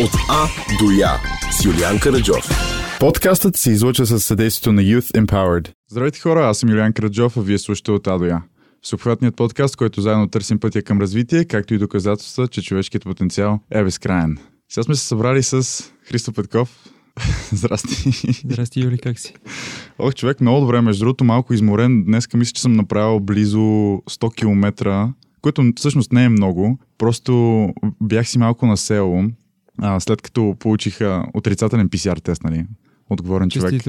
От А до Я с Юлиан Караджов. Подкастът се излуча със съдействието на Youth Empowered. Здравейте хора, аз съм Юлиан Караджов, а вие слушате от А до Я. Всеобхватният подкаст, който заедно търсим пътя към развитие, както и доказателства, че човешкият потенциал е безкрайен. Сега сме се събрали с Христо Петков. Здрасти. Здрасти, Юли, как си? Ох, човек, много добре. Между другото, малко изморен. Днеска мисля, че съм направил близо 100 км, което всъщност не е много. Просто бях си малко на село, а, след като получих а, отрицателен PCR тест, нали? Отговорен човек.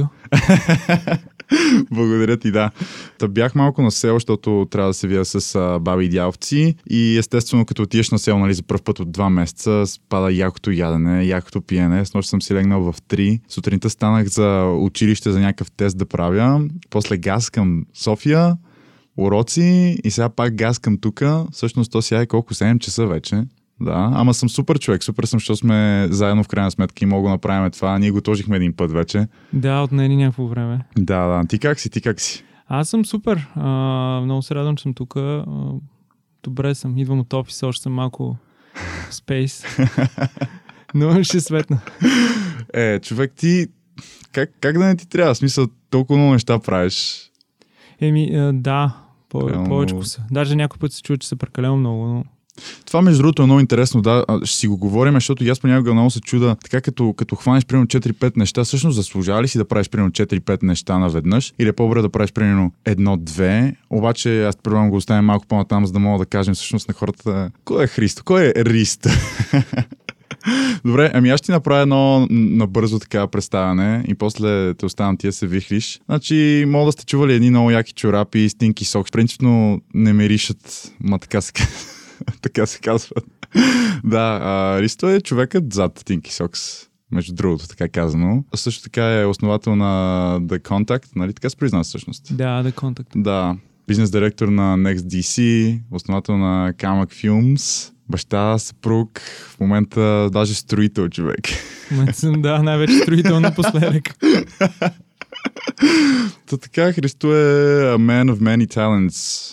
Благодаря ти, да. Та бях малко на село, защото трябва да се вия с а, баби и дявци. И естествено, като отиеш на село, нали, за първ път от два месеца, спада якото ядене, якото пиене. С нощ съм си легнал в 3. Сутринта станах за училище за някакъв тест да правя. После газ към София, уроци и сега пак газ към тука. Всъщност то сега е колко 7 часа вече. Да, ама съм супер човек, супер съм, защото сме заедно в крайна сметка и мога да направим това. Ние го тожихме един път вече. Да, отнели някакво време. Да, да. Ти как си? Ти как си? Аз съм супер. А, много се радвам, че съм тук. Добре съм. Идвам от офиса, още съм малко спейс. Но ще светна. Е, човек, ти как, как да не ти трябва? В смисъл, толкова много неща правиш. Еми, да, повече са. Даже някой път се чува, че са прекалено много, но Това, между другото, е много интересно. Да, ще си го говорим, защото аз понякога много се чуда. Така като, като хванеш примерно 4-5 неща, всъщност заслужава ли си да правиш примерно 4-5 неща наведнъж? Или е по-добре да правиш примерно едно-две? Обаче аз предлагам го оставим малко по-натам, за да мога да кажем всъщност на хората кой е Христо, кой е Рист. Добре, ами аз ще ти направя едно набързо така представяне и после те оставам ти да се вихриш. Значи, мога да сте чували едни много яки чорапи, стинки сок. Принципно не миришат, ма така се, казва. така се казват. да, а, Ристо е човекът зад Стинки Сокс. Между другото, така казано. А също така е основател на The Contact, нали така се признава всъщност? да, да контакт. Да, бизнес директор на NextDC, основател на Kamak Films, баща, съпруг, в момента даже строител човек. В момента съм, да, най-вече строител напоследък. Та така, Христо е a man of many talents.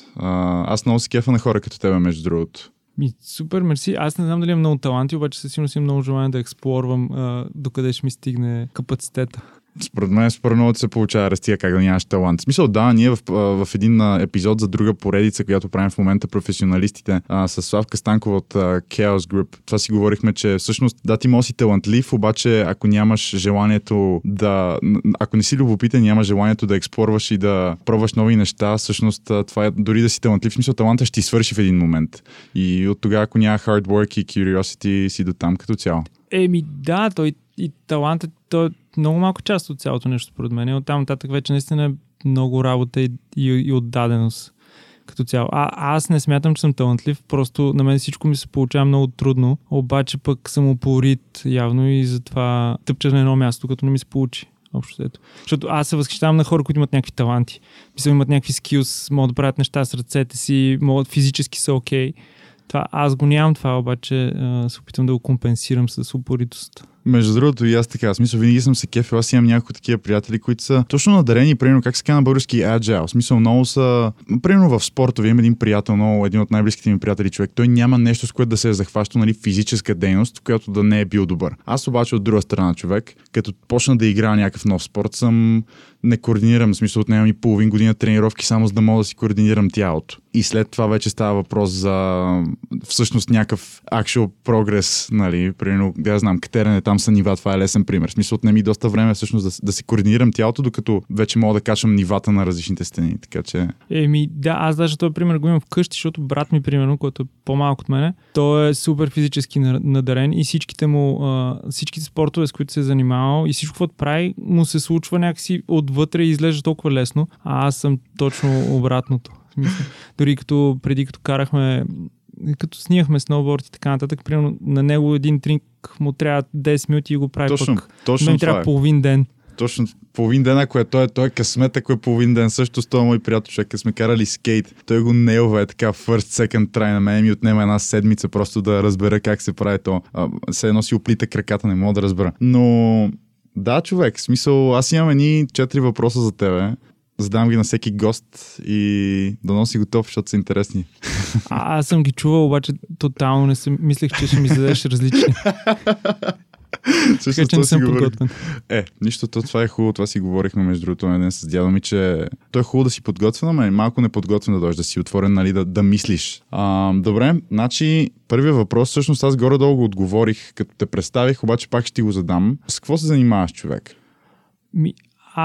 Аз много се кефа на хора като тебе, между другото. Ми, супер, мерси. Аз не знам дали имам много таланти, обаче със сигурност имам много желание да експлорвам а, докъде ще ми стигне капацитета. Според мен според много се получава растия как да нямаш талант. В смисъл, да, ние в, в един епизод за друга поредица, която правим в момента професионалистите а, с Славка Станкова от а, Chaos Group. Това си говорихме, че всъщност да, ти може си талантлив, обаче ако нямаш желанието да... Ако не си любопитен, нямаш желанието да експлорваш и да пробваш нови неща, всъщност това е дори да си талантлив, смисъл таланта ще ти свърши в един момент. И от тогава, ако няма hard work и curiosity, си до там като цяло. Еми да, той и талантът, той много малко част от цялото нещо, според мен. И оттам нататък вече наистина е много работа и, и, и отдаденост като цяло. А, аз не смятам, че съм талантлив, просто на мен всичко ми се получава много трудно, обаче пък съм упорит явно и затова тъпча на едно място, като не ми се получи. Общо ето. Защото аз се възхищавам на хора, които имат някакви таланти. Мисля, имат някакви скилс, могат да правят неща с ръцете си, могат физически са окей. Това, аз го нямам това, обаче се опитвам да го компенсирам с упоритост. Между другото, и аз така. В смисъл, винаги съм се кефил. Аз имам някои такива приятели, които са точно надарени, примерно, как се казва на български agile. В смисъл, много са. Примерно в спорта, имам един приятел, много, един от най-близките ми приятели човек. Той няма нещо, с което да се е захващал, нали, физическа дейност, в която да не е бил добър. Аз обаче от друга страна човек, като почна да играя някакъв нов спорт, съм не координирам, в смисъл отнема ми половин година тренировки, само за да мога да си координирам тялото. И след това вече става въпрос за всъщност някакъв actual прогрес, нали, примерно, да знам, катерене там са нива, това е лесен пример. В смисъл отнема ми доста време всъщност да, да си координирам тялото, докато вече мога да качвам нивата на различните стени. Така че Еми, да, аз даже този пример го имам вкъщи, защото брат ми, примерно, който е по-малък от мене, той е супер физически на- надарен и всичките му, всичките спортове, с които се е занимавал и всичко, което прави, му се случва някакси отвътре и изглежда толкова лесно, а аз съм точно обратното. Дори като преди като карахме като снимахме сноуборд и така нататък, примерно на него един тринк му трябва 10 минути и го прави точно, пък. точно Мен трябва е. половин ден. Точно половин ден, ако е той, той е късмет, ако е половин ден. Също с този мой приятел, човек, сме карали скейт, той го нейлва е така first, second try на мен ми отнема една седмица просто да разбера как се прави то. А, се едно си оплита краката, не мога да разбера. Но да, човек, в смисъл, аз имам едни четири въпроса за тебе. Задам ги на всеки гост и да носи готов, защото са интересни. А, аз съм ги чувал, обаче тотално не съм, мислех, че ще ми зададеш различни. Така че не съм подготвен. Е, нищо, то това е хубаво, това си говорихме между другото на ден с дядо ми, че то е хубаво да си подготвен, но е малко неподготвен да дойдеш, да си отворен, нали, да, да мислиш. А, добре, значи първият въпрос, всъщност аз горе-долу го отговорих, като те представих, обаче пак ще ти го задам. С какво се занимаваш, човек? Ми,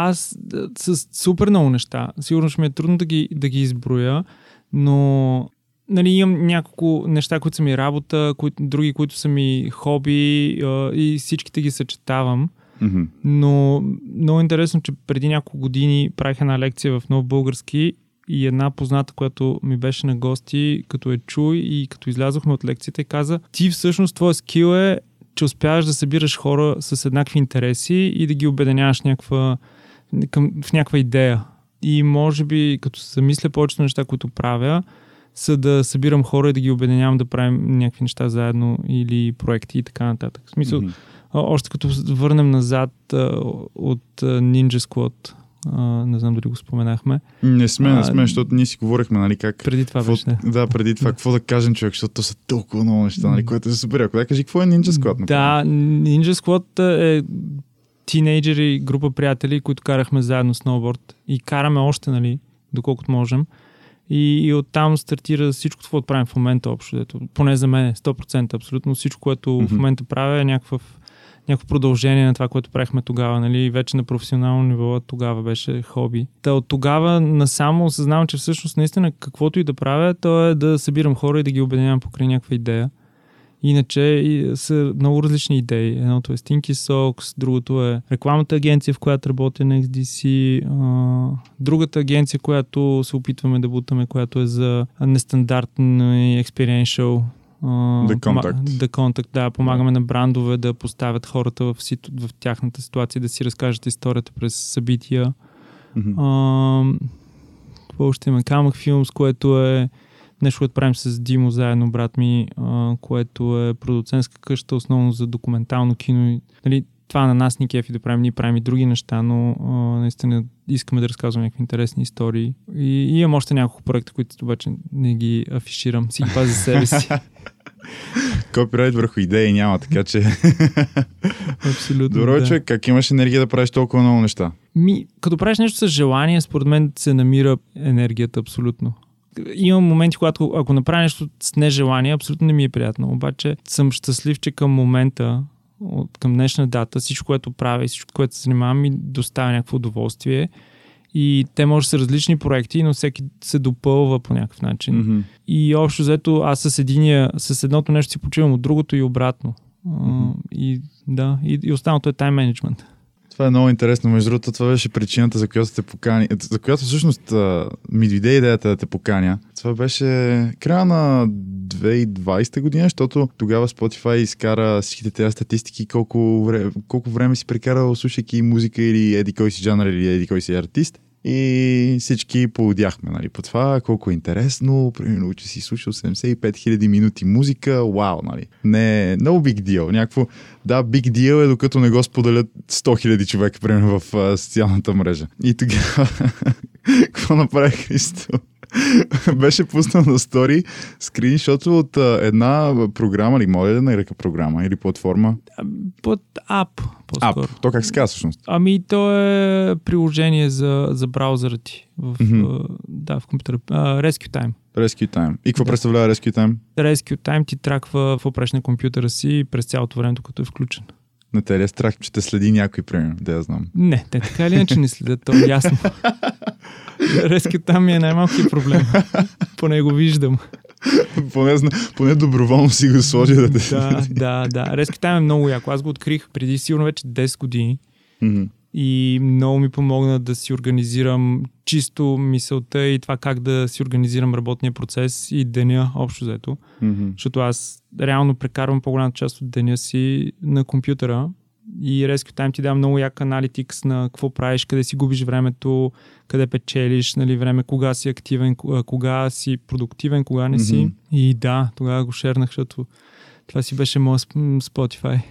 аз с супер много неща. Сигурно ще ми е трудно да ги, да ги изброя, но нали, имам няколко неща, които са ми работа, които, други, които са ми хоби и всичките ги съчетавам. Mm-hmm. Но много интересно, че преди няколко години правих една лекция в нов български и една позната, която ми беше на гости, като е чу и като излязохме от лекцията каза, ти всъщност твоя скил е, че успяваш да събираш хора с еднакви интереси и да ги обединяваш някаква, към, в някаква идея. И може би, като се замисля повечето неща, които правя, са да събирам хора и да ги обединявам да правим някакви неща заедно или проекти и така нататък. В смисъл, mm-hmm. още като върнем назад от Ninja Squad, не знам дали го споменахме. Не сме, не сме, защото ние си говорихме, нали, как... Преди това беше, не. Да, преди това, какво да кажем, човек, защото то са толкова много неща, нали, което е супер. Ако да кажи, какво е Ninja Squad? Да, Ninja Squad е тинейджери, група приятели, които карахме заедно сноуборд и караме още, нали, доколкото можем. И, и оттам стартира всичко, какво правим в момента общо. Дето, поне за мен 100% абсолютно всичко, което mm-hmm. в момента правя е някакъв, някакво продължение на това, което правихме тогава. Нали? Вече на професионално ниво тогава беше хоби. Та от тогава насамо осъзнавам, че всъщност наистина каквото и да правя, то е да събирам хора и да ги обединявам покрай някаква идея. Иначе са много различни идеи. Едното е Stinky Socks, другото е рекламната агенция, в която работя на XDC, а, другата агенция, която се опитваме да бутаме, която е за нестандартно и experiential The Contact. The Contact, да. Помагаме на брандове да поставят хората в, ситу... в тяхната ситуация, да си разкажат историята през събития. Mm-hmm. А, какво ще има? Камък Филмс, което е нещо, което правим с Димо заедно, брат ми, а, което е продуцентска къща, основно за документално кино. Нали, това на нас ни кефи да правим, ние правим и други неща, но а, наистина искаме да разказваме някакви интересни истории. И, и имам още няколко проекта, които обаче не ги афиширам, си ги пазя за себе си. Копирайт върху идеи няма, така че... Абсолютно. Добро, да. човек, как имаш енергия да правиш толкова много неща? Ми, като правиш нещо с желание, според мен се намира енергията абсолютно имам моменти, когато ако направя нещо с нежелание, абсолютно не ми е приятно. Обаче съм щастлив, че към момента, от, към днешна дата, всичко, което правя и всичко, което се занимавам, ми доставя някакво удоволствие. И те може да са различни проекти, но всеки се допълва по някакъв начин. Mm-hmm. И общо взето аз с, единия, с едното нещо си почивам от другото и обратно. Mm-hmm. И да, и, и останалото е тайм менеджмент. Това е много интересно. Между другото, това беше причината, за която те покани. За която всъщност ми дойде идеята да те поканя. Това беше края на 2020 година, защото тогава Spotify изкара всичките тези статистики, колко, време, колко време си прекарал слушайки музика или еди кой си жанр или еди кой си артист. И всички поудяхме нали, по това, колко е интересно, примерно, че си слушал 75 000 минути музика, вау, нали. Не, no big deal, някакво, да, big deal е докато не го споделят 100 000 човека, примерно, в а, социалната мрежа. И тогава, какво направи Христо? беше пуснал на стори скриншото от а, една програма, или моля да нарека програма, или платформа? Под ап, по-скоро. Ап. То как се казва всъщност? Ами то е приложение за, за браузъра ти. В, mm-hmm. да, в компютъра. Uh, Rescue Time. Rescue Time. И какво да. представлява Rescue Time? Rescue Time ти траква в опреш на компютъра си през цялото време, докато е включен. На те ли е страх, че те следи някой, примерно, да я знам? Не, те така или иначе не следят, то е ясно. Резки там ми е най-малкият проблем. Поне го виждам. поне, поне доброволно си го сложи да те Да, да, да. Резки там е много яко. Аз го открих преди сигурно вече 10 години. Mm-hmm. И много ми помогна да си организирам чисто мисълта и това как да си организирам работния процес и деня общо взето. Mm-hmm. Защото аз реално прекарвам по-голяма част от деня си на компютъра и Rescue Time ти дава много як аналитикс на какво правиш, къде си губиш времето, къде печелиш, нали, време, кога си активен, кога си продуктивен, кога не си. Mm-hmm. И да, тогава го шернах, защото това си беше моят Spotify.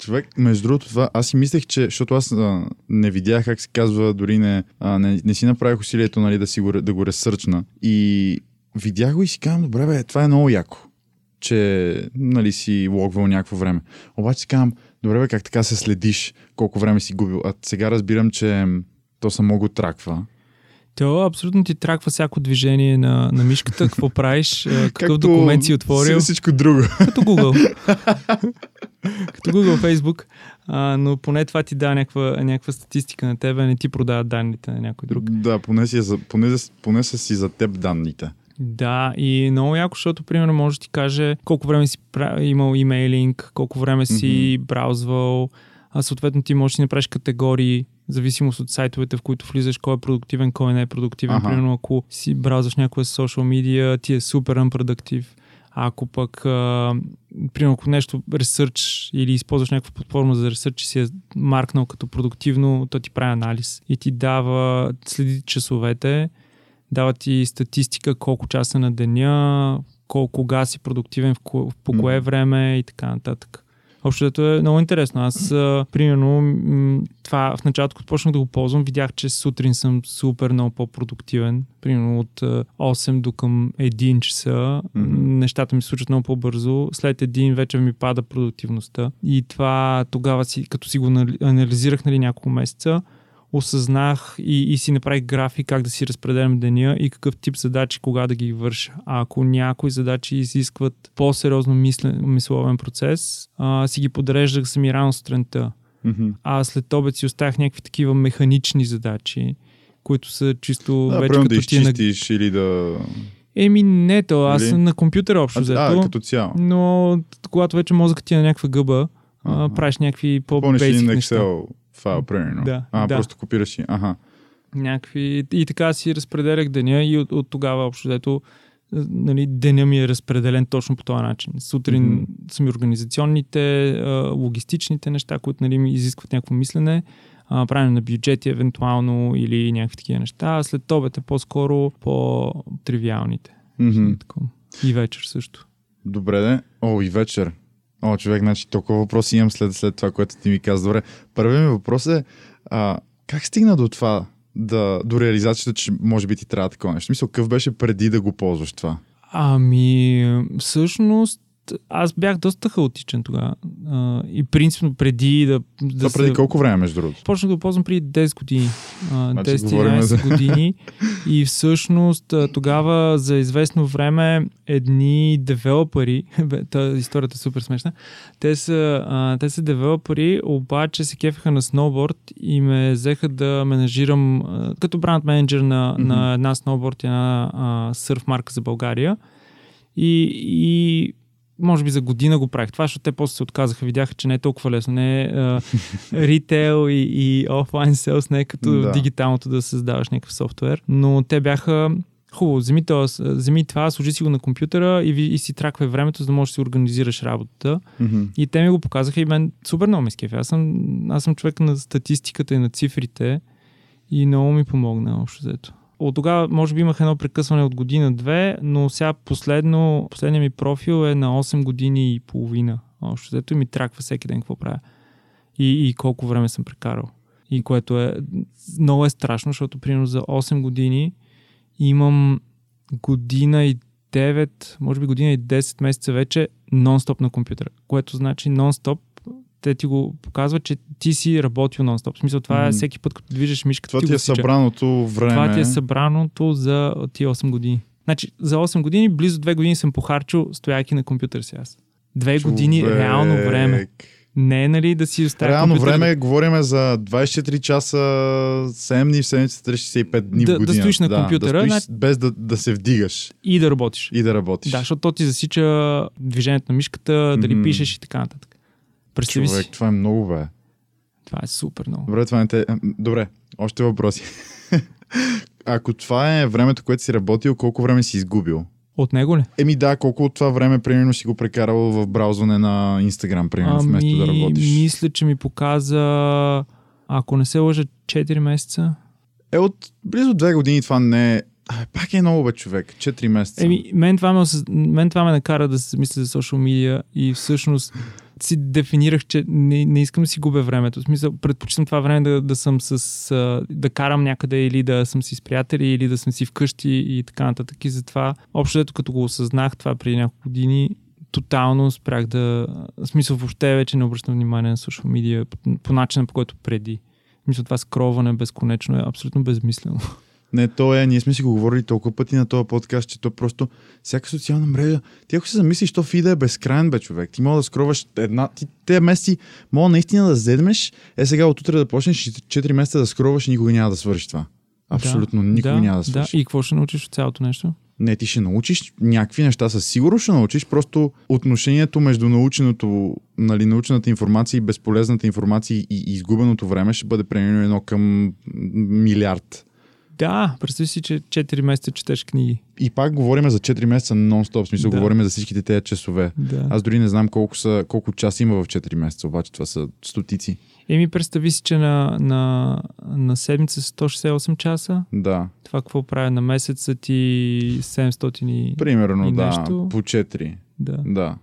Човек, между другото, това, аз си мислех, че, защото аз а, не видях как се казва, дори не, а, не, не си направих усилието нали, да, си го, да го ресърчна. И видях го и си казвам, добре, бе, това е много яко че нали, си логвал някакво време. Обаче си казвам, добре бе, как така се следиш колко време си губил? А сега разбирам, че то само го траква. То абсолютно ти траква всяко движение на, на мишката, какво правиш, какъв Както документ си отворил. Всичко друго. Като Google. като Google, Facebook. А, но поне това ти дава някаква, някаква статистика на тебе, не ти продават данните на някой друг. Да, поне, си, е поне, поне са си за теб данните. Да, и много яко, защото, примерно, може да ти каже колко време си имал имейлинг, колко време си браузвал, а съответно ти можеш да направиш категории, зависимост от сайтовете, в които влизаш, кой е продуктивен, кой не е продуктивен. Аха. Примерно, ако си браузваш някоя social media, ти е супер unproductive. А ако пък, а, примерно, ако нещо ресърч или използваш някаква платформа за ресърч и си е маркнал като продуктивно, то ти прави анализ и ти дава, следи часовете, дава ти статистика колко часа на деня, колко кога си продуктивен, в по кое време и така нататък. Общото е много интересно. Аз, а, примерно, м, това в началото, като почнах да го ползвам, видях, че сутрин съм супер много по-продуктивен. Примерно от а, 8 до към 1 часа. Мгм. Нещата ми се случват много по-бързо. След един вече ми пада продуктивността. И това тогава си, като си го нали- анализирах нали, няколко месеца, осъзнах и, и си направих график как да си разпределям деня и какъв тип задачи кога да ги върша. А ако някои задачи изискват по-сериозно мислен, мисловен процес, а, си ги подреждах сами рано сутринта. Мгм. А след обед си оставях някакви такива механични задачи, които са чисто Да, вече примерно да като ти е на... изчистиш или да... Еми не то, аз съм на компютъра общо А, взето. а, като цяло. Но когато вече мозъкът ти е на някаква гъба, а, правиш някакви по-бейсик неща. Excel файл, примерно. Да, А, да. просто копираш и... Ага. някакви... И така си разпределях деня и от, от тогава общо взето нали, деня ми е разпределен точно по този начин. Сутрин mm-hmm. са ми организационните, а, логистичните неща, които нали, ми изискват някакво мислене, а, правене на бюджети евентуално или някакви такива неща. А след обед е по-скоро по-тривиалните. Такова. И вечер също. Добре, де. О, и вечер. О, човек, значи толкова въпроси имам след, след това, което ти ми каза. Добре, първият ми въпрос е, а, как стигна до това, да, до реализацията, че може би ти трябва такова нещо? В Смисъл, какъв беше преди да го ползваш това? Ами, всъщност, аз бях доста хаотичен тогава. И принципно преди да, да Това преди колко време, между другото? Почнах да го ползвам преди 10 години. А, Значи 10-11 говорим за- години. И всъщност тогава за известно време едни девелопери, та историята е супер смешна, те са, те са девелопери, обаче се кефеха на сноуборд и ме взеха да менажирам като бранд менеджер на, Мгм. на една сноуборд и една а, сърф марка за България. И, и може би за година го правих това, защото те после се отказаха, видяха, че не е толкова лесно. Не е а, ритейл и, и офлайн селс, не е като Да. дигиталното да създаваш някакъв софтуер. Но те бяха хубаво, вземи, това, вземи това, сложи си го на компютъра и, ви, и си траквай времето, за да можеш да си организираш работата. Мгм. И те ми го показаха и мен супер много ме скефи. Аз съм, аз съм човек на статистиката и на цифрите и много ми помогна общо взето. От тогава може би имах едно прекъсване от година-две, но сега последно, последният ми профил е на 8 години и половина. Общо взето ми траква всеки ден какво правя. И, и колко време съм прекарал. И което е много е страшно, защото примерно за 8 години имам година и 9, може би година и 10 месеца вече нон-стоп на компютъра. Което значи нон-стоп те ти го показват, че ти си работил нон-стоп. В смисъл това е всеки път, като движеш мишката, Това ти ти е сича. събраното време. Това ти е събраното за тия 8 години. Значи, за 8 години, близо 2 години съм похарчил, стояки на компютър си аз. Две години Човек. реално време. Не е нали да си оставя Реално компютър, време говорим за 24 часа, 7 дни в седмицата, 365 дни Да- в да година. стоиш на компютъра, да стоиш значи- без да, да се вдигаш и да работиш. и да работиш. Да, защото то ти засича движението на мишката, дали Мгм. пишеш и така нататък. Представи Човек, си. това е много бе. Това е супер много. Добре, това не те... Добре, още въпроси. Ако това е времето, което си работил, колко време си изгубил? От него ли? Еми да, колко от това време, примерно, си го прекарал в браузване на Инстаграм, примерно, вместо да работиш? Ами, мисля, че ми показа, ако не се лъжа, 4 месеца. Е, от близо две години това не е... А, пак е много бе, човек. 4 месеца. Еми, мен това, ме, мен това ме накара да се мисля за социал медиа и всъщност си дефинирах, че не, не искам да си губя времето. В смисъл, предпочитам това време да, да съм с... да карам някъде или да съм си с приятели или да съм си вкъщи и така нататък. И затова, общо дето като го осъзнах това преди няколко години, тотално спрях да... В смисъл въобще вече не обръщам внимание на social media по, по начина, по който преди. Мисля, това скроване безконечно е абсолютно безмислено. Не, то е, ние сме си го говорили толкова пъти на този подкаст, че то просто всяка социална мрежа. Ти ако се замислиш, то фида е безкрайен, бе, човек. Ти мога да скроваш една. Ти, те месеци мога наистина да зедмеш. Е сега от утре да почнеш 4 месеца да скроваш и никога няма да свършиш това. Абсолютно да, никога да, няма да свършиш. Да. И какво ще научиш от цялото нещо? Не, ти ще научиш някакви неща, със сигурност ще научиш, просто отношението между наученото, нали, научената информация и безполезната информация и изгубеното време ще бъде преминено едно към милиард. Да, представи си, че 4 месеца четеш книги. И пак говорим за 4 месеца нон-стоп, смисъл Да. говорим за всичките тези часове. Да. Аз дори не знам колко, са, колко часа има в 4 месеца, обаче това са стотици. Еми, представи си, че на, на, на седмица са 168 часа. Да, Това какво правя на месец са ти 700 и... примерно, И да, нещо. по 4. Да. Да.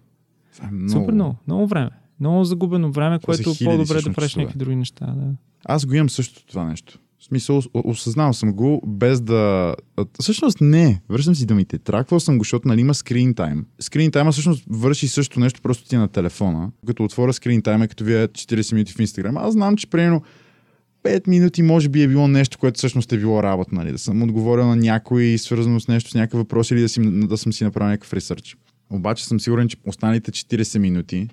Това е много. Супер много. Много време. Много загубено време, което е по-добре да правиш някакви други неща. Да. Аз го имам същото това нещо. В смисъл, осъзнал съм го без да... Всъщност не, връщам си думите. Траквал съм го, защото нали има скрин тайм. Скрин тайма всъщност върши също нещо, просто ти е на телефона. Като отворя скрин тайма, като вие 40 минути в Инстаграм, аз знам, че примерно 5 минути може би е било нещо, което всъщност е било работа, нали? Да съм отговорил на някой, свързано с нещо, с някакъв въпрос или да, си, да съм си направил някакъв ресърч. Обаче съм сигурен, че останалите 40 минути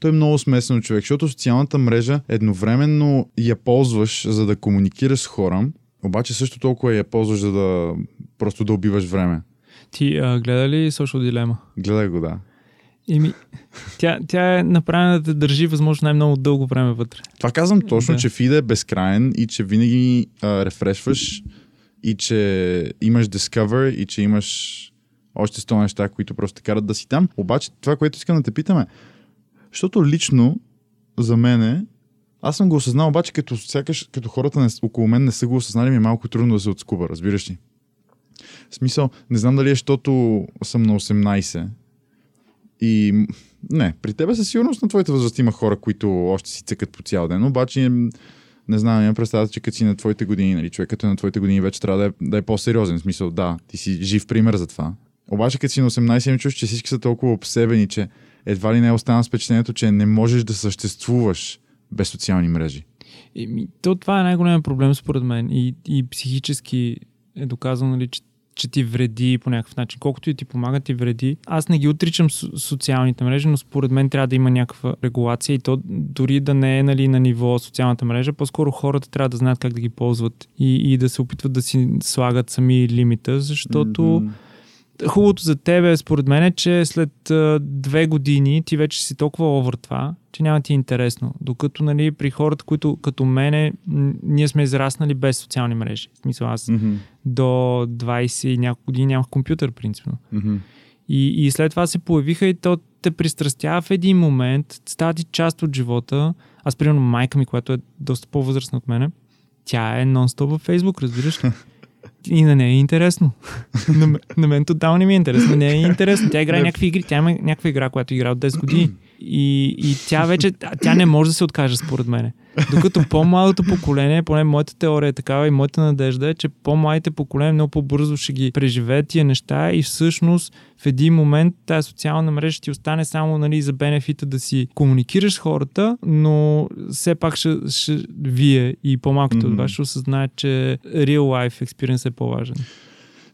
той е много смесено човек, защото социалната мрежа едновременно я ползваш, за да комуникираш с хора, обаче също толкова я ползваш, за да просто да убиваш време. Ти а, гледа ли Social Dilemma? Гледай го, да. Еми, тя, тя е направена да те държи възможно най-много дълго време вътре. Това казвам точно, Да. че фида е безкрайен и че винаги а, рефрешваш и че имаш Discover и че имаш още 100 неща, които просто те карат да си там. Обаче това, което искам да те питаме, защото лично за мене аз съм го осъзнал, обаче като, сякаш, като хората не, около мен не са го осъзнали, ми е малко трудно да се отскуба, разбираш ли? В смисъл, не знам дали е, защото съм на 18 и не, при тебе със сигурност на твоите възраст има хора, които още си цъкат по цял ден, обаче не знам, имам представата, че като си на твоите години, нали, човек е на твоите години вече трябва да е, да е по-сериозен. В смисъл, да, ти си жив пример за това. Обаче като си на 18 им чуш, че всички са толкова обсебени, че едва ли не останал с впечатлението, че не можеш да съществуваш без социални мрежи. Еми, то това е най-големият проблем според мен. И, и психически е доказано, нали, че, че ти вреди по някакъв начин. Колкото и ти помага, ти вреди. Аз не ги отричам со- социалните мрежи, но според мен трябва да има някаква регулация и то дори да не е нали, на ниво социалната мрежа, по-скоро хората трябва да знаят как да ги ползват и, и да се опитват да си слагат сами лимита, защото Мгм. Хубавото за тебе, според мен, е, че след а, две години ти вече си толкова овър това, че няма ти е интересно. Докато нали, при хората, които като мене, ние сме израснали без социални мрежи. В смисъл аз Мгм. до 20 и няколко години нямах компютър, принципно. Мгм. И, и след това се появиха и то те пристрастява в един момент, става ти част от живота. Аз, примерно, майка ми, която е доста по-възрастна от мене, тя е нон-стоп във Фейсбук, разбираш ли? И на нея е интересно. на, на мен тотално не ми е интересно. Нея е интересно. Тя играе Не. някакви игри. Тя има някаква игра, която игра от 10 години. И, и тя вече, тя не може да се откаже според мене. Докато по-малото поколение, поне моята теория е такава и моята надежда е, че по-малите поколения много по-бързо ще ги преживеят тия неща и всъщност в един момент тази социална мрежа ще ти остане само нали, за бенефита да си комуникираш с хората, но все пак ще, ще вие и по-малките Мгм. от вас ще осъзнаят, че real life experience е по-важен.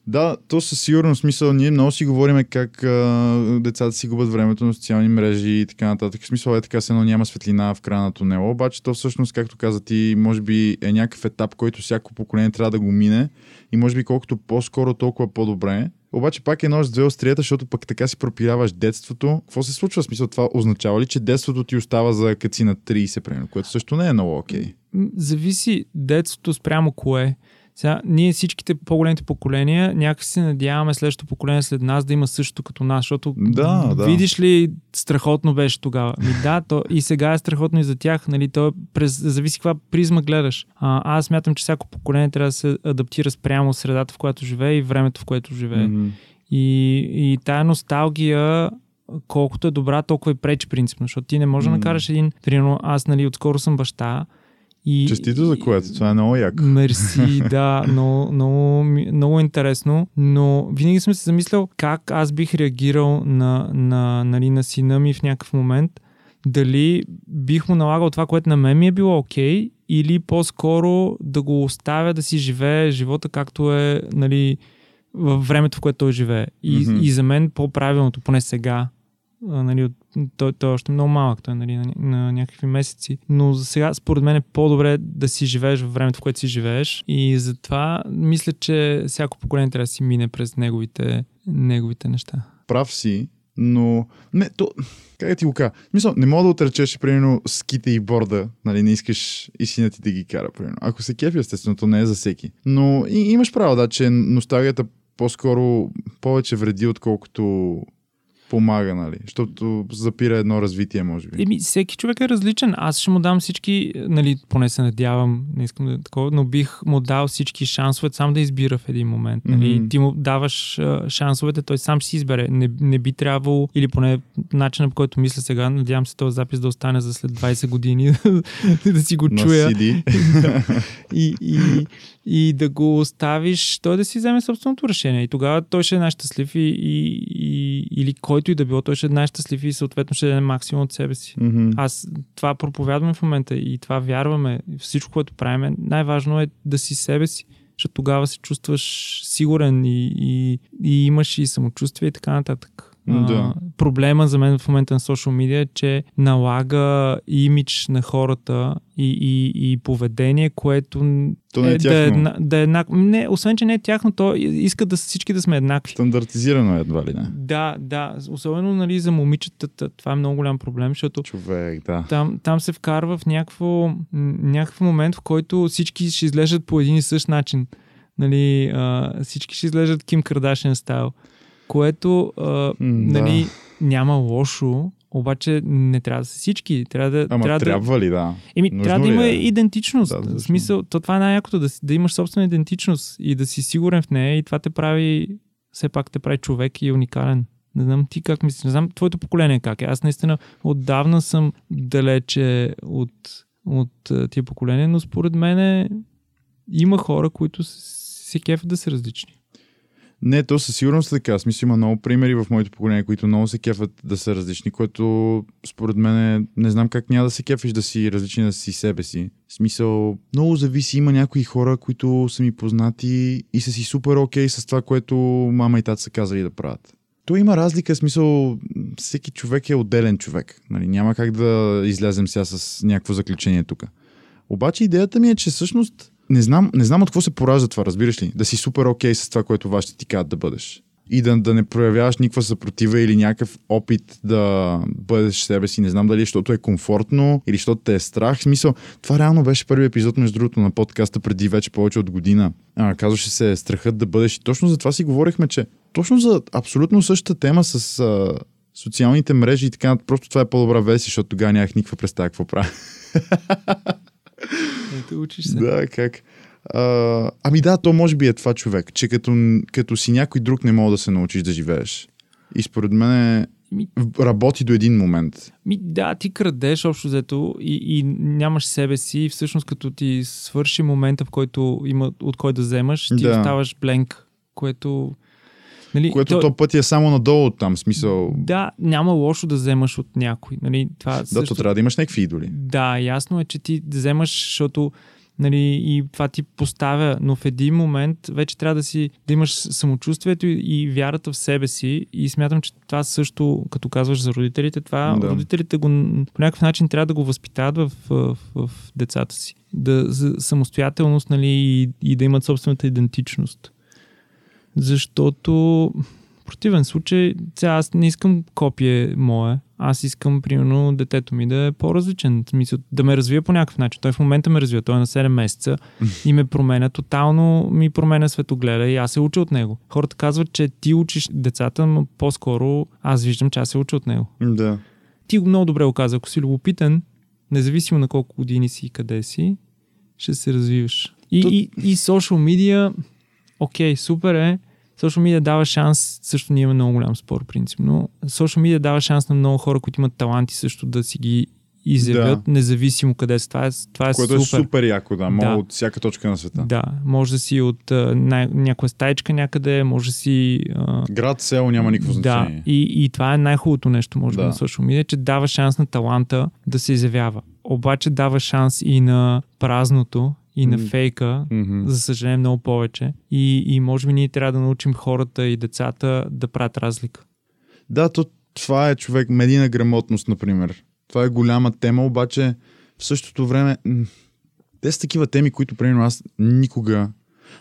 Да, то със сигурност смисъл. Ние много си говорим как а, децата си губят времето на социални мрежи и така нататък. Смисъл е така, се едно няма светлина в края на тунела, обаче то всъщност, както каза ти, може би е някакъв етап, който всяко поколение трябва да го мине и може би колкото по-скоро, толкова по-добре. Обаче пак е нож с две острията, защото пък така си пропиляваш детството. Какво се случва? В смисъл това означава ли, че детството ти остава за като си на 30, примерно, което също не е много окей. М, Зависи детството спрямо кое. Сега, ние всичките по-големите поколения някак се надяваме следващото поколение след нас да има същото като нас, защото Да, да. видиш ли, страхотно беше тогава. Ми да, то и сега е страхотно и за тях, нали, то е през, зависи каква призма гледаш. А, аз смятам, че всяко поколение трябва да се адаптира спрямо средата, в която живее и времето, в което живее. Мгм. И, и тая носталгия, колкото е добра, толкова и пречи принципно, защото ти не можеш да М. накараш един, примерно аз нали отскоро съм баща И, Честито за което, това е много яко. Мерси, да, много, много, много интересно, но винаги съм се замислял как аз бих реагирал на, на, нали, на сина ми в някакъв момент, дали бих му налагал това, което на мен ми е било окей, или по-скоро да го оставя да си живее живота както е нали, във времето, в което той живее. И, Мгм. и за мен по-правилното, поне сега, нали, той, той е още много малък, той е нали, на, на някакви месеци. Но за сега, според мен е по-добре да си живееш във времето, в което си живееш. И затова мисля, че всяко поколение трябва да си мине през неговите, неговите неща. Прав си, но... Не, то... Как да ти го кажа? Смисъл, не мога да отречеш, примерно, ските и борда, нали, не искаш и сина ти да ги кара, примерно. Ако се кефи, естествено, то не е за всеки. Но и, имаш право, да, че носталгията по-скоро повече вреди, отколкото помага, нали? Защото запира едно развитие, може би. Еми, всеки човек е различен. Аз ще му дам всички, нали, поне се надявам, не искам да е такова, но бих му дал всички шансове сам да избира в един момент. Нали? Мгм. Ти му даваш а, шансовете, той сам ще си избере. Не, не би трябвало, или поне начинът по който мисля сега, надявам се този запис да остане за след 20 години, да си го На чуя CD. и, и, и да го оставиш, той да си вземе собственото решение. И тогава той ще е най-щастлив и, и, и, или който и да било, той ще е най-щастлив и съответно ще даде максимум от себе си. Мгм. Аз това проповядваме в момента и това вярваме. Всичко, което правим, най-важно е да си себе си. Защото тогава се чувстваш сигурен и, и, и имаш и самочувствие и така нататък. Да. А, проблема за мен в момента на социал медиа е, че налага имидж на хората и, и, и поведение, което То не е да, е, тяхно. една- да е еднак... Не, освен, че не е тяхно, то иска да всички да сме еднакви. Стандартизирано е едва ли не. Да, да. Особено нали, за момичетата това е много голям проблем, защото Човек, да. там, там се вкарва в някакво, някакъв момент, в който всички ще изглеждат по един и същ начин. Нали, а, всички ще изглеждат Ким Кардашен стайл. Което а, М, нали, да. няма лошо, обаче не трябва да са всички. Трябва да, Ама трябва трябва, да, ли, да? Еми, Нужно трябва да има е? идентичност. Да, Да, в смисъл, то това е най-якото, да, да имаш собствена идентичност и да си сигурен в нея и това те прави, все пак те прави човек и уникален. Не знам ти как мислиш, не знам твоето поколение как е. Аз наистина отдавна съм далече от, от тия поколения, но според мен има хора, които се кефят да са различни. Не, то със сигурност е така. Мисля, има много примери в моето поколение, които много се кефят да са различни, което според мен е, не знам как няма да се кефиш да си различен, да си себе си. Смисъл, много зависи. Има някои хора, които са ми познати и са си супер окей с това, което мама и тата са казали да правят. То има разлика, смисъл, всеки човек е отделен човек. Нали? Няма как да излезем сега с някакво заключение тук. Обаче идеята ми е, че всъщност не знам, не знам от какво се поражда това, разбираш ли? Да си супер окей с това, което вашите ти казват да бъдеш. И да, да не проявяваш никаква съпротива или някакъв опит да бъдеш себе си. Не знам дали е, защото е комфортно или защото те е страх. В смисъл, това реално беше първи епизод, между другото, на подкаста преди вече повече от година. А, казваше се страхът да бъдеш. И точно за това си говорихме, че точно за абсолютно същата тема с а, социалните мрежи и така, просто това е по-добра версия, защото тогава нямах никаква представа какво правя. Ето, учиш се. Да, как? А, ами да, то може би е това човек, че като, като си някой друг не мога да се научиш да живееш. И според мен Ми- работи до един момент. Ми, да, ти крадеш общо взето и, и нямаш себе си и всъщност като ти свърши момента, в който има от кой да вземаш, ти Да. оставаш бленк, което... Нали, Което то, пъти е само надолу там, смисъл. Да, няма лошо да вземаш от някой. Нали, това Да, също... то трябва да имаш някакви идоли. Да, ясно е, че ти вземаш, защото нали, и това ти поставя, но в един момент вече трябва да си да имаш самочувствието и, и вярата в себе си и смятам, че това също, като казваш за родителите, това Да. родителите го, по някакъв начин трябва да го възпитават в, в, в децата си. Да, за самостоятелност нали, и, и да имат собствената идентичност. Защото в противен случай, сега аз не искам копие мое, аз искам, примерно, детето ми да е по-различен. В смисъл, да ме развие по някакъв начин. Той в момента ме развива, той е на 7 месеца и ме променя, тотално ми променя светогледа и аз се уча от него. Хората казват, че ти учиш децата, но по-скоро аз виждам, че аз се уча от него. Да. Ти го много добре го каза, ако си любопитен, независимо на колко години си и къде си, ще се развиваш. И, То- и, и social media, окей, супер е, Social media дава шанс, също ние имаме много голям спор принцип, но social media дава шанс на много хора, които имат таланти също да си ги изявят, независимо къде са. Това е, това е Което супер. е супер яко, да. Мога Да. от всяка точка на света. Да, може да си от най- някоя стаичка някъде, може да си... А, Град, село няма никакво да, значение. и, и това е най-хубавото нещо, може би, Да. на social media, че дава шанс на таланта да се изявява. Обаче дава шанс и на празното, и на фейка, Мгм. за съжаление много повече. И, и може би ние трябва да научим хората и децата да правят разлика. Да, то, това е човек, медийна грамотност, например. Това е голяма тема, обаче в същото време те са такива теми, които, примерно, аз никога,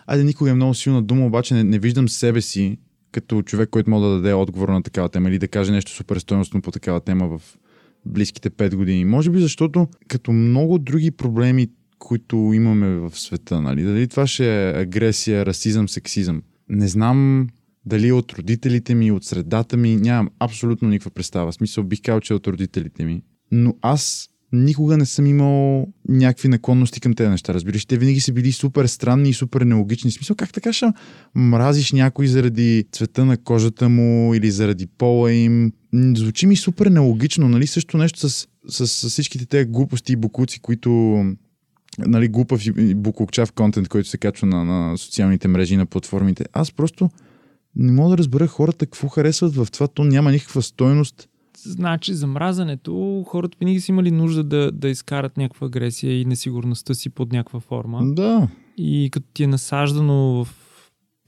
айде никога е много силна дума, обаче не, не виждам себе си като човек, който може да даде отговор на такава тема или да каже нещо супер стойностно по такава тема в близките 5 години. Може би защото като много други проблеми, които имаме в света, нали? Дали това ще е агресия, расизъм, сексизъм. Не знам дали от родителите ми, от средата ми, нямам абсолютно никаква представа. Смисъл бих казал, че от родителите ми. Но аз никога не съм имал някакви наклонности към тези неща. Разбираш, те винаги са били супер странни и супер нелогични. В смисъл, как така ще мразиш някой заради цвета на кожата му или заради пола им? Звучи ми супер нелогично, нали? Също нещо с, с, с всичките тези глупости и букуци, които нали, глупав и буклукчав контент, който се качва на, на социалните мрежи и на платформите. Аз просто не мога да разбера хората какво харесват в това. То няма никаква стойност. Значи, за мразането, хората винаги са имали нужда да, да изкарат някаква агресия и несигурността си под някаква форма. Да. И като ти е насаждано в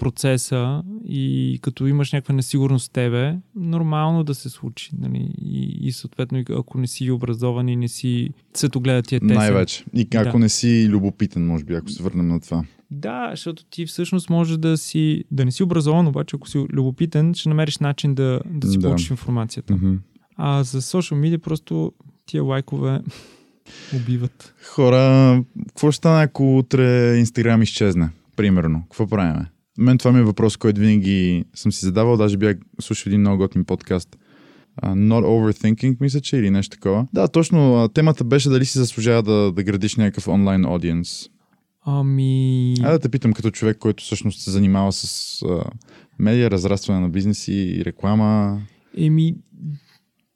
процеса и като имаш някаква несигурност в тебе, нормално да се случи. Нали? И, и съответно, ако не си образован и не си светогледът ти е тесен. Най-вече. И ако Да. не си любопитен, може би, ако се върнем на това. Да, защото ти всъщност може да си, да не си образован, обаче ако си любопитен, ще намериш начин да, да си Да. получиш информацията. Мгм. А за social media просто тия лайкове убиват. Хора, какво ще стане, ако утре Инстаграм изчезне? Примерно. Какво правиме? Мен това ми е въпрос, който винаги съм си задавал. Даже бях слушал един много готин подкаст. Uh, not overthinking, мисля, че или нещо такова. Да, точно. а, Темата беше дали си заслужава да, да градиш някакъв онлайн аудиенс. Ами... Айде да те питам като човек, който всъщност се занимава с а, медиа, разрастване на бизнеси и реклама. Еми,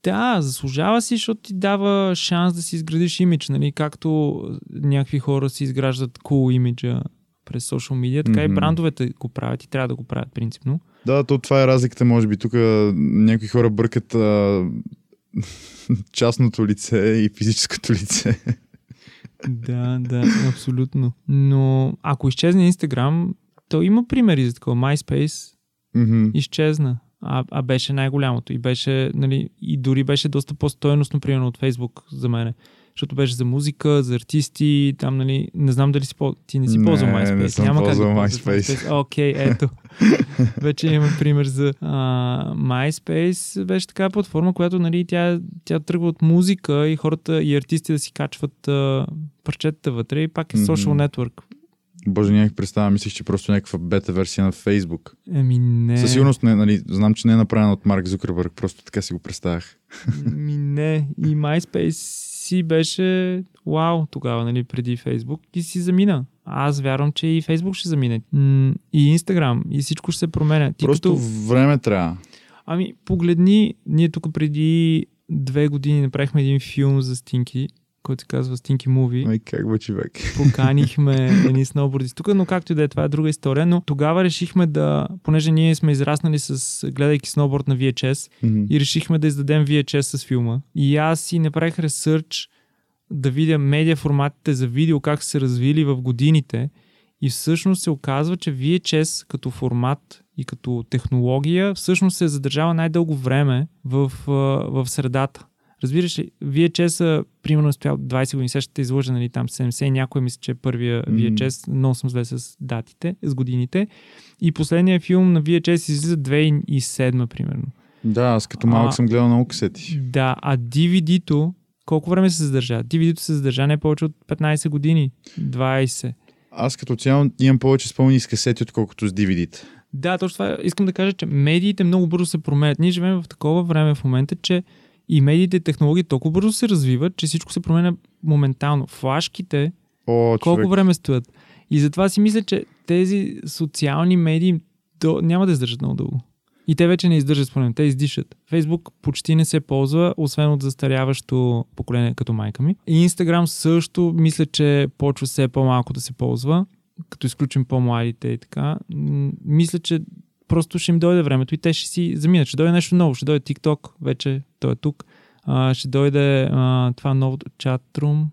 да, заслужава си, защото ти дава шанс да си изградиш имидж, нали? Както някакви хора си изграждат cool имиджа през social media, така и Мгм. брандовете го правят и трябва да го правят принципно. Да, то това е разликата, може би. Тук някои хора бъркат а, частното лице и физическото лице. Да, да, абсолютно. Но ако изчезне Инстаграм, то има примери за такова. MySpace Мгм. изчезна, а, а беше най-голямото и беше, нали, и дори беше доста по-стойностно, примерно от Facebook за мен. Защото беше за музика, за артисти, там, нали, не знам дали си по... ти не си Не, ползвал не MySpace. съм Няма как да ползвал MySpace. Окей, ето. Вече имаме пример за а, MySpace. Беше така платформа, която, нали, тя, тя тръгва от музика и хората и артисти да си качват а, парчетата вътре и пак е social network. Боже, нямах представа. Мислих, че просто някаква бета версия на Фейсбук. Еми не. Със сигурност не, нали, знам, че не е направена от Марк Зукърбърг, просто така си го представях. Ми не. И MySpace си беше вау тогава, нали, преди Facebook и си замина. Аз вярвам, че и Facebook ще замине. И Instagram. И всичко ще се променя. Ти просто като... време трябва. Ами, погледни, ние тук преди две години направихме един филм за Стинки, който се казва Stinky Movie. Ай, как бе, човек? Поканихме едни сноубордисти тук, но както и да е, това е друга история. Но тогава решихме да, понеже ние сме израснали с гледайки сноуборд на VHS, Мгм. и решихме да издадем VHS с филма. И аз си направих ресърч да видя медиа форматите за видео, как са се развили в годините. И всъщност се оказва, че VHS като формат и като технология всъщност се е задържава най-дълго време в, в средата. Разбираш ли, VHS примерно стоял 20 години, сега ще излъжа, нали, там 70 и някой мисля, че е първия. VHS, но съм зле с датите, с годините. И последният филм на VHS излиза 2007 примерно. Да, аз като малък А- съм гледал много касети. Да, а DVD-то, колко време се задържа? DVD-то се задържа не повече от 15 години. 20. Аз като цяло имам повече спомени с касети, отколкото с DVD-та. Да, точно това искам да кажа, че медиите много бързо се променят. Ние живеем в такова време в момента, че и медиите и технологии толкова бързо се развиват, че всичко се променя моментално. Флашките О, колко човек. време стоят. И затова си мисля, че тези социални медии до, няма да издържат много дълго. И те вече не издържат според мен, те издишат. Фейсбук почти не се ползва, освен от застаряващо поколение като майка ми. И Инстаграм също мисля, че почва все по-малко да се ползва, като изключим по-младите и така. Мисля, че просто ще им дойде времето и те ще си заминат. Ще дойде нещо ново, ще дойде TikTok, вече той е тук. А, ще дойде а, това новото чатрум.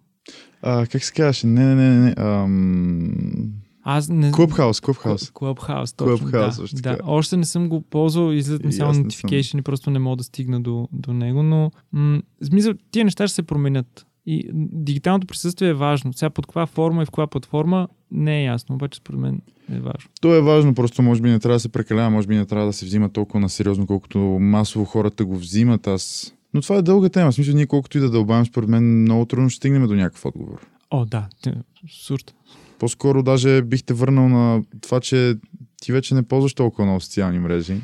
А, как се казваше? Не, не, не, не. Ам... Аз не Клубхаус, Клубхаус. Клъбхаус, точно. Clubhouse, да, точно да. Още не съм го ползвал, излизат ми само notification и просто не мога да стигна до, до него, но м- смисъл, тия неща ще се променят. И дигиталното присъствие е важно. Сега под каква форма и в каква платформа не е ясно, обаче според мен е важно. То е важно, просто може би не трябва да се прекалява, може би не трябва да се взима толкова на сериозно, колкото масово хората го взимат. Аз... Но това е дълга тема. В смисъл, ние колкото и да дълбавим, според мен много трудно ще стигнем до някакъв отговор. О, да, абсурд. По-скоро даже бих те върнал на това, че ти вече не ползваш толкова много социални мрежи.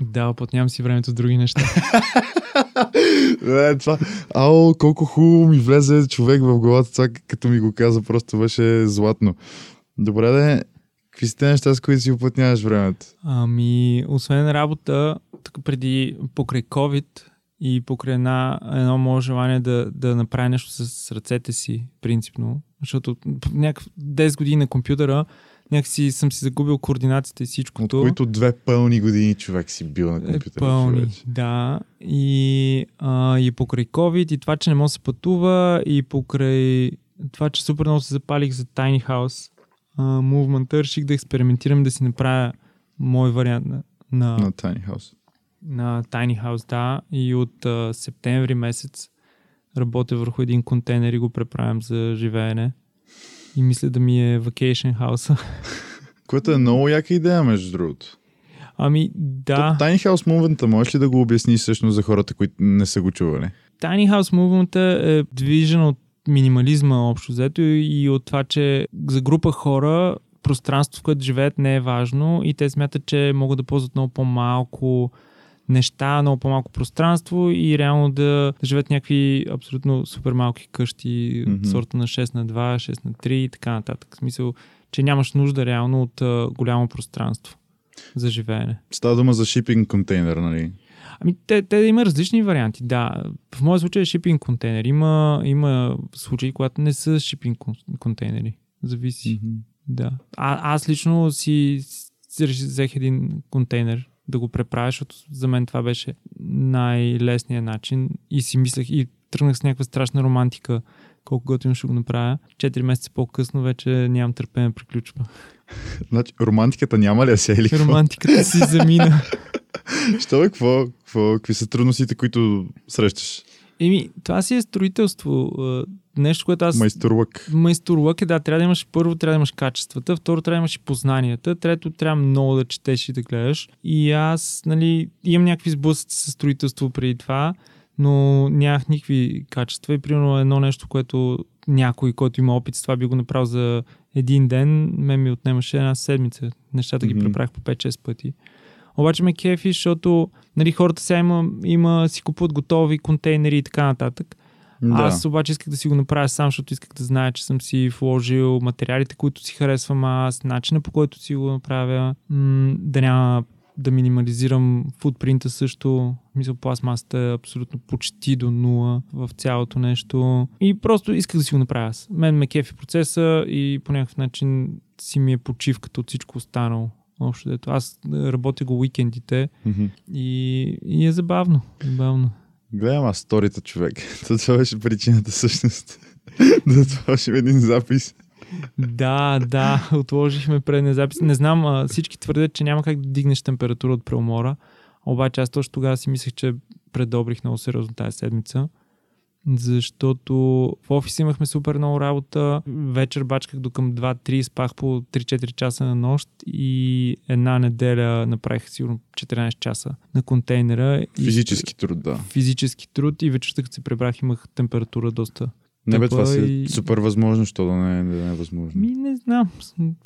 Да, отнямам си времето с други неща. е, това... Ао, колко хубаво ми влезе човек в главата. Това, като ми го каза, просто беше златно. Добре, да Какви са те неща, с които си оплътняваш времето? Ами, освен работа, преди покрай COVID и покрай една, едно мое желание да, да направя нещо с ръцете си, принципно, защото някакъв 10 години на компютъра някакси съм си загубил координацията и От всичкото. които две пълни години човек си бил на е компютъра. пълни, човече. да. И, а, и покрай COVID, и това, че не мога да се пътува, и покрай това, че супер много се запалих за Tiny House а, Movement, реших да експериментирам да си направя мой вариант на, на, На Tiny House. на Tiny House, да. И от а, септември месец работя върху един контейнер и го преправям за живеене. И мисля да ми е vacation house. Което е много яка идея, между другото. ами То, да, Tiny House Movement, можеш ли да го обясниш всъщност за хората, които не са го чували? Tiny House Movement е движен от минимализма общо взето и от това, че за група хора пространство, в което живеят не е важно и те смятат, че могат да ползват много по-малко неща, много по-малко пространство и реално да, да живеят някакви абсолютно супер малки къщи от сорта на 6 на 2, 6 на 3 и така нататък. В смисъл, че нямаш нужда реално от а, голямо пространство за живеене. Става дума за шипинг контейнер, нали? Ами, те, те има различни варианти, да. В моя случай е шипинг контейнер. Има, има случаи, когато не са шипинг кон- контейнери. Зависи. Да. А, аз лично си, взех един контейнер да го преправя, защото за мен това беше най-лесният начин и си мислех и тръгнах с някаква страшна романтика колко готино ще го направя. Четири месеца по-късно вече нямам търпение приключва. Значи, романтиката няма ли да се е или? Романтиката си замина. Що бе, какво, какво, какви са трудностите, които срещаш? Еми, това си е строителство. Нещо, което аз Майсторлък. Майсторлък е да, трябва да имаш първо, трябва да имаш качествата, второ трябва да имаш и познанията, трето трябва много да четеш и да гледаш. И аз, нали, имам някакви сблъсъци с строителство преди това, но нямах никакви качества и примерно едно нещо, което някой, който има опит с това би го направил за един ден, мен ми отнемаше една седмица. Нещата ги Мгм. преправих по 5-6 пъти. Обаче ме кефи, защото нали, хората сега има, има, си купуват готови контейнери и така нататък. Да. Аз обаче исках да си го направя сам, защото исках да зная, че съм си вложил материалите, които си харесвам аз, начина по който си го направя, м- да няма да минимализирам футпринта също. Мисля, пластмасата е абсолютно почти до нула в цялото нещо. И просто исках да си го направя аз. Мен ме кефи процеса и по някакъв начин си ми е почивката от всичко останало. Общо дето. Аз работя го уикендите Мгм. и, и е забавно. забавно. Гледам аз сторите, човек. То това беше причината всъщност. да сложим един запис. Да, да, отложихме предния запис. Не знам, всички твърдят, че няма как да дигнеш температура от преумора. Обаче аз точно тогава си мислех, че предобрих много сериозно тази седмица. Защото в офис имахме супер много работа. Вечер бачках до към 2-3, спах по 3-4 часа на нощ и една неделя направих сигурно 14 часа на контейнера. И Физически труд, да. физически труд и вечерта, като се пребрах, имах температура доста Не бе, това си и- е супер възможно, що да не, да не е възможно. Ми не знам.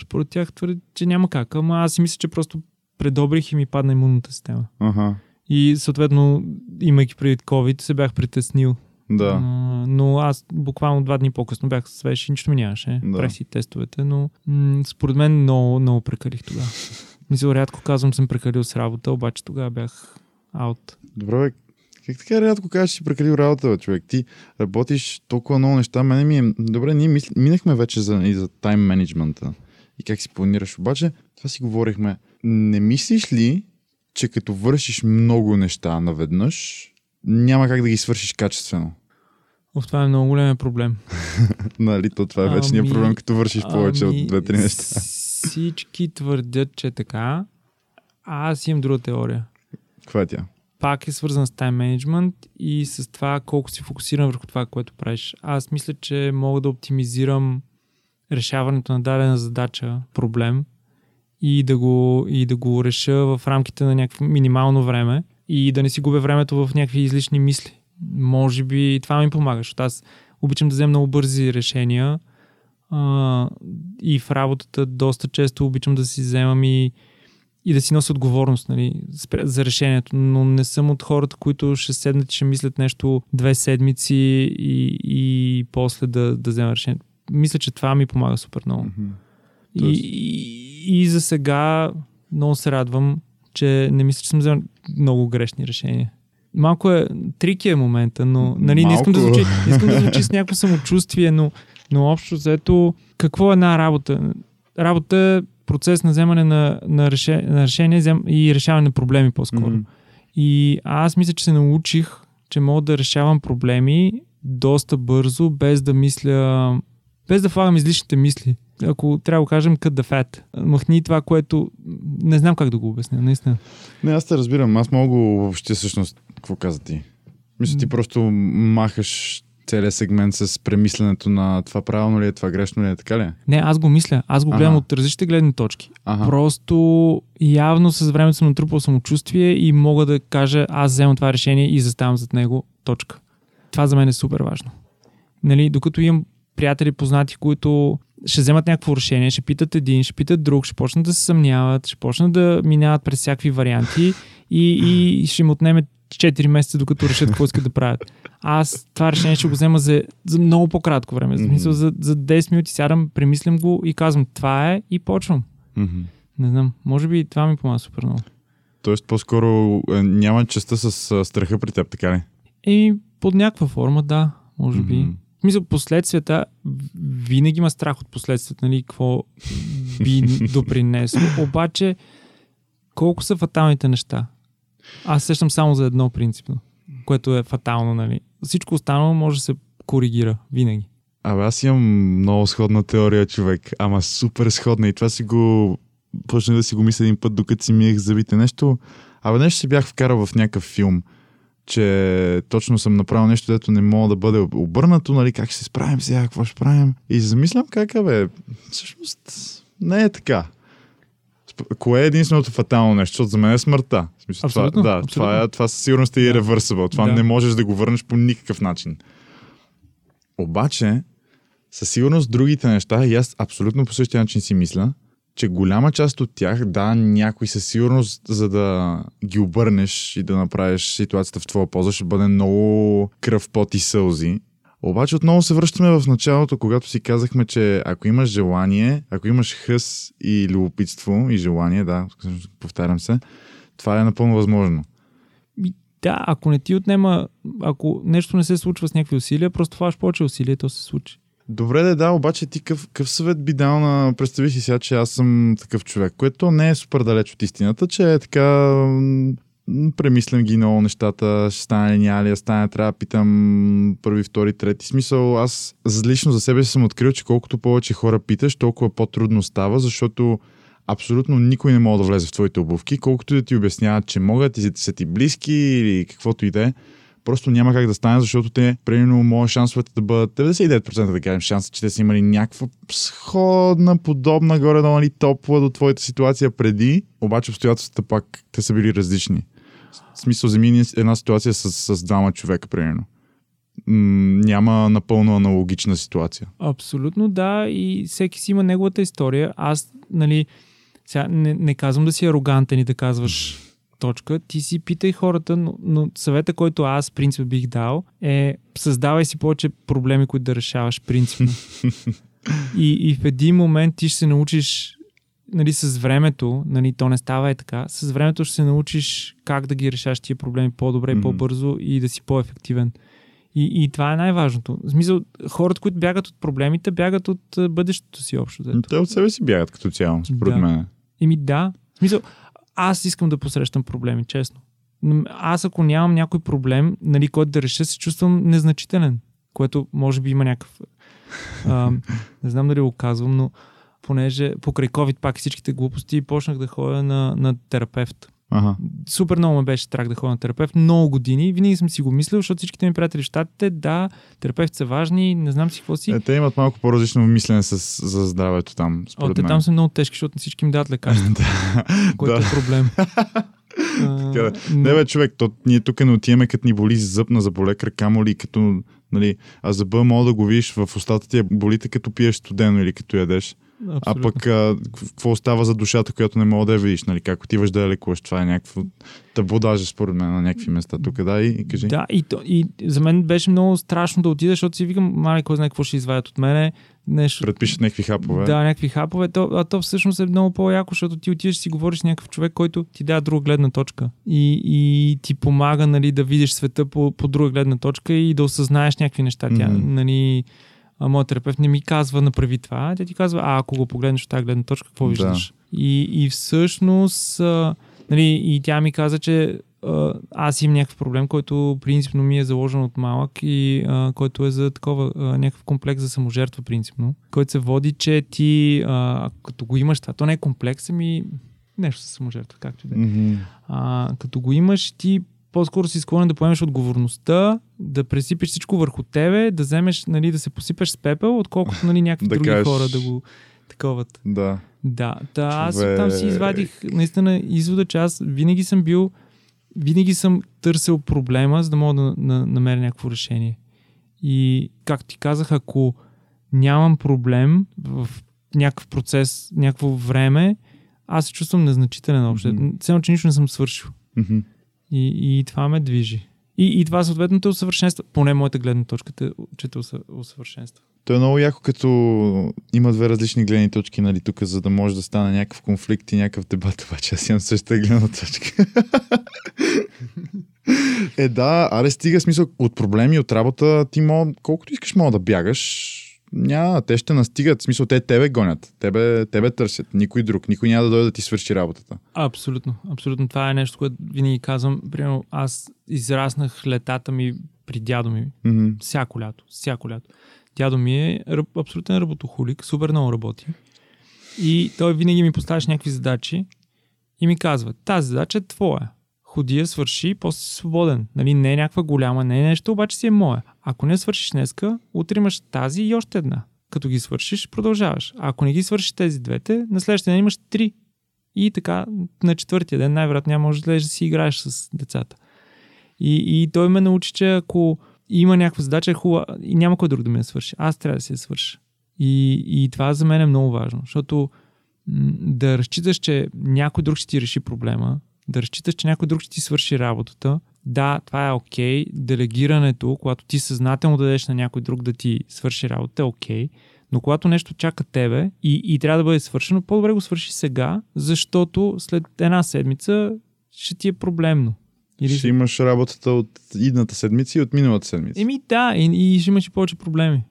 Според тях твърдят, че няма как. Ама аз си мисля, че просто предобрих и ми падна имунната система. Ага, И съответно, имайки преди COVID, се бях притеснил. Да. А, но аз буквално два дни по-късно бях свеж и нищо ми нямаше. Да. Правих си тестовете, но м- според мен много, много прекалих тогава. Мисля, рядко казвам, съм прекалил с работа, обаче тогава бях аут. Добре, как така рядко кажеш, че си прекалил работа, бе, човек? Ти работиш толкова много неща. Мене ми е... Добре, ние минахме вече за, и за тайм менеджмента и как си планираш. Обаче, това си говорихме. Не мислиш ли, че като вършиш много неща наведнъж, няма как да ги свършиш качествено? О, това е много голям проблем. нали, то това е вечният Ами, проблем, като вършиш повече ами, от две-три неща. Всички твърдят, че е така. А аз имам друга теория. Каква е тя? Пак е свързан с тайм менеджмент и с това колко си фокусиран върху това, което правиш. Аз мисля, че мога да оптимизирам решаването на дадена задача, проблем и да го, и да го реша в рамките на някакво минимално време и да не си губя времето в някакви излишни мисли. Може би това ми помага, защото аз обичам да взема много бързи решения а, и в работата доста често обичам да си вземам и, и да си нося отговорност нали, за решението, но не съм от хората, които ще седнат и ще мислят нещо две седмици и, и после да, да взема решение. Мисля, че това ми помага супер много. И, Тоест- и, и за сега много се радвам, че не мисля, че съм взел много грешни решения. Малко е, трики е момента, но нали, не, искам да звучи, искам да звучи с някакво самочувствие, но, но общо заето, какво е една работа? Работа е процес на вземане на, на, реше, на решение и решаване на проблеми по-скоро. Мгм. И аз мисля, че се научих, че мога да решавам проблеми доста бързо, без да мисля, без да влагам излишните мисли. Ако трябва да кажем, cut the fat. Махни това, което не знам как да го обясня, наистина. Не, аз те разбирам. Аз мога въобще всъщност. Какво каза ти? Мисля, ти просто махаш целият сегмент с премисленето на това правилно ли е, това грешно ли е, така ли? е? Не, аз го мисля. Аз го гледам Ага. от различните гледни точки. Ага. Просто явно с времето съм натрупал самочувствие и мога да кажа, аз вземам това решение и заставам зад него. Точка. Това за мен е супер важно. Нали, докато имам приятели, познати, които ще вземат някакво решение, ще питат един, ще питат друг, ще почнат да се съмняват, ще почнат да минават през всякакви варианти и, и ще им отнеме 4 месеца, докато решат какво искат да правят. Аз това решение ще го взема за, за много по-кратко време. За, смисъл, за, за 10 минути сядам, премислям го и казвам това е и почвам. Мгм. Не знам, може би това ми помага супер много. Тоест, по-скоро е, няма частта с страха при теб, така ли? И под някаква форма, да, може би. Мгм. Смисъл, последствията, винаги има страх от последствията, нали, какво би допринесло. Обаче, колко са фаталните неща? Аз сещам само за едно принципно, което е фатално, нали. Всичко останало може да се коригира винаги. Абе, аз имам много сходна теория, човек. Ама супер сходна. И това си го... Почнах да си го мисля един път, докато си миех зъбите. Нещо... Абе, нещо си бях вкарал в някакъв филм, че точно съм направил нещо, дето не мога да бъде обърнато, нали, как ще се справим сега, какво ще правим. И замислям как, абе, всъщност не е така. Кое е единственото фатално нещо? Защото за мен е смъртта. Смисъл, Абсолютно, това, да, абсолютно. това, е, това със сигурност е irreversible. Това Да. не можеш да го върнеш по никакъв начин. Обаче, със сигурност другите неща, и аз абсолютно по същия начин си мисля, че голяма част от тях, да, някой със сигурност, за да ги обърнеш и да направиш ситуацията в твоя полза, ще бъде много кръв, пот и сълзи. Обаче отново се връщаме в началото, когато си казахме, че ако имаш желание, ако имаш хъс и любопитство и желание, да, повтарям се, това е напълно възможно. Да, ако не ти отнема, ако нещо не се случва с някакви усилия, просто фаш повече усилия, то се случи. Добре, да, да, обаче ти къв, къв съвет би дал на... Представи си сега, че аз съм такъв човек, което не е супер далеч от истината, че е така... Премислям ги много нещата, ще стане ли, няма ли стане, трябва да питам първи, втори, трети. Смисъл, аз лично за себе си съм открил, че колкото повече хора питаш, толкова по-трудно става, защото абсолютно никой не може да влезе в твоите обувки, колкото да ти обясняват, че могат и са ти близки или каквото и да е. Просто няма как да стане, защото те, примерно, може шансовете да бъдат 99% да кажем шанса, че те са имали някаква сходна, подобна, горе-долу, нали, топла до твоята ситуация преди, обаче обстоятелствата пак те са били различни. В смисъл, вземи една ситуация с, с двама човека, примерно. Няма напълно аналогична ситуация. Абсолютно да, и всеки си има неговата история. Аз, нали, сега не, не казвам да си арогантен и да казваш точка. Ти си питай хората, но, но съвета, който аз принцип бих дал е създавай си повече проблеми, които да решаваш принципно. и, и в един момент ти ще се научиш нали, с времето, нали, то не става е така, с времето ще се научиш как да ги решаш тия проблеми по-добре, Мгм. по-бързо и да си по-ефективен. И, и това е най-важното. В смисъл, хората, които бягат от проблемите, бягат от бъдещето си общо. Те от себе си бягат като цяло, според Да. мен. Еми да. В смисъл, аз искам да посрещам проблеми, честно. Аз ако нямам някой проблем, нали, който да реша, се чувствам незначителен. Което може би има някакъв... А, не знам дали го казвам, но понеже покрай COVID пак всичките глупости почнах да ходя на, на терапевт. Ага. Супер много ме беше страх да ходя на терапевт. Много години. Винаги съм си го мислил, защото всичките ми приятели в щатите, да, терапевти са важни, не знам си какво си. Е, те имат малко по-различно мислене с, за здравето там, О, според те мен. там са много тежки, защото всички им дават лекарства, което да. е проблем. А, Така да. но- Не бе, човек, то, ние тук не отиваме като ни боли зъб на заболекар, камо ли като, нали, а зъба мога да го видиш в устата ти, болите като пиеш студено или като ядеш. А Абсолютно. пък а, какво остава за душата, която не мога да я видиш, нали, как отиваш да я лекуваш, това е някакво табу даже според мен на някакви места. Тук да, и, и кажи. Да, и, и за мен беше много страшно да отида, защото си викам, мале, кой знае какво ще извадят от мене. Нещо, Предпишат някакви хапове. Да, някакви хапове. То, а то всъщност е много по-яко, защото ти отиваш и си говориш с някакъв човек, който ти дава друга гледна точка. И, и ти помага нали, да видиш света по, по друга гледна точка и да осъзнаеш някакви неща. Тя, Мгм. нали, а моят терапевт не ми казва направи това, тя ти казва, а ако го погледнеш от тази гледна точка, какво Да. виждаш? И, и всъщност, а, нали, и тя ми каза, че а, аз имам някакъв проблем, който принципно ми е заложен от малък и а, който е за такова а, някакъв комплекс за саможертва принципно, който се води, че ти а, като го имаш това, то не е комплекс, ами нещо за саможертва, както и да е. А, като го имаш, ти по-скоро си склонен да поемеш отговорността, да пресипеш всичко върху тебе, да вземеш, нали, да се посипеш с пепел, отколкото нали, някакви Да други кажеш- хора да го таковат. Да. Да, да аз Човек. там си извадих наистина извода, че аз винаги съм бил, винаги съм търсил проблема, за да мога да, да намеря някакво решение. И, както ти казах, ако нямам проблем в някакъв процес, някакво време, аз се чувствам незначителен общо. Mm-hmm. че нищо не съм свършил. Мгм. И, и това ме движи. И, и това съответно те усъвършенства. Поне моята гледна точка, те, че те усъвършенства. То е много яко, като има две различни гледни точки, нали, тук, за да може да стане някакъв конфликт и някакъв дебат, обаче аз имам същата гледна точка. е, да, аре стига смисъл от проблеми, от работа, ти мога, колкото искаш мога да бягаш, няма, те ще настигат, в смисъл те тебе гонят, тебе, тебе търсят, никой друг, никой няма да дойде да ти свърши работата. Абсолютно. Абсолютно. Това е нещо, което винаги казвам. Примерно, аз израснах летата ми при дядо ми. Мгм. Всяко лято. Всяко лято. Дядо ми е абсолютен работохулик. Супер много работи. И той винаги ми поставяше някакви задачи и ми казва, тази задача е твоя. Ходи я, свърши, после си свободен. Нали, не е някаква голяма, не е нещо, обаче си е моя. Ако не свършиш днеска, утре имаш тази и още една. Като ги свършиш, продължаваш. А ако не ги свършиш тези двете, на следващия ден имаш три. И така, на четвъртия ден най-вероятно няма може да да си играеш с децата. И, и той ме научи, че ако има някаква задача, е хубава и няма кой друг да ми я свърши. Аз трябва да си я свърша. И, и това за мен е много важно, защото да разчиташ, че някой друг ще ти реши проблема, да разчиташ, че някой друг ще ти свърши работата, да, това е окей. Делегирането, когато ти съзнателно дадеш на някой друг да ти свърши работа, е окей. Но когато нещо чака тебе и, и трябва да бъде свършено, по-добре го свърши сега, защото след една седмица ще ти е проблемно. Или Ще имаш работата от идната седмица и от миналата седмица. Еми да, и, и ще имаш и повече проблеми.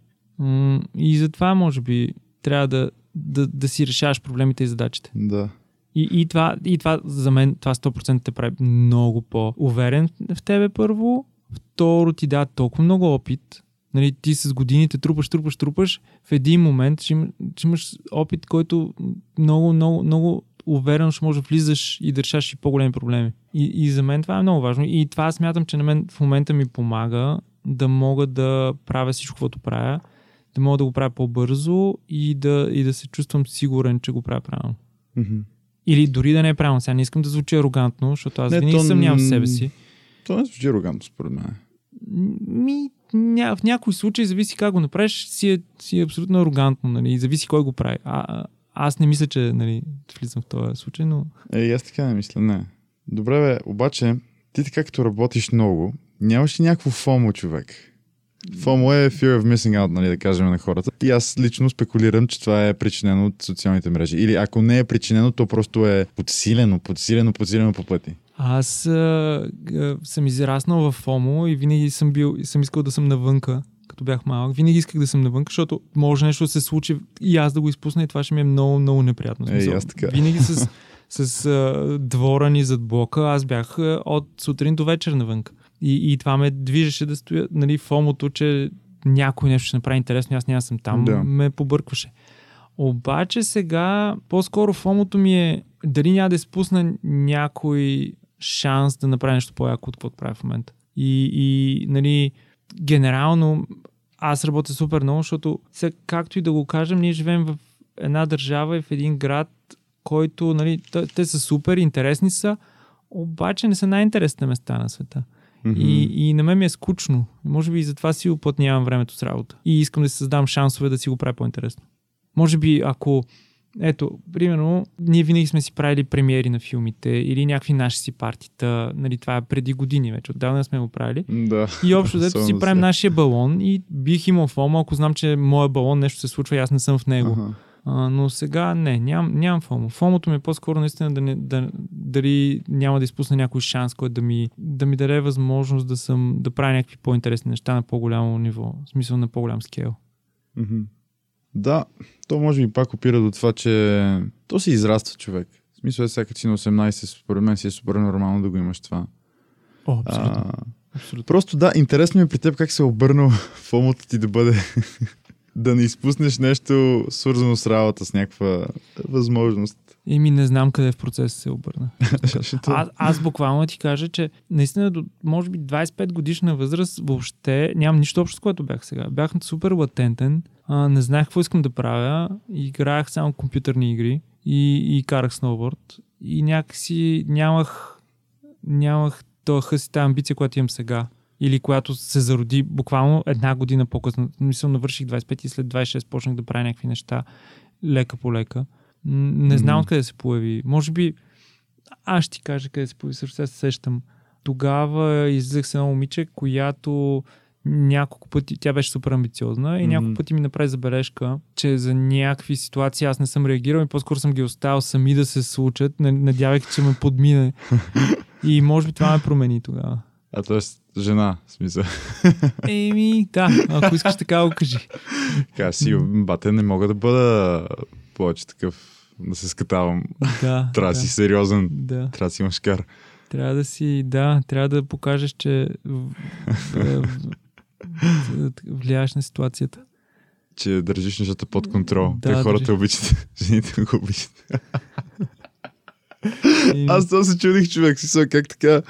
И затова, може би, трябва да, да, да си решаваш проблемите и задачите. Да. И, и, това, и това за мен, това 100% те прави много по-уверен в тебе първо. Второ, ти дава толкова много опит. Нали, ти с годините трупаш, трупаш, трупаш. В един момент ще, им, ще имаш опит, който много, много, много уверено ще може да влизаш и да решаш и по-големи проблеми. И, и за мен това е много важно. И това смятам, че на мен в момента ми помага да мога да правя всичко, което правя, да мога да го правя по-бързо и да, и да се чувствам сигурен, че го правя правилно. Мгм. Или дори да не е правилно. Сега не искам да звучи арогантно, защото аз Не, винаги то съмнявам в себе си. Това не звучи арогантно, според мен. Ми, ня, в някои случаи, зависи как го направиш, си е, си е абсолютно арогантно, нали? И зависи кой го прави. А, аз не мисля, че нали, влизам в този случай, но Е, аз така не мисля, не. Добре, бе, обаче, ти така като работиш много, нямаш ли някакво фомо, човек? FOMO е Fear of Missing Out, нали, да кажем на хората. И аз лично спекулирам, че това е причинено от социалните мрежи. Или ако не е причинено, то просто е подсилено, подсилено, подсилено по пъти. Аз а, а, съм израснал в FOMO и винаги съм бил, съм искал да съм навънка като бях малък. Винаги исках да съм навън, защото може нещо да се случи и аз да го изпусна и това ще ми е много, много неприятно. Е, аз така. Винаги с, с а, двора ни зад блока аз бях а, от сутрин до вечер навън. И, и това ме движеше да стоя, нали, фомото, че някой нещо ще направи интересно, аз няма съм там, да. ме побъркваше. Обаче сега по-скоро фомото ми е дали няма да изпусна някой шанс да направи нещо по-яко от какво правя в момента. И, и нали, генерално аз работя супер много, защото сега, както и да го кажем, ние живеем в една държава и в един град, който, нали, те са супер, интересни са, обаче не са най-интересните места на света. Mm-hmm. И, и на мен ми е скучно. Може би и затова си уплътнявам времето с работа. И искам да си създам шансове да си го правя по-интересно. Може би ако ето, примерно, ние винаги сме си правили премиери на филмите или някакви наши си партита. Нали, това е преди години вече. Отдавна сме го правили. Да. И общо взето си правим нашия балон и бих имал фома, ако знам, че моя балон нещо се случва и аз не съм в него. Ага. А, но сега не, ням, нямам фомо. Фомото ми е по-скоро наистина да не, да, дали няма да изпусна някой шанс, който да ми, да ми даде възможност да, съм, да правя някакви по-интересни неща на по-голямо ниво. В смисъл на по-голям. Mm-hmm. Да, то може би пак опира до това, че то си израства човек. В смисъл е сега си на 18, според мен си е супер нормално да го имаш това. О, абсолютно. А, абсолютно. Просто да, интересно ми е при теб как се е обърнал фомото ти да бъде да не изпуснеш нещо свързано с работа, с някаква възможност. И ми не знам къде в процеса се обърна. а, аз буквално ти кажа, че наистина до, може би 25 годишна възраст въобще нямам нищо общо с което бях сега. Бях супер латентен, а, не знаех какво искам да правя, играех само компютърни игри и, и карах сноуборд и някакси нямах, нямах този хъс и тази амбиция, която имам сега или която се зароди буквално една година по-късно. Мисля, навърших 25 и след 26 почнах да правя някакви неща лека по лека. Не знам mm-hmm. откъде се появи. Може би аз ще ти кажа къде се появи, също се сещам. Тогава излизах с едно момиче, която няколко пъти, тя беше супер амбициозна и mm-hmm. няколко пъти ми направи забележка, че за някакви ситуации аз не съм реагирал и по-скоро съм ги оставил сами да се случат, надявайки, че ме подмине. и може би това ме промени тогава. А т.е. жена, в смисъл. Еми, да, ако искаш така го кажи. Така си, бате, не мога да бъда повече такъв, да се скатавам. Да. трябва да си сериозен. Да. Трябва да си имаш кар. Трябва да си, да, трябва да покажеш, че влияеш на ситуацията. Че държиш нещата под контрол. Да, Те хората държиш. обичат, жените го обичат. Аз това се чудих, човек. Си как така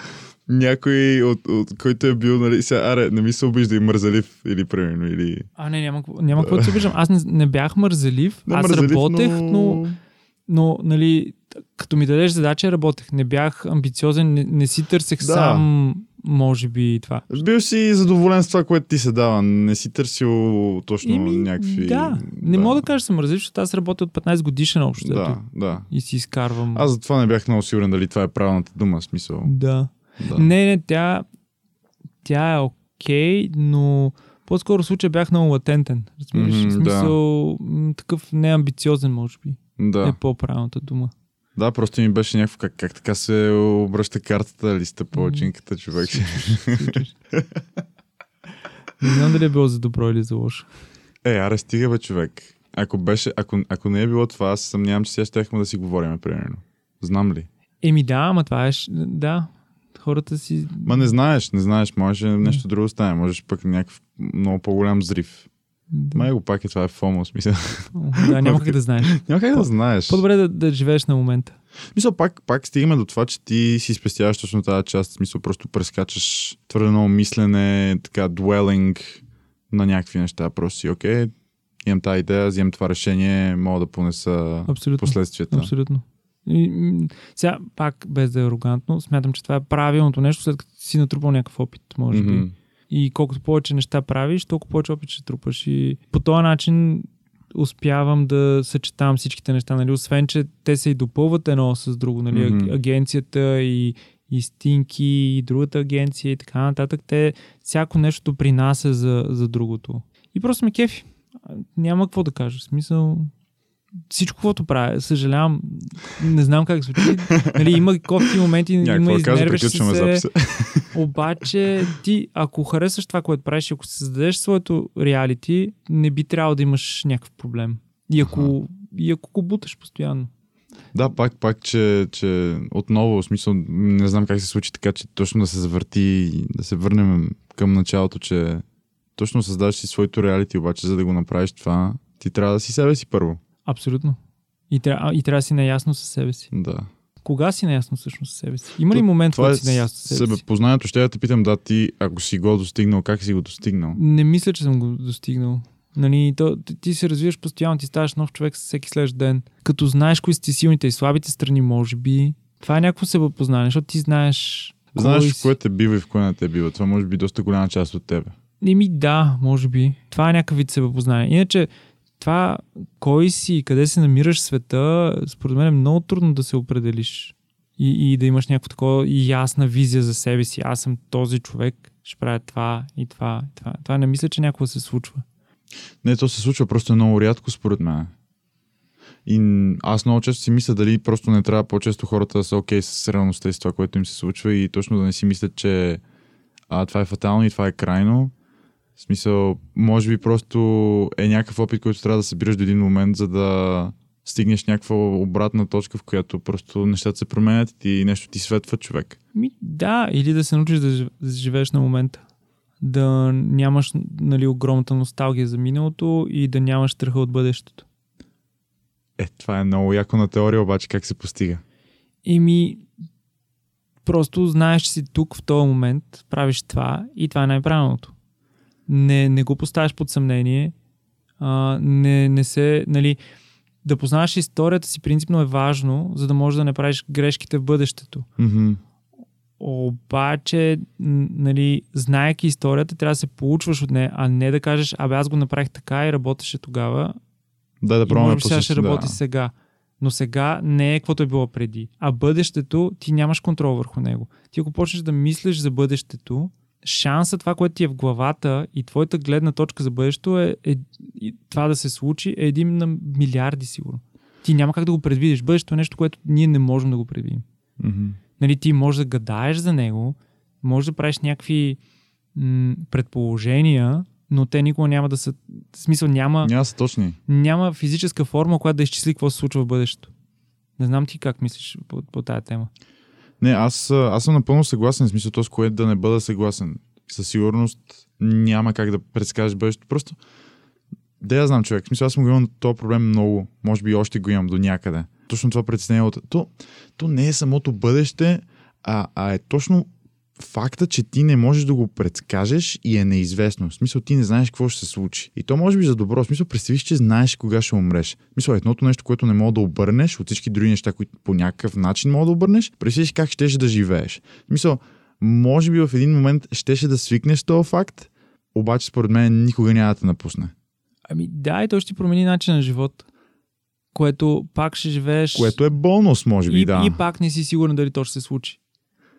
някой, от, от, който е бил, нали, сега, аре, не ми се обижда и мързелив или примерно, или... А, не, няма, няма какво да се обиждам. Аз не, не бях мързелив, не, аз мързелив, работех, но... но, но, нали, като ми дадеш задача, работех. Не бях амбициозен, не, не си търсех да. сам, може би, това. Бил си задоволен с това, което ти се дава. Не си търсил точно Ими, някакви... Да, не да. мога да кажа, че съм мързелив, защото аз работя от 15 годишен общо. Да, да. И си изкарвам. Аз затова не бях много сигурен дали това е правилната дума, смисъл. Да. Да. Не, не, тя, тя е окей, okay, но по-скоро случай бях много латентен. Разбираш? Mm-hmm, в смисъл, да. такъв неамбициозен, може би. Да. Е по-правилната дума. Да, просто ми беше някакво как, как така се обръща картата, листа по очинката, човек. Не знам дали е било за добро или за лошо. Е, аре, стига бе, човек. Ако, беше, ако, ако не е било това, аз съмнявам, че сега щяхме да си говорим, примерно. Знам ли? Еми да, ама това е... Да, хората си... Ма не знаеш, не знаеш, може нещо друго стане, можеш пък някакъв много по-голям взрив. Да. Май го пак е това е фомо, смисъл. Да, няма как да знаеш. няма как да знаеш. По-добре да, да живееш на момента. Мисля, пак, пак стигаме до това, че ти си спестяваш точно тази част. Смисъл, просто прескачаш твърде много мислене, така, дуелинг на някакви неща. Просто си, окей, имам тази идея, вземам това решение, мога да понеса Абсолютно. последствията. Абсолютно. И, сега, пак без да е арогантно, смятам, че това е правилното нещо, след като си натрупал някакъв опит, може mm-hmm. би. И колкото повече неща правиш, толкова повече опит ще трупаш. И по този начин успявам да съчетавам всичките неща, нали? освен, че те се и допълват едно с друго, нали? Mm-hmm. агенцията и, и Стинки, и другата агенция и така нататък. Те всяко нещо допринася за, за другото. И просто ме кефи. Няма какво да кажа. В смисъл, всичко, каквото правя, съжалявам, не знам как се случи. Нали, има кофти моменти, има изнервяш се. Обаче ти, ако харесваш това, което правиш, ако създадеш своето реалити, не би трябвало да имаш някакъв проблем. И ако, и ако го буташ постоянно. Да, пак, пак, че, че отново, в смисъл, не знам как се случи така, че точно да се завърти, да се върнем към началото, че точно създаваш си своето реалити, обаче за да го направиш това, ти трябва да си себе си първо. Абсолютно. И, трябва, и трябва да си наясно със себе си. Да. Кога си наясно всъщност със себе си? Има ли момент, когато е си наясно със себе си? Познанието ще да те питам, да, ти, ако си го достигнал, как си го достигнал? Не мисля, че съм го достигнал. Нали, то, ти се развиваш постоянно, ти ставаш нов човек всеки следващ ден. Като знаеш кои са ти силните и слабите страни, може би. Това е някакво себепознание, защото ти знаеш. Знаеш кой в кое те бива и в кое не те бива. Това може би доста голяма част от тебе. Еми да, може би. Това е някакъв вид себепознание. Иначе, това кой си и къде се намираш в света, според мен е много трудно да се определиш. И, и да имаш някаква такова ясна визия за себе си. Аз съм този човек, ще правя това и това. И това. това не мисля, че някога се случва. Не, то се случва просто много рядко, според мен. И аз много често си мисля дали просто не трябва по-често хората да са окей okay с реалността и с това, което им се случва и точно да не си мислят, че а, това е фатално и това е крайно. В смисъл, може би просто е някакъв опит, който трябва да събираш до един момент, за да стигнеш някаква обратна точка, в която просто нещата се променят и нещо ти светва човек. Ми, да, или да се научиш да, живееш на момента. Да нямаш нали, огромната носталгия за миналото и да нямаш страха от бъдещето. Е, това е много яко на теория, обаче как се постига? ми, просто знаеш, че си тук в този момент, правиш това и това е най-правилното. Не, не го поставяш под съмнение, а, не, не се, нали, да познаваш историята си принципно е важно, за да можеш да не правиш грешките в бъдещето. Mm-hmm. Обаче, нали, знаеки историята, трябва да се получваш от нея, а не да кажеш, абе аз го направих така и работеше тогава. Да, да пробваме по сега ще работи да. сега. Но сега не е каквото е било преди. А бъдещето, ти нямаш контрол върху него. Ти ако почнеш да мислиш за бъдещето, шанса това, което ти е в главата и твоята гледна точка за бъдещето е, е, това да се случи е един на милиарди сигурно. Ти няма как да го предвидиш. Бъдещето е нещо, което ние не можем да го предвидим. Mm-hmm. Нали, ти можеш да гадаеш за него, можеш да правиш някакви м- предположения, но те никога няма да са... В смисъл няма... Няма са точни. Няма физическа форма, която да изчисли какво се случва в бъдещето. Не знам ти как мислиш по, по тая тема. Не, аз, аз съм напълно съгласен, в смисъл то, с което да не бъда съгласен. Със сигурност няма как да предскажеш бъдещето. Просто, да я знам човек, в смисъл аз съм го имал този проблем много, може би още го имам до някъде. Точно това притеснение. То, то не е самото бъдеще, а, а е точно факта, че ти не можеш да го предскажеш и е неизвестно. В смисъл, ти не знаеш какво ще се случи. И то може би за добро. В смисъл, представиш, че знаеш кога ще умреш. В смисъл, едното нещо, което не мога да обърнеш от всички други неща, които по някакъв начин мога да обърнеш, представиш как щеше да живееш. В смисъл, може би в един момент щеше да свикнеш този факт, обаче според мен никога няма да те напусне. Ами да, и то ще промени начин на живот. Което пак ще живееш. Което е бонус, може би, и, да. И пак не си сигурен дали то ще се случи.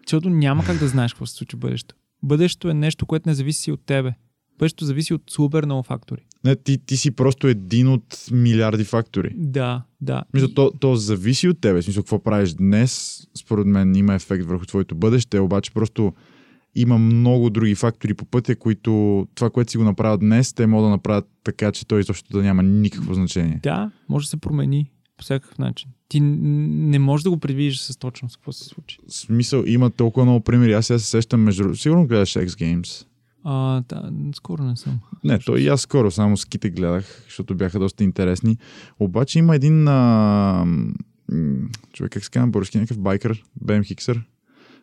Защото няма как да знаеш какво се случи в бъдещето. Бъдещето е нещо, което не зависи от тебе. Бъдещето зависи от супер много фактори. Не, ти, ти си просто един от милиарди фактори. Да, да. Мисля, то, то зависи от тебе. Смисъл, какво правиш днес, според мен има ефект върху твоето бъдеще, обаче просто има много други фактори по пътя, които това, което си го направят днес, те могат да направят така, че той изобщо да няма никакво значение. Да, може да се промени по всякакъв начин. Ти не можеш да го предвидиш с точност какво се случи. В смисъл, има толкова много примери. Аз сега се сещам между... Сигурно гледаш X Games. А, да, скоро не съм. Не, то и аз скоро, само ските гледах, защото бяха доста интересни. Обаче има един а, човек, как се казва, български, някакъв байкър, Бем Хиксър,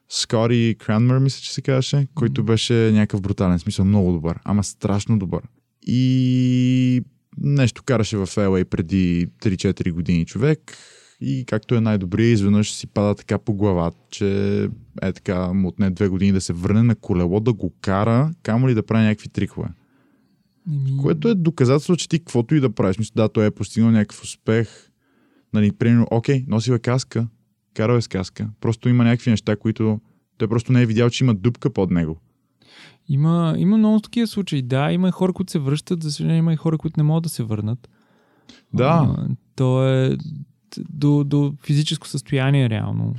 Скори Кранмер, мисля, че се казваше, който беше някакъв брутален смисъл, много добър, ама страшно добър. И нещо караше в LA преди 3-4 години човек и както е най-добрия, изведнъж си пада така по главата, че е така му отне две години да се върне на колело, да го кара, камо ли да прави някакви трикове. Еми... Което е доказателство, че ти каквото и да правиш, мисля, да, той е постигнал някакъв успех. Нали, примерно, окей, носи бе каска, карал е с каска. Просто има някакви неща, които Той просто не е видял, че има дупка под него. Има, има много такива случаи. Да, има и хора, които се връщат, за съжаление има и хора, които не могат да се върнат. Да. А, то е до, до физическо състояние реално.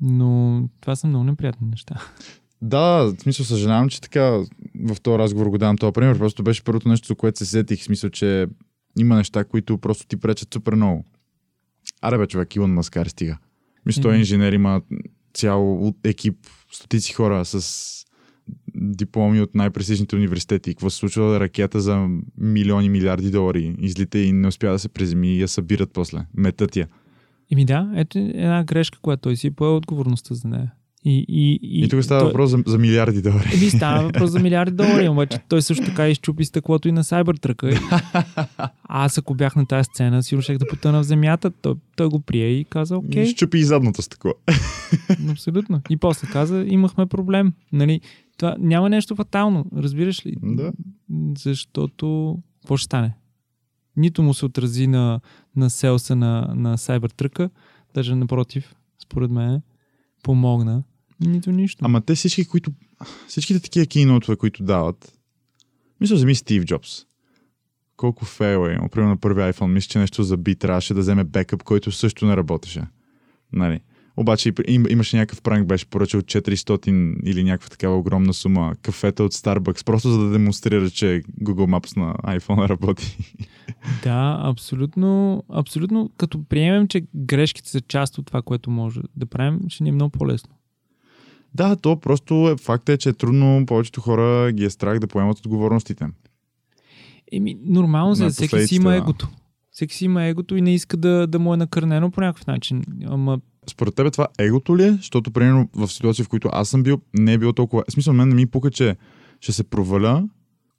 Но това са много неприятни неща. Да, в смисъл съжалявам, че така в този разговор го давам този пример. Просто беше първото нещо, за което се сетих. В смисъл, че има неща, които просто ти пречат супер много. Аре бе, човек, Илон Маскар стига. Мисля, той е инженер, има цял екип, стотици хора с дипломи от най-престижните университети. Какво се случва? Ракета за милиони, милиарди долари излита и не успя да се приземи и я събират после. Метат я. Ими да, ето една грешка, която той си пое отговорността за нея. И, и, и, И, тук става той- въпрос за, за милиарди долари. Еми става въпрос за милиарди долари, обаче той също така изчупи стъклото и на Cybertruck. Аз ако бях на тази сцена, сигурно ще да потъна в земята. Той, той го прие и каза, окей, Okay. Щупи и задното стъкло. абсолютно. И после каза, имахме проблем. Нали, това няма нещо фатално, разбираш ли? Да. Защото, какво ще стане? Нито му се отрази на, на селса на, на Cybertruck, даже напротив, според мен, помогна. Нито нищо. Ама те всички, които... Всичките такива кейнотове, които дават... Мисля, вземи Стив Джобс. Колко фейл е. Примерно на първи iPhone, мисля, че нещо заби, трябваше да вземе бекъп, който също не работеше. Нали? Обаче им, имаше някакъв пранк, беше поръчал 400 или някаква такава огромна сума кафета от Starbucks, просто за да демонстрира, че Google Maps на iPhone работи. Да, абсолютно, абсолютно. Като приемем, че грешките са част от това, което може да правим, ще ни е много по-лесно. Да, то просто е, факт е, че е трудно, повечето хора ги е страх да поемат отговорностите. Еми, нормално На всеки си има егото. Всеки си има егото и не иска да, да му е накърнено по някакъв начин. Ама, Според тебе това егото ли е? Защото, примерно, в ситуации, в които аз съм бил, не е било толкова... В смисъл, мен не ми пука, че ще се проваля,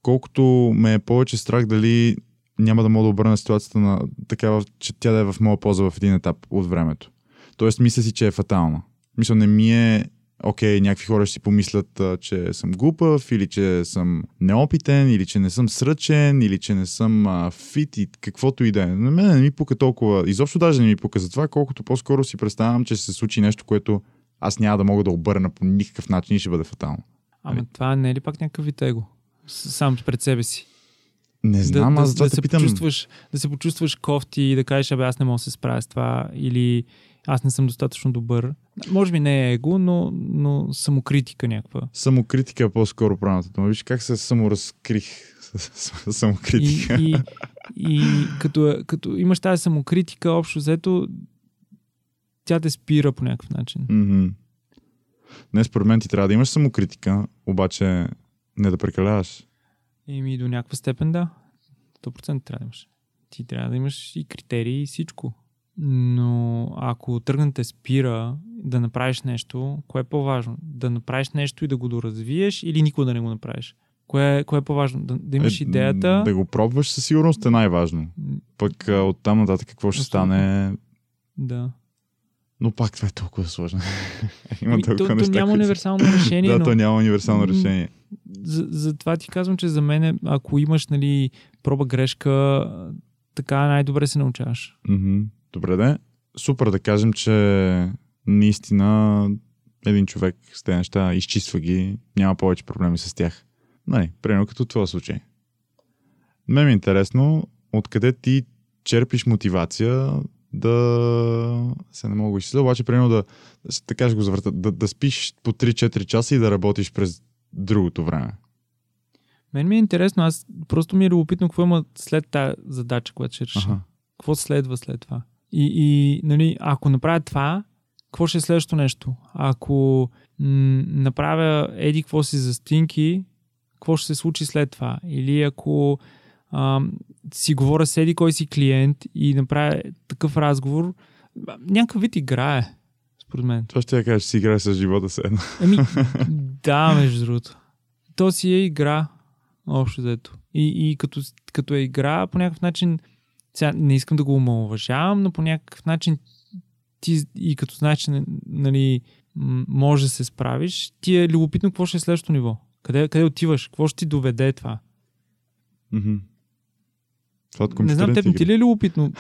колкото ме е повече страх дали няма да мога да обърна ситуацията на такава, че тя да е в моя полза в един етап от времето. Тоест, мисля си, че е фатална. Мисля, не ми е окей, някакви хора ще си помислят, че съм глупав, или че съм неопитен, или че не съм сръчен, или че не съм а, фит и каквото и да е. На мен не ми пука толкова, изобщо даже не ми пука за това, колкото по-скоро си представям, че ще се случи нещо, което аз няма да мога да обърна по никакъв начин и ще бъде фатално. ама Нали? това не е ли пак някакъв вид его? Сам пред себе си. Не знам, да, аз да, да, те се питам. почувстваш, да се почувстваш кофти и да кажеш, абе аз не мога да се справя с това или аз не съм достатъчно добър. Може би не е его, но, но самокритика някаква. Самокритика е по-скоро правилната дума. Виж как се саморазкрих самокритика. И, и, и като, като имаш тази самокритика, общо взето, тя те спира по някакъв начин. Мгм. Не, според мен ти трябва да имаш самокритика, обаче не да прекаляваш. Еми до някаква степен да. 100% трябва да имаш. Ти трябва да имаш и критерии и всичко. Но ако тръгна те спира да направиш нещо, кое е по-важно? Да направиш нещо и да го доразвиеш или никога да не го направиш? Кое е, кое е по-важно? Да, да имаш Е, идеята. Да го пробваш със сигурност е най-важно. Пък а, оттам нататък какво ще Абсолютно. стане, Да. но пак това е толкова сложно. Има Ами, то, толкова то неща. няма които- универсално решение, Да, но то няма универсално решение. за, за това ти казвам, че за мен, ако имаш нали, проба грешка, така най-добре се научаваш. Мгм. Добре, де. Супер да кажем, че наистина един човек с тези неща изчиства ги, няма повече проблеми с тях. Нали, примерно като твоя случай. Мен ми е интересно, откъде ти черпиш мотивация да... Се не мога да изчисля, обаче примерно да, така ще го завърта, да, да спиш по 3-4 часа и да работиш през другото време. Мен ми е интересно, аз просто ми е любопитно какво има след тази задача, която ще реша. Аха. Какво следва след това? И, и нали, ако направя това, какво ще е следващото нещо? Ако м- направя еди какво си за стинки, какво ще се случи след това? Или ако ам, си говоря с еди кой си клиент и направя такъв разговор, някакъв вид игра е, според мен. Това ще я кажа, че си играе с живота се едно. Ами, да, между другото. То си е игра, общо взето. И, и като, като е игра, по някакъв начин, сега не искам да го омалуважавам, но по някакъв начин ти и като знаеш, че нали, може да се справиш, ти е любопитно какво ще е следващото ниво. Къде, къде отиваш? Какво ще ти доведе това? Мгм. Това от Не знам, теб ти ли е любопитно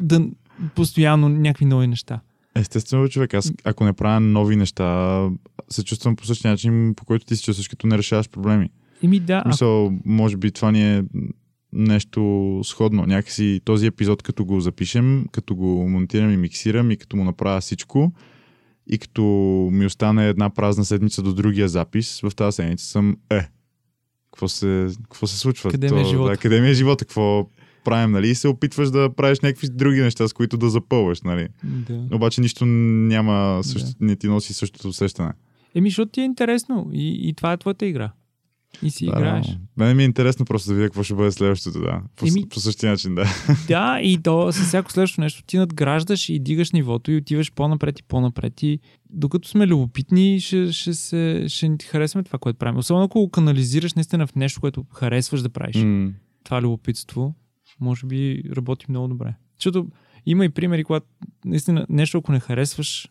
да постоянно някакви нови неща? Естествено, човек. Аз, ако не правя нови неща, се чувствам по същия начин, по който ти се чувстваш, като не решаваш проблеми. Еми да, Мисъл, може би това ни е нещо сходно. Някакси този епизод, като го запишем, като го монтирам и миксирам и като му направя всичко, и като ми остане една празна седмица до другия запис, в тази седмица съм е. Какво се, какво се случва? Къде ми е живота? Да, къде ми е живота? Какво правим, нали? И се опитваш да правиш някакви други неща, с които да запълваш, нали? да. Обаче нищо няма, също, не ти носи същото усещане. Еми, защото ти е интересно и, и това е твоята игра. И си Да, играеш. Мене ми е интересно просто да видя какво ще бъде следващото, да. По, Еми- по същия начин, да. Да, и то с всяко следващо нещо ти надграждаш и дигаш нивото и отиваш по-напред и по-напред. И докато сме любопитни, ще, ще, се, ще ти харесваме това, което правим. Особено ако го канализираш наистина в нещо, което харесваш да правиш. М, Това любопитство, може би работи много добре. Защото има и примери, когато наистина нещо, ако не харесваш,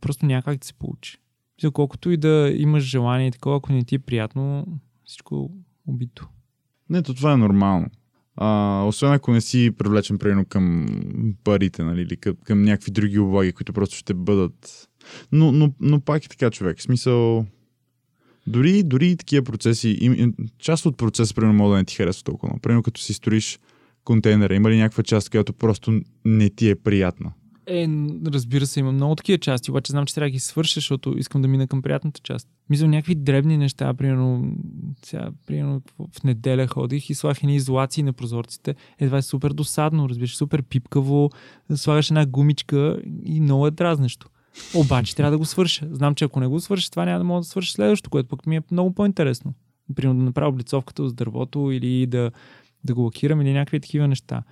просто няма как да се получи. Колкото и да имаш желание и такова, ако не ти е приятно, всичко убито. Не, то това е нормално. А, освен ако не си привлечен примерно към парите, нали, или към, към някакви други облаги, които просто ще бъдат. Но, но, но пак е така, човек. В смисъл, дори, дори такива процеси, част от процеса, примерно, може да не ти харесва толкова. Примерно, като си строиш контейнера, има ли някаква част, която просто не ти е приятна? Е, разбира се, има много такива части, обаче знам, че трябва да ги свърша, защото искам да мина към приятната част. Мисля, някакви дребни неща, примерно, сега, примерно в неделя ходих и слагах едни изолации на прозорците. Е, това е супер досадно, разбираш, супер пипкаво, слагаш една гумичка и много е дразнещо. Обаче трябва да го свърша. Знам, че ако не го свърша, това няма да мога да свърша следващото, което пък ми е много по-интересно. Примерно да направя облицовката с дървото или да, да го лакирам или някакви такива неща.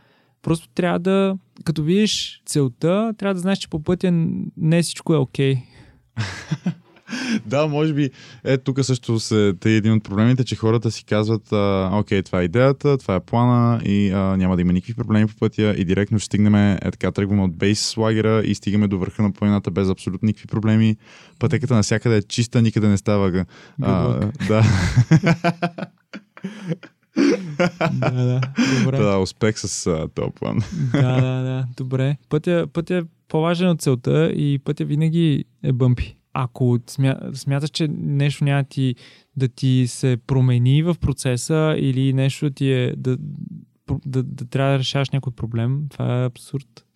Просто трябва да, като видиш целта, трябва да знаеш, че по пътя не всичко е окей. Да, може би. Е, тук също се тъй един от проблемите, че хората си казват, а, окей, това е идеята, това е плана и а, няма да има никакви проблеми по пътя и директно ще стигнем, е така, тръгваме от бейс лагера и стигаме до върха на планината без абсолютно никакви проблеми. Пътеката навсякъде е чиста, никъде не става. А, да, Да, да, добре. да, успех с а, този план. да, да, да, добре. Пътя, пътя е по-важен от целта и пътя винаги е бъмпи. Ако смя, смяташ, че нещо няма ти, да ти се промени в процеса или нещо ти е да, да, да, да трябва да решаваш някой проблем, това е абсурд.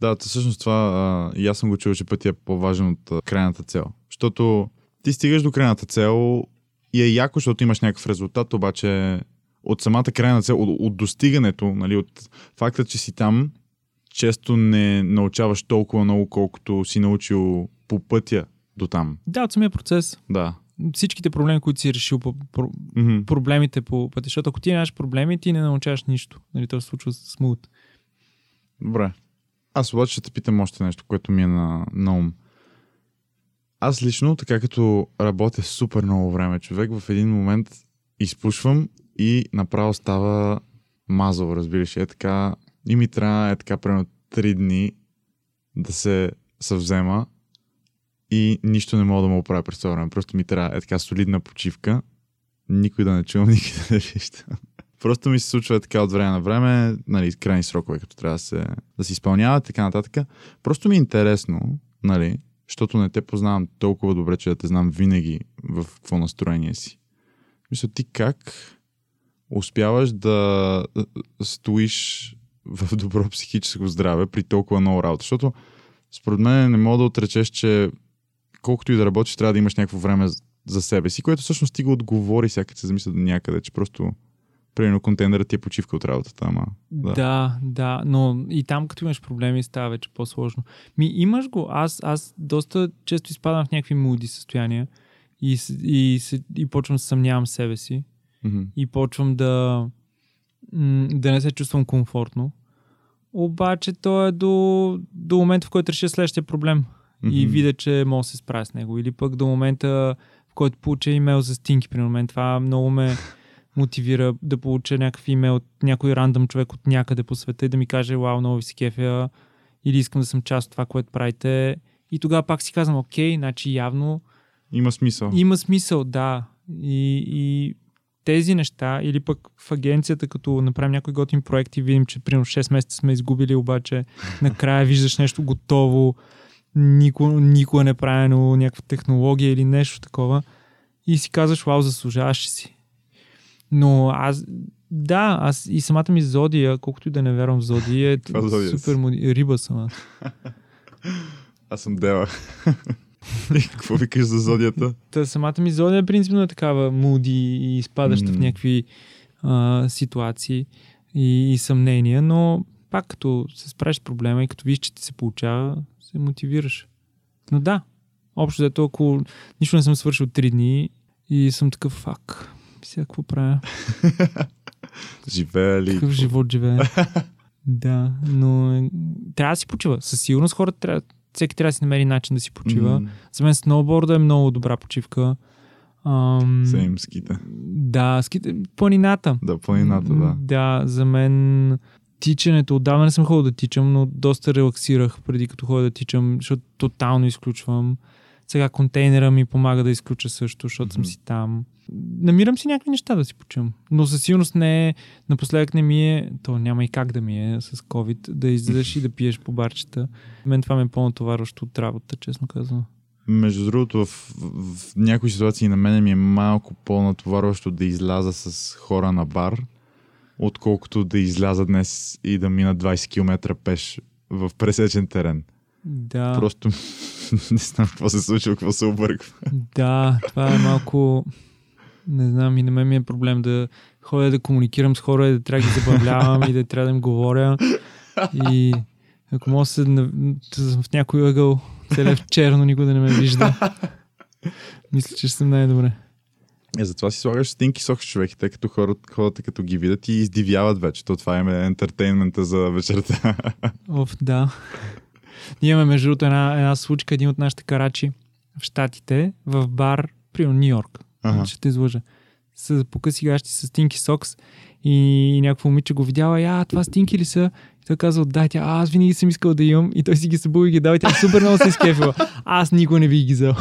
Да, то всъщност това а, и аз съм го чул, че пътя е по-важен от а, крайната цел. Защото ти стигаш до крайната цел и е яко, защото имаш някакъв резултат, обаче от самата крайна цел, от, от достигането, нали, от факта, че си там, често не научаваш толкова много, колкото си научил по пътя до там. Да, от самия процес. Да. Всичките проблеми, които си решил по, по, Мгм. проблемите по пътя, защото ако ти нямаш проблеми, ти не научаваш нищо. Нали, то се случва смут. Добре. Аз обаче ще те питам още нещо, което ми е на, на ум. Аз лично, така като работя супер много време, човек, в един момент изпушвам и направо става мазал, разбираш. Е така, и ми трябва е така, примерно, три дни да се съвзема и нищо не мога да му оправя през това време. Просто ми трябва е така солидна почивка, никой да не чувам, никой да не вижда. Просто ми се случва така от време на време, нали, крайни срокове, като трябва да се, да се изпълняват, така нататък. Просто ми е интересно, нали, защото не те познавам толкова добре, че да те знам винаги в какво настроение си. Мисля, ти как успяваш да стоиш в добро психическо здраве при толкова много работа? Защото според мен не мога да отречеш, че колкото и да работиш, трябва да имаш някакво време за себе си, което всъщност ти го отговори, сякаш се замисля до някъде, че просто примерно контейнерът ти е почивка от работата, ама Да. Да. да, но и там като имаш проблеми става вече по-сложно. Ми имаш го, аз, аз доста често изпадам в някакви муди състояния и, и, се- и почвам да съмнявам себе си Мгм. и почвам да, да не се чувствам комфортно. Обаче то е до, до момента, в който реша следващия проблем и Мгм. видя, че мога да се справя с него. Или пък до момента, в който получа имейл за стинки, при мен това много ме мотивира да получа някакъв имейл от някой рандъм човек от някъде по света и да ми каже, вау, много ви се кефя, или искам да съм част от това, което правите. И тогава пак си казвам, окей, значи явно Има смисъл. има смисъл, да. И, и тези неща, или пък в агенцията, като направим някой готин проект и видим, че примерно 6 месеца сме изгубили, обаче накрая виждаш нещо готово, никога, никога не е правено някаква технология или нещо такова и си казваш, вау, заслужаваш си. Но аз, да, аз и самата ми зодия, колкото и да не вярвам в зодия, е зодия си? супер моди... риба съм аз. Аз съм дева. И Какво викаш за зодията? Та самата ми зодия принципно е такава муди и изпадаща М. в някакви а, ситуации и, и съмнения, но пак като се справиш с проблема и като виж, че ти се получава, се мотивираш. Но да, общо взето, ако нищо не съм свършил три дни и съм такъв фак, сега какво правя? Живея ли? Какъв живот живее? да, но е, трябва да си почива. Със сигурност хората трябва, всеки трябва да си намери начин да си почива. М, За мен сноуборда е много добра почивка. Ам, Сейм ските. Да, ските, планината. Да, планината, да. Да, за мен тичането, отдавна не съм ходил да тичам, но доста релаксирах преди като ходя да тичам, защото тотално изключвам. Сега контейнера ми помага да изключа също, защото съм Мгм. си там. Намирам си някакви неща да си почивам. Но със сигурност не е, напоследък не ми е, то няма и как да ми е с COVID, да излизаш и да пиеш по барчета. Мен това ме е по-натоварващо от работа, честно казвам. Между другото, в, в, в някои ситуации на мен ми е малко по-натоварващо да изляза с хора на бар, отколкото да изляза днес и да мина 20 км пеш в пресечен терен. Да. Просто не знам какво се случва, какво се обърква. Да, това е малко... Не знам, и на мен ми е проблем да ходя да комуникирам с хора и да трябва да ги забавлявам и да трябва да им говоря. И ако мога се в някой ъгъл, целя в черно, никой да не ме вижда. Мисля, че съм най-добре. Е, затова си слагаш стинки сок човек те като хората, хората като ги видят и издивяват вече. То това им е ентертейнмента за вечерта. Оф, да. Ние имаме между другото една, една случка, един от нашите карачи в Штатите, в бар, при Нью Йорк. Ага. Ще те излъжа. С покъси гащи с Стинки Сокс и някакво момиче го видяла, и, а, това Стинки ли са? И той казал, да, тя, аз винаги съм искал да имам. И той си ги събул и ги дал и тя супер много се изкефила. Аз никога не бих ги взел.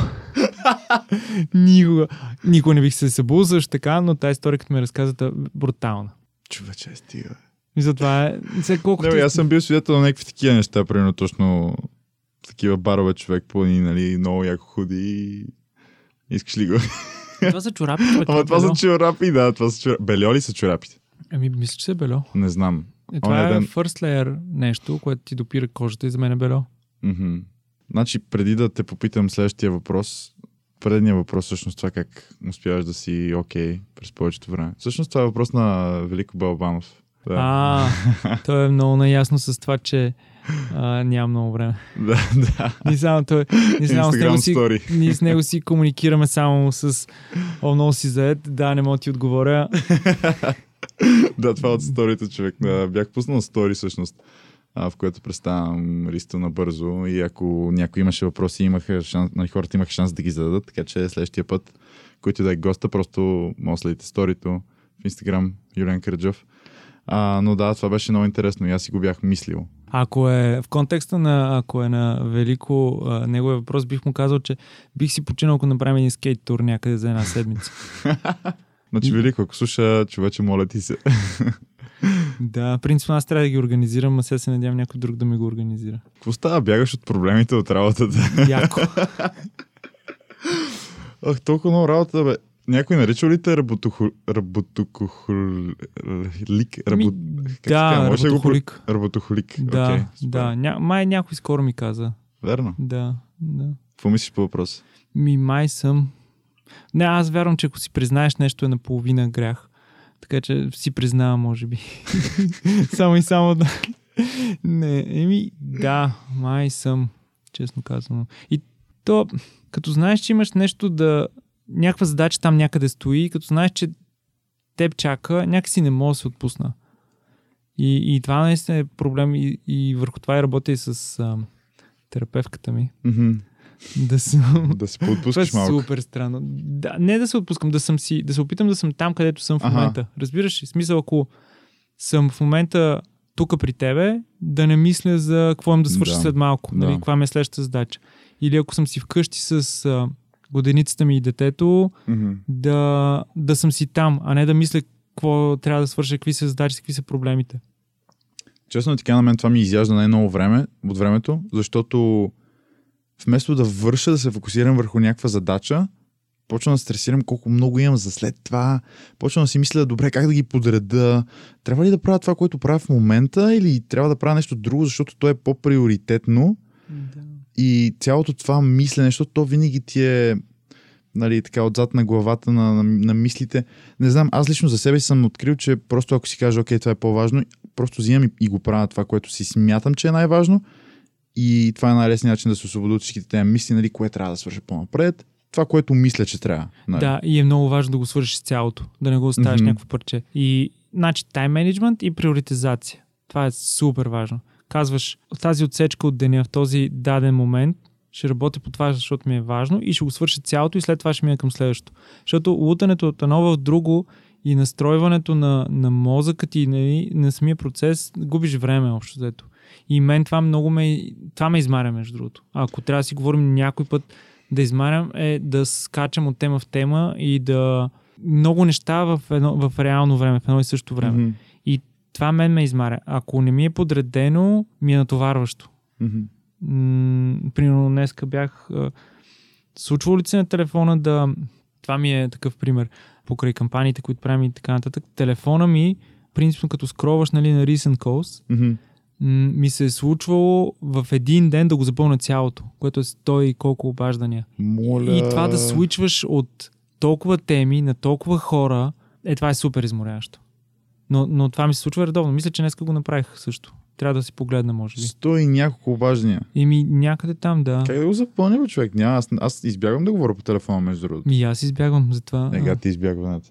никога. Никога не бих се събул също така, но тази история, като ме разказвате, брутална. Човече, стига. И затова е, сега колкото... Не, аз съм бил свидетел на някакви такива неща, примерно точно такива барове човек плани, нали, много яко худи и искаш ли го? Това са чорапи, човек. Ама това са бельо. чорапи, да, това са чорапи. Бельо ли са чорапите? Ами, мисля, че е бело. Не знам. Е, това Оня е ден- first layer нещо, което ти допира кожата и за мен е бело. Мгм. Значи, преди да те попитам следващия въпрос, предния въпрос всъщност това как успяваш да си окей през повечето време. Всъщност това е въпрос на Велико Балбанов. Да. А, той е много наясно с това, че а, няма много време. да, да. Ние само, той, ние само с, него си, ние с него си комуникираме само с О, много си заед, да, не мога ти отговоря. да, това от сторите човек. Бях пуснал стори всъщност, в което представям риста набързо и ако някой имаше въпроси, имаха шанс, нали, хората имаха шанс да ги зададат, така че следващия път, който да е госта, просто може да следите сторито в Инстаграм Юлиан Караджов. А, но да, това беше много интересно и аз си го бях мислил. Ако е в контекста на, ако е на Велико, а, неговия въпрос, бих му казал, че бих си починал, ако направим един скейт тур някъде за една седмица. Значи, Велико, ако слуша, човече, моля ти се. да, принципно аз трябва да ги организирам, а сега се надявам някой друг да ми го организира. Какво става? Бягаш от проблемите от работата. Яко. Ах, толкова много работа, бе. Някой нарича ли те работоху... работокохолик? Ами, Работ... Да? Може го работохолик. Работохолик. Да, супер. да. Ня, май някой скоро ми каза. Верно. Да, да. Какво мислиш по въпроса? Ми май съм. Не, аз вярвам, че ако си признаеш нещо е наполовина грях. Така че си признавам, може би. само и само да. Не, еми, да, май съм, честно казано. И то, като знаеш, че имаш нещо да... Някаква задача там някъде стои, като знаеш, че теб чака, някакси не мога да се отпусна. И, и това наистина е проблем и, и върху това и работя и с а, терапевката ми. Мгм. Да съм... Да се Това е поотпускаш малко. супер странно. Да, не да се отпускам, да съм си, да се опитам да съм там, където съм в момента. Разбираш ли? Смисъл, ако съм в момента тук при тебе, да не мисля за какво им да свърша Да. след малко. Да. Нали, каква ми е следващата задача. Или ако съм си вкъщи с а, годеницата ми и детето, Мгм. да, да съм си там, а не да мисля какво трябва да свърша, какви са задачи, какви са проблемите. Честно ти кажа, на мен това ми изяжда най-много време от времето, защото вместо да върша, да се фокусирам върху някаква задача, почвам да стресирам колко много имам за след това, почвам да си мисля, добре, как да ги подреда, трябва ли да правя това, което правя в момента или трябва да правя нещо друго, защото то е по-приоритетно Да. И цялото това мислене, защото то винаги ти е нали, така отзад на главата на, на, на мислите. Не знам, аз лично за себе съм открил, че просто ако си кажа, окей, това е по-важно, просто взимам и, и го правя това, което си смятам, че е най-важно. И това е най-лесният начин да се освободи от всичките тези мисли, нали, кое трябва да свърша по-напред. Това, което мисля, че трябва. Нали. Да, и е много важно да го свършиш цялото, да не го оставиш Мгм. някакво парче. И, значи, тайм менеджмент и приоритизация. Това е супер важно. Казваш, тази отсечка от деня, в този даден момент, ще работя по това, защото ми е важно и ще го свърша цялото и след това ще мина към следващото. Защото лутането от едно в друго и настройването на, на мозъка ти, нали, на самия процес, губиш време общо взето. И мен това много ме, това ме измаря, между другото. Ако трябва да си говорим някой път да измарям, е да скачам от тема в тема и да много неща в, едно, в реално време, в едно и също време. Мгм. Това мен ме измаря. Ако не ми е подредено, ми е натоварващо. М- примерно днеска бях... Случвало ли се на телефона да... Това ми е такъв пример. Покрай кампаниите, които правим и така нататък. Телефона ми, принципно като скроваш нали, на Recent Calls, м- ми се е случвало в един ден да го запълня цялото, което е 100 и колко обаждания. Моля. И това да свичваш от толкова теми на толкова хора, е това е супер изморящо. Но, но това ми се случва редовно. Мисля, че днес го направих също. Трябва да си погледна, може би. Сто и няколко обаждания. И ми някъде там, да. Как да го запълня, бе, човек? Няма, аз, аз избягвам да говоря по телефона, между другото. И аз избягвам за това. Нега ти избягването.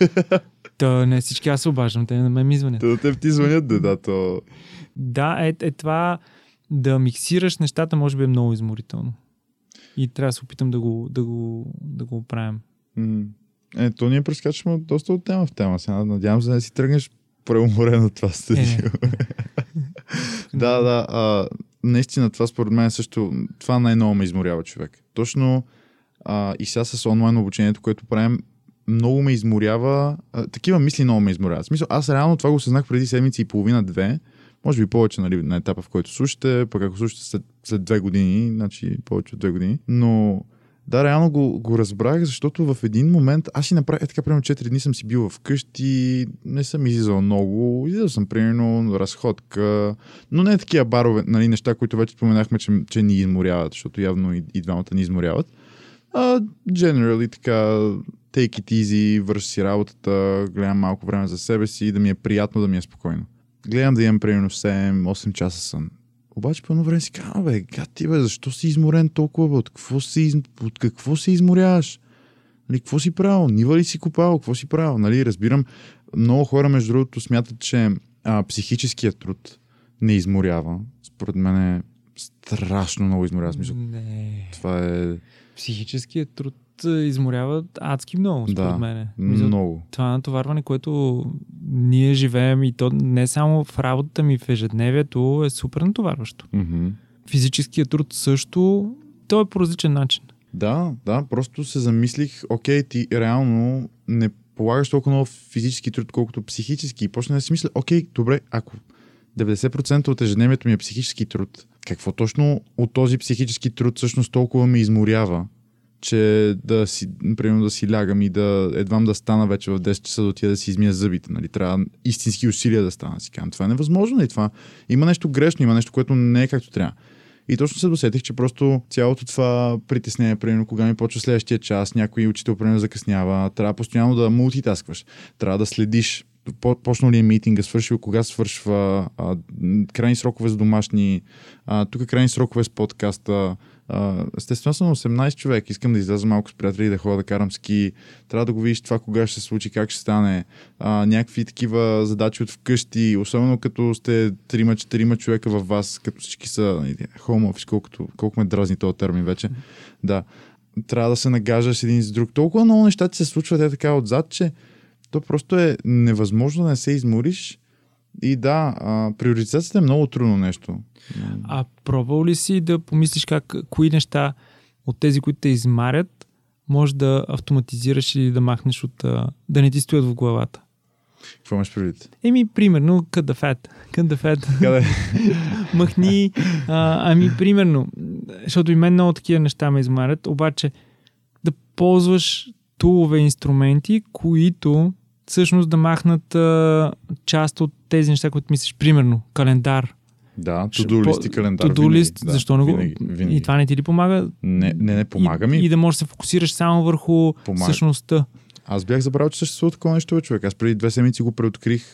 Та, не всички аз се обаждам, те на мен ми звънят. Да те ти звънят, да, да, то... Да, е, е това да миксираш нещата може би е много изморително. И трябва да се опитам да го, да го, да го оправим. М. Е, то ние прескачаме доста от тема в тема. Сега надявам се да си тръгнеш преуморен от това студио. Е. Да, да. А, наистина това според мен също, това най-ново ме изморява човек. Точно а, и сега с онлайн обучението, което правим, много ме изморява. А, такива мисли много ме изморяват. Смисъл, аз реално това го осъзнах преди седмици и половина-две. Може би повече нали, на етапа, в който слушате, пък ако слушате след, след две години, значи повече от две години. Но да, реално го, го разбрах, защото в един момент аз си направих, е така, примерно 4 дни съм си бил вкъщи, не съм излизал много, излизал съм примерно разходка, но не такива барове, нали, неща, които вече споменахме, че, че ни изморяват, защото явно и, и двамата ни изморяват. А, generally така, take it easy, върши си работата, гледам малко време за себе си да ми е приятно, да ми е спокойно. Гледам да имам примерно 7-8 часа сън. Обаче по едно време си казвам, бе, гад ти, бе, защо си изморен толкова, бе? От какво се, из... от какво се изморяваш? Нали, какво си правил? Нива ли си копал? Какво си правил? Нали, разбирам, много хора, между другото, смятат, че а, психическият труд не изморява. Според мен е страшно много изморява. Смисъл, Не. това е Психическият труд изморява адски много, според Да, мен. Много. това натоварване, което ние живеем и то не само в работата ми, в ежедневието, е супер натоварващо. Мгм. Физическият труд също, то е по различен начин. Да, да, просто се замислих, окей, ти реално не полагаш толкова много физически труд, колкото психически. И почна да си мисля, окей, добре, ако 90% от ежедневието ми е психически труд, какво точно от този психически труд всъщност толкова ме изморява, че да си, примерно да си лягам и да едвам да стана вече в 10 часа да отида да си измия зъбите. Нали? Трябва истински усилия да стана. Си казвам, това е невъзможно. Нали? Това... Има нещо грешно, има нещо, което не е както трябва. И точно се досетих, че просто цялото това притеснение, примерно, кога ми почва следващия час, някой учител, примерно, закъснява, трябва постоянно да мултитаскваш, трябва да следиш по- почнал ли е митинга, свършил, кога свършва, а, крайни срокове за домашни, а, тук крайни срокове с подкаста. Естествено съм 18 човек, искам да изляза малко с приятели, да ходя да карам ски, трябва да го видиш това кога ще се случи, как ще стане, а, някакви такива задачи от вкъщи, особено като сте 3-4 човека във вас, като всички са нали, home office, колкото, колко ме дразни този термин вече. Да. Трябва да се нагаждаш с един с друг. Толкова много неща ти се случват е така отзад, че то просто е невъзможно да не се измориш. И да, а, приоритизацията е много трудно нещо. А пробвал ли си да помислиш как, кои неща от тези, които те измарят, може да автоматизираш или да махнеш от... да не ти стоят в главата? Какво имаш предвид? Еми, примерно, the fat. Къде? Махни. А, ами, примерно, защото и мен много такива неща ме измарят, обаче да ползваш тулове, инструменти, които всъщност да махнат а, част от тези неща, които мислиш. Примерно, календар. Да, туду лист и календар. Туду лист, винаги, да, защо не го... Винаги, винаги. И това не ти ли помага? Не, не, не помага ми. И, и да можеш да се фокусираш само върху Помага. същността. Аз бях забравил, че съществува такова нещо, бе, човек. Аз преди две седмици го преоткрих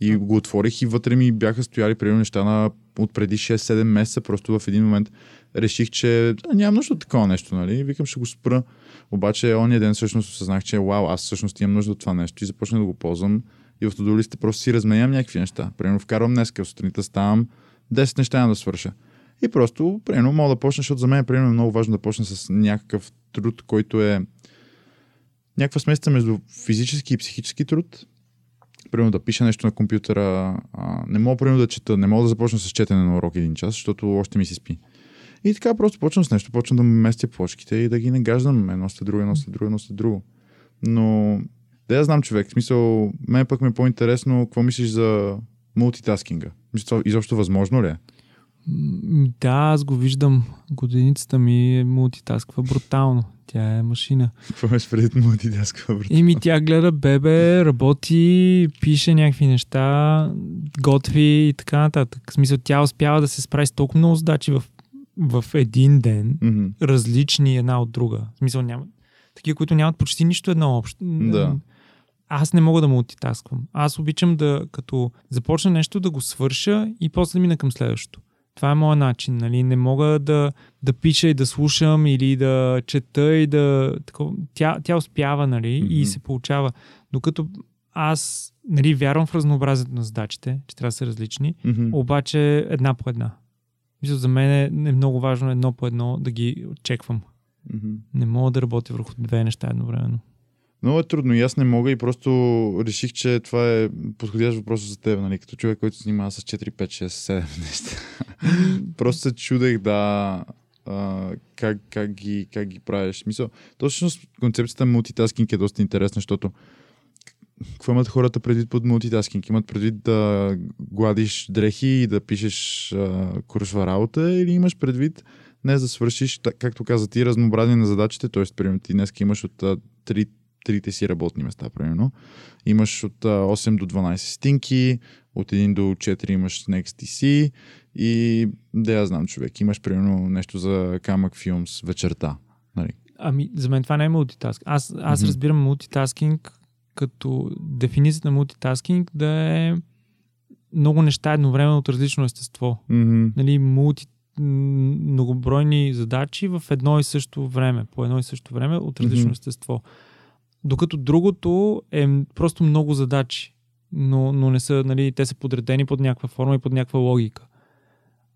и го отворих и вътре ми бяха стояли примерно неща на от преди 6-7 месеца. Просто в един момент реших, че а, нямам нужда от такова нещо, нали? Викам, ще го спра. Обаче ония ден всъщност осъзнах, че вау, аз всъщност имам нужда от това нещо и започнах да го ползвам. И в тодолистите просто си разменям някакви неща. Примерно вкарвам днеска, сутринта ставам 10 неща да свърша. И просто, примерно, мога да почна, защото за мен примерно, е много важно да почна с някакъв труд, който е някаква смесица между физически и психически труд. Примерно да пиша нещо на компютъра. А, не мога примерно да чета, не мога да започна с четене на урок един час, защото още ми се спи. И така просто почвам с нещо, почвам да местя плочките и да ги нагаждам едно след друго, едно след друго, едно след друго. Но да я знам човек, в смисъл, мен пък ми е по-интересно какво мислиш за мултитаскинга. Мисля, това изобщо възможно ли е? Да, аз го виждам. Годиницата ми е мултитасква брутално. Тя е машина. Какво е предвид мултитасква, брат? И ми тя гледа бебе, работи, пише някакви неща, готви и така нататък. В смисъл, тя успява да се справи с толкова много задачи в, в един ден, Мгм. различни една от друга. В смисъл, няма. Такива, които нямат почти нищо едно общо. Да. Аз не мога да мултитасквам. Аз обичам да, като започна нещо, да го свърша и после да мина към следващото. Това е моят начин, нали? Не мога да, да пиша и да слушам или да чета и да... Такова. Тя, тя успява, нали? Мгм. И се получава. Докато аз, нали, вярвам в разнообразието на задачите, че трябва да са различни, Мгм. обаче една по една. За мен е, е много важно едно по едно да ги чеквам. Мгм. Не мога да работя върху две неща едновременно. Много е трудно и аз не мога и просто реших, че това е подходящ въпрос за теб, нали? Като човек, който се занимава с 4, 5, 6, 7 неща. просто се чудех да а, как, как, ги, как ги правиш. Мисъл, то всъщност концепцията мултитаскинг е доста интересна, защото какво имат хората предвид под мултитаскинг? Имат предвид да гладиш дрехи и да пишеш а, курсова работа или имаш предвид днес да свършиш, както каза ти, разнообразие на задачите, т.е. примерно ти днес имаш от а, три, трите си работни места, примерно. Имаш от а, 8 до 12 стинки, от 1 до 4 имаш Next TC и да я знам човек, имаш примерно нещо за камък филмс вечерта. Нали? Ами, за мен това не е мултитаскинг. Аз, аз Мгм. разбирам мултитаскинг като дефиницията на мултитаскинг да е много неща едновременно от различно естество. Mm-hmm. Нали, мулти, многобройни задачи в едно и също време, по едно и също време от различно Мгм. естество. Докато другото е просто много задачи, но, но не са, нали, те са подредени под някаква форма и под някаква логика.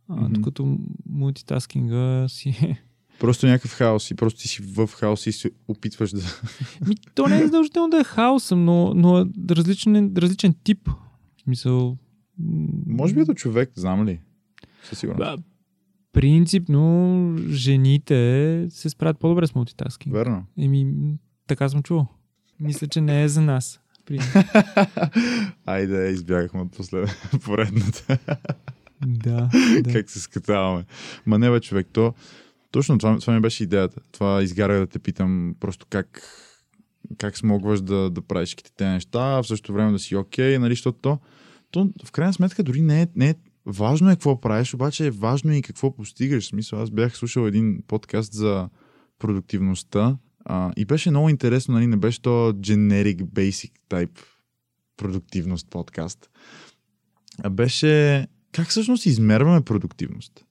А, Мгм. Докато мултитаскинга си е Просто някакъв хаос и просто ти си в хаос и се опитваш да... Ми, то не е задължително да е хаос, но, но е различен, различен тип. В смисъл... Може би е до човек, знам ли? Със сигурност. ба, Принципно, жените се справят по-добре с мултитаскинг. Верно. Еми, така съм чувал. Мисля, че не е за нас. Айде, избягахме от послед... поредната. да, да. как се скатаваме. Ма не бе, човек, то... Точно това, това ми беше идеята. Това изгарах да те питам просто как, как смогваш да, да правиш тези неща, а в същото време да си окей, нали, защото то, то в крайна сметка дори не е, не е важно е какво правиш, обаче е важно и какво постигаш. В смисъл, аз бях слушал един подкаст за продуктивността а, и беше много интересно, нали, не беше то generic, basic type продуктивност подкаст. А беше как всъщност измерваме продуктивност.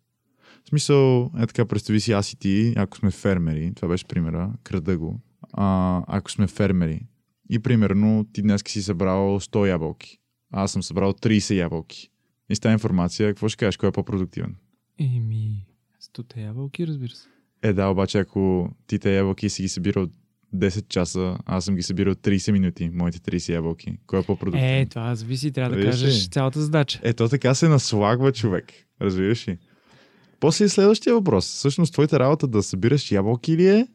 В смисъл, е така, представи си аз и ти, ако сме фермери, това беше примера, крада го, а, ако сме фермери и примерно ти днес си събрал 100 ябълки, а аз съм събрал 30 ябълки. И с тази информация, какво ще кажеш, кой е по-продуктивен? Еми, стоте ябълки, разбира се. Е, да, обаче ако ти те ябълки си ги събирал 10 часа, аз съм ги събирал 30 минути, моите 30 ябълки. Кой е по-продуктивен? Е, това зависи, трябва да Виж ли? кажеш цялата задача. Ето така се наслагва човек. Разбираш ли? После е следващия въпрос. Всъщност, твоята работа да събираш ябълки ли е?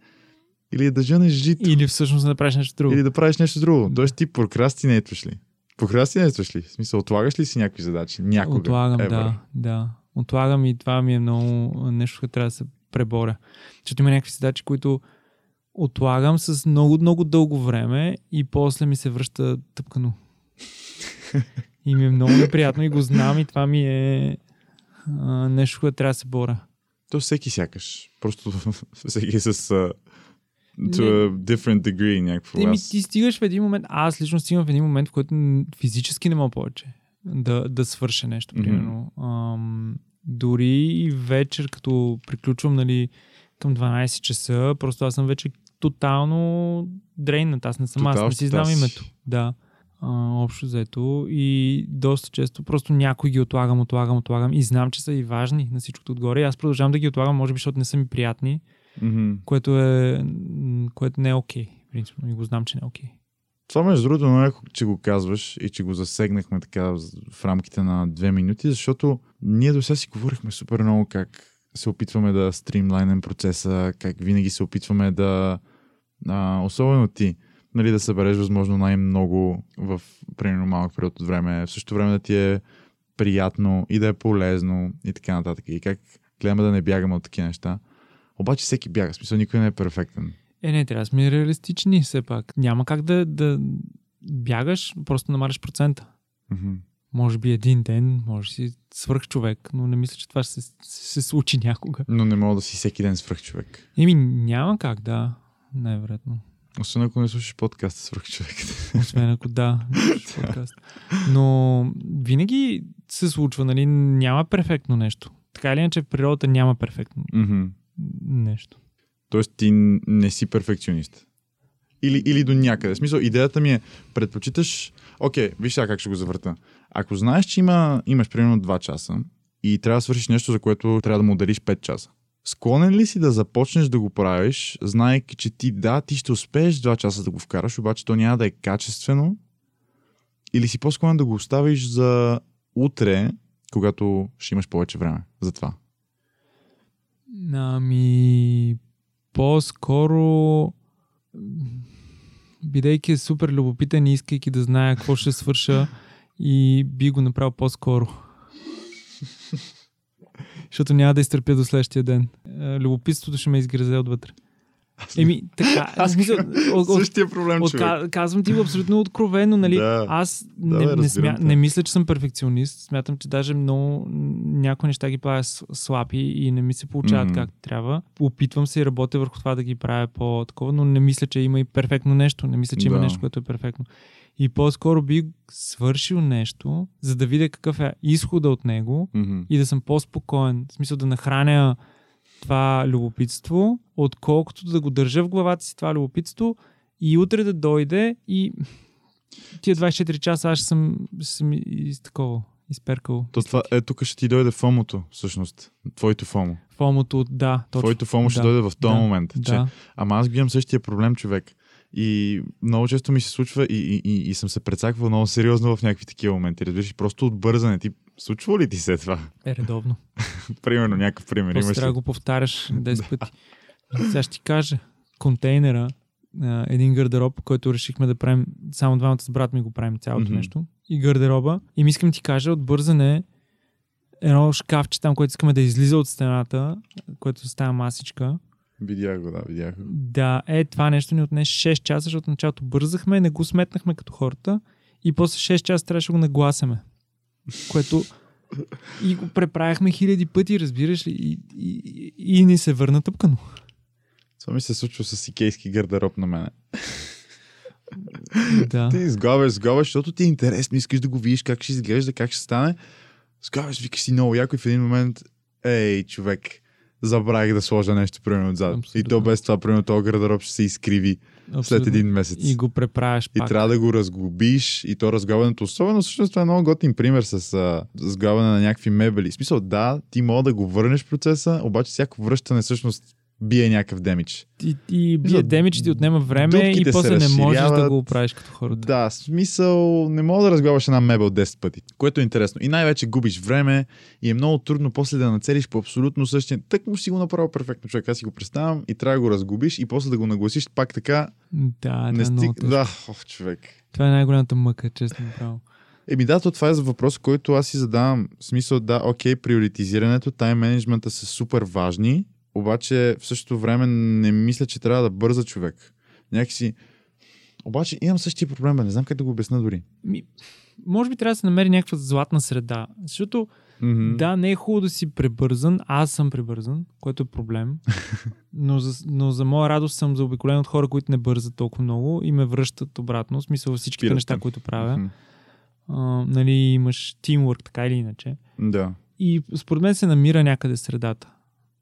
Или да женеш жито? Или всъщност да направиш нещо друго. Или да правиш нещо друго? Тоест ти прокрастинейтваш ли? Прокрастинейтваш ли? В смисъл, отлагаш ли си някакви задачи? Някога. Отлагам, Ever. да, да. Отлагам и това ми е много нещо, което трябва да се преборя. Защото има някакви задачи, които отлагам с много, много дълго време и после ми се връща тъпкано. и ми е много неприятно и го знам и това ми е а, нещо, което трябва да се боря. То всеки сякаш. Просто всеки е с uh, to a different degree някакво. Ти, Аз... ти стигаш в един момент, аз лично стигам в един момент, в който физически не мога повече да, да свърша нещо, примерно. Ам, дори и вечер, като приключвам нали, към 12 часа, просто аз съм вече тотално дрейнат. Аз не съм, аз Тотал не си знам името. Да. А, общо взето. И доста често просто някой ги отлагам, отлагам, отлагам и знам, че са и важни на всичкото отгоре. И аз продължавам да ги отлагам, може би, защото не са ми приятни, Мгм. което е, което не е окей. Принципно. И го знам, че не е окей. Това между другото много яко, че го казваш и че го засегнахме така в рамките на две минути, защото ние до сега си говорихме супер много как се опитваме да стримлайнем процеса, как винаги се опитваме да, а, особено ти, нали, да събереш възможно най-много в примерно малък период от време, в същото време да ти е приятно и да е полезно и така нататък. И как гледаме да не бягаме от такива неща. Обаче всеки бяга, в смисъл никой не е перфектен. Е, не, трябва да сме реалистични все пак. Няма как да, да бягаш, просто намаляш процента. Мгм. Може би един ден, може си свърх човек, но не мисля, че това ще се, се случи някога. Но не мога да си всеки ден свръх човек. Еми, няма как, да. Най-вероятно. Освен ако не слушаш подкаста свръх човек. Освен ако да, подкаст. Но винаги се случва, нали? Няма перфектно нещо. Така или иначе в природата няма перфектно Мгм. нещо. Тоест ти не си перфекционист. Или, или до някъде. В смисъл, идеята ми е, предпочиташ... Окей, виж сега как ще го завърта. Ако знаеш, че има, имаш примерно 2 часа и трябва да свършиш нещо, за което трябва да му отделиш 5 часа. Склонен ли си да започнеш да го правиш, знаеки, че ти да, ти ще успееш 2 часа да го вкараш, обаче то няма да е качествено? Или си по-склонен да го оставиш за утре, когато ще имаш повече време за това? Ами, по-скоро, бидейки супер любопитен и искайки да зная какво ще свърша и би го направил по-скоро. Защото няма да изтърпя до следващия ден. Е, Любопитството ще ме изгрезе отвътре. Еми, така. Аз смисъл, от, от, Същия проблем, от, ка- казвам ти го абсолютно откровено, нали? Да. Аз Да, не, бе, не, смя, не мисля, че съм перфекционист. Смятам, че даже много някои неща ги правя слаби и не ми се получават Мгм. както трябва. Опитвам се и работя върху това да ги правя по-такова, но не мисля, че има и перфектно нещо. Не мисля, че има Да. нещо, което е перфектно. И по-скоро би свършил нещо, за да видя какъв е изхода от него Мгм. и да съм по-спокоен. В смисъл да нахраня това любопитство, отколкото да го държа в главата си това любопитство и утре да дойде и тия 24 часа аз ще съм, ще съм из такова, изперкал. То това, е, тук ще ти дойде фомото, всъщност. Твоето фомо. Фомото, да, точно. Твоето фомо ще да, дойде в този да, момент. Че, Да. ама аз ги имам същия проблем, човек. И много често ми се случва и, и, и, и съм се прецаквал много сериозно в някакви такива моменти. Разбираш, просто от бързане. Ти случва ли ти се това? Е редовно. Примерно, някакъв пример. Просто Имаш трябва да го повтаряш 10 пъти. Сега ще ти кажа. Контейнера, един гардероб, който решихме да правим, само двамата с брат ми го правим цялото Мгм. нещо. И гардероба. И ми искам ти кажа, от бързане едно шкафче там, което искаме да излиза от стената, което става масичка. Видях го, да, видях. Да, е, това нещо ни отне 6 часа, защото началото бързахме, не го сметнахме като хората и после 6 часа трябваше да го нагласяме. Което и го преправяхме хиляди пъти, разбираш ли, и, и, и, и ни се върна тъпкано. Това ми се случва с икейски гардероб на мене. Да. Ти сгаваш, сгаваш, защото ти е интересно, искаш да го видиш как ще изглежда, как ще стане. Сгаваш, викаш си много яко и в един момент, ей, човек, забравих да сложа нещо, примерно, отзад. Абсолютно. И то без това, примерно, този гардероб ще се изкриви след Абсолютно. един месец. И го преправяш И пак. трябва да го разглобиш и то разглобването. Особено всъщност това е много готин пример с а, на някакви мебели. В смисъл, да, ти мога да го върнеш процеса, обаче всяко връщане всъщност бие някакъв демидж. И, и бие демидж ти отнема време и после не можеш да го оправиш като хората. Да, смисъл, не мога да разглобваш една мебел 10 пъти, което е интересно. И най-вече губиш време и е много трудно после да нацелиш по абсолютно същия. Так му си го направил перфектно, човек. Аз си го представям и трябва да го разгубиш и после да го нагласиш пак така. Да, не да, стиг... Да, ох, човек. Това е най-голямата мъка, честно направо. Еми да, то това е за въпрос, който аз си задавам. В смисъл, да, окей, приоритизирането, тайм менеджмента са супер важни, обаче в същото време не мисля, че трябва да бърза човек. Някакси... Обаче имам същия проблем, не знам как да го обясна дори. Ми, може би трябва да се намери някаква златна среда. Защото Mm-hmm. да, не е хубаво да си пребързан. Аз съм пребързан, което е проблем. но, за, но за моя радост съм заобиколен от хора, които не бързат толкова много и ме връщат обратно. В смисъл всичките Спират неща, които правя. Мгм. А, нали, имаш тимворк, така или иначе. Да. И според мен се намира някъде средата.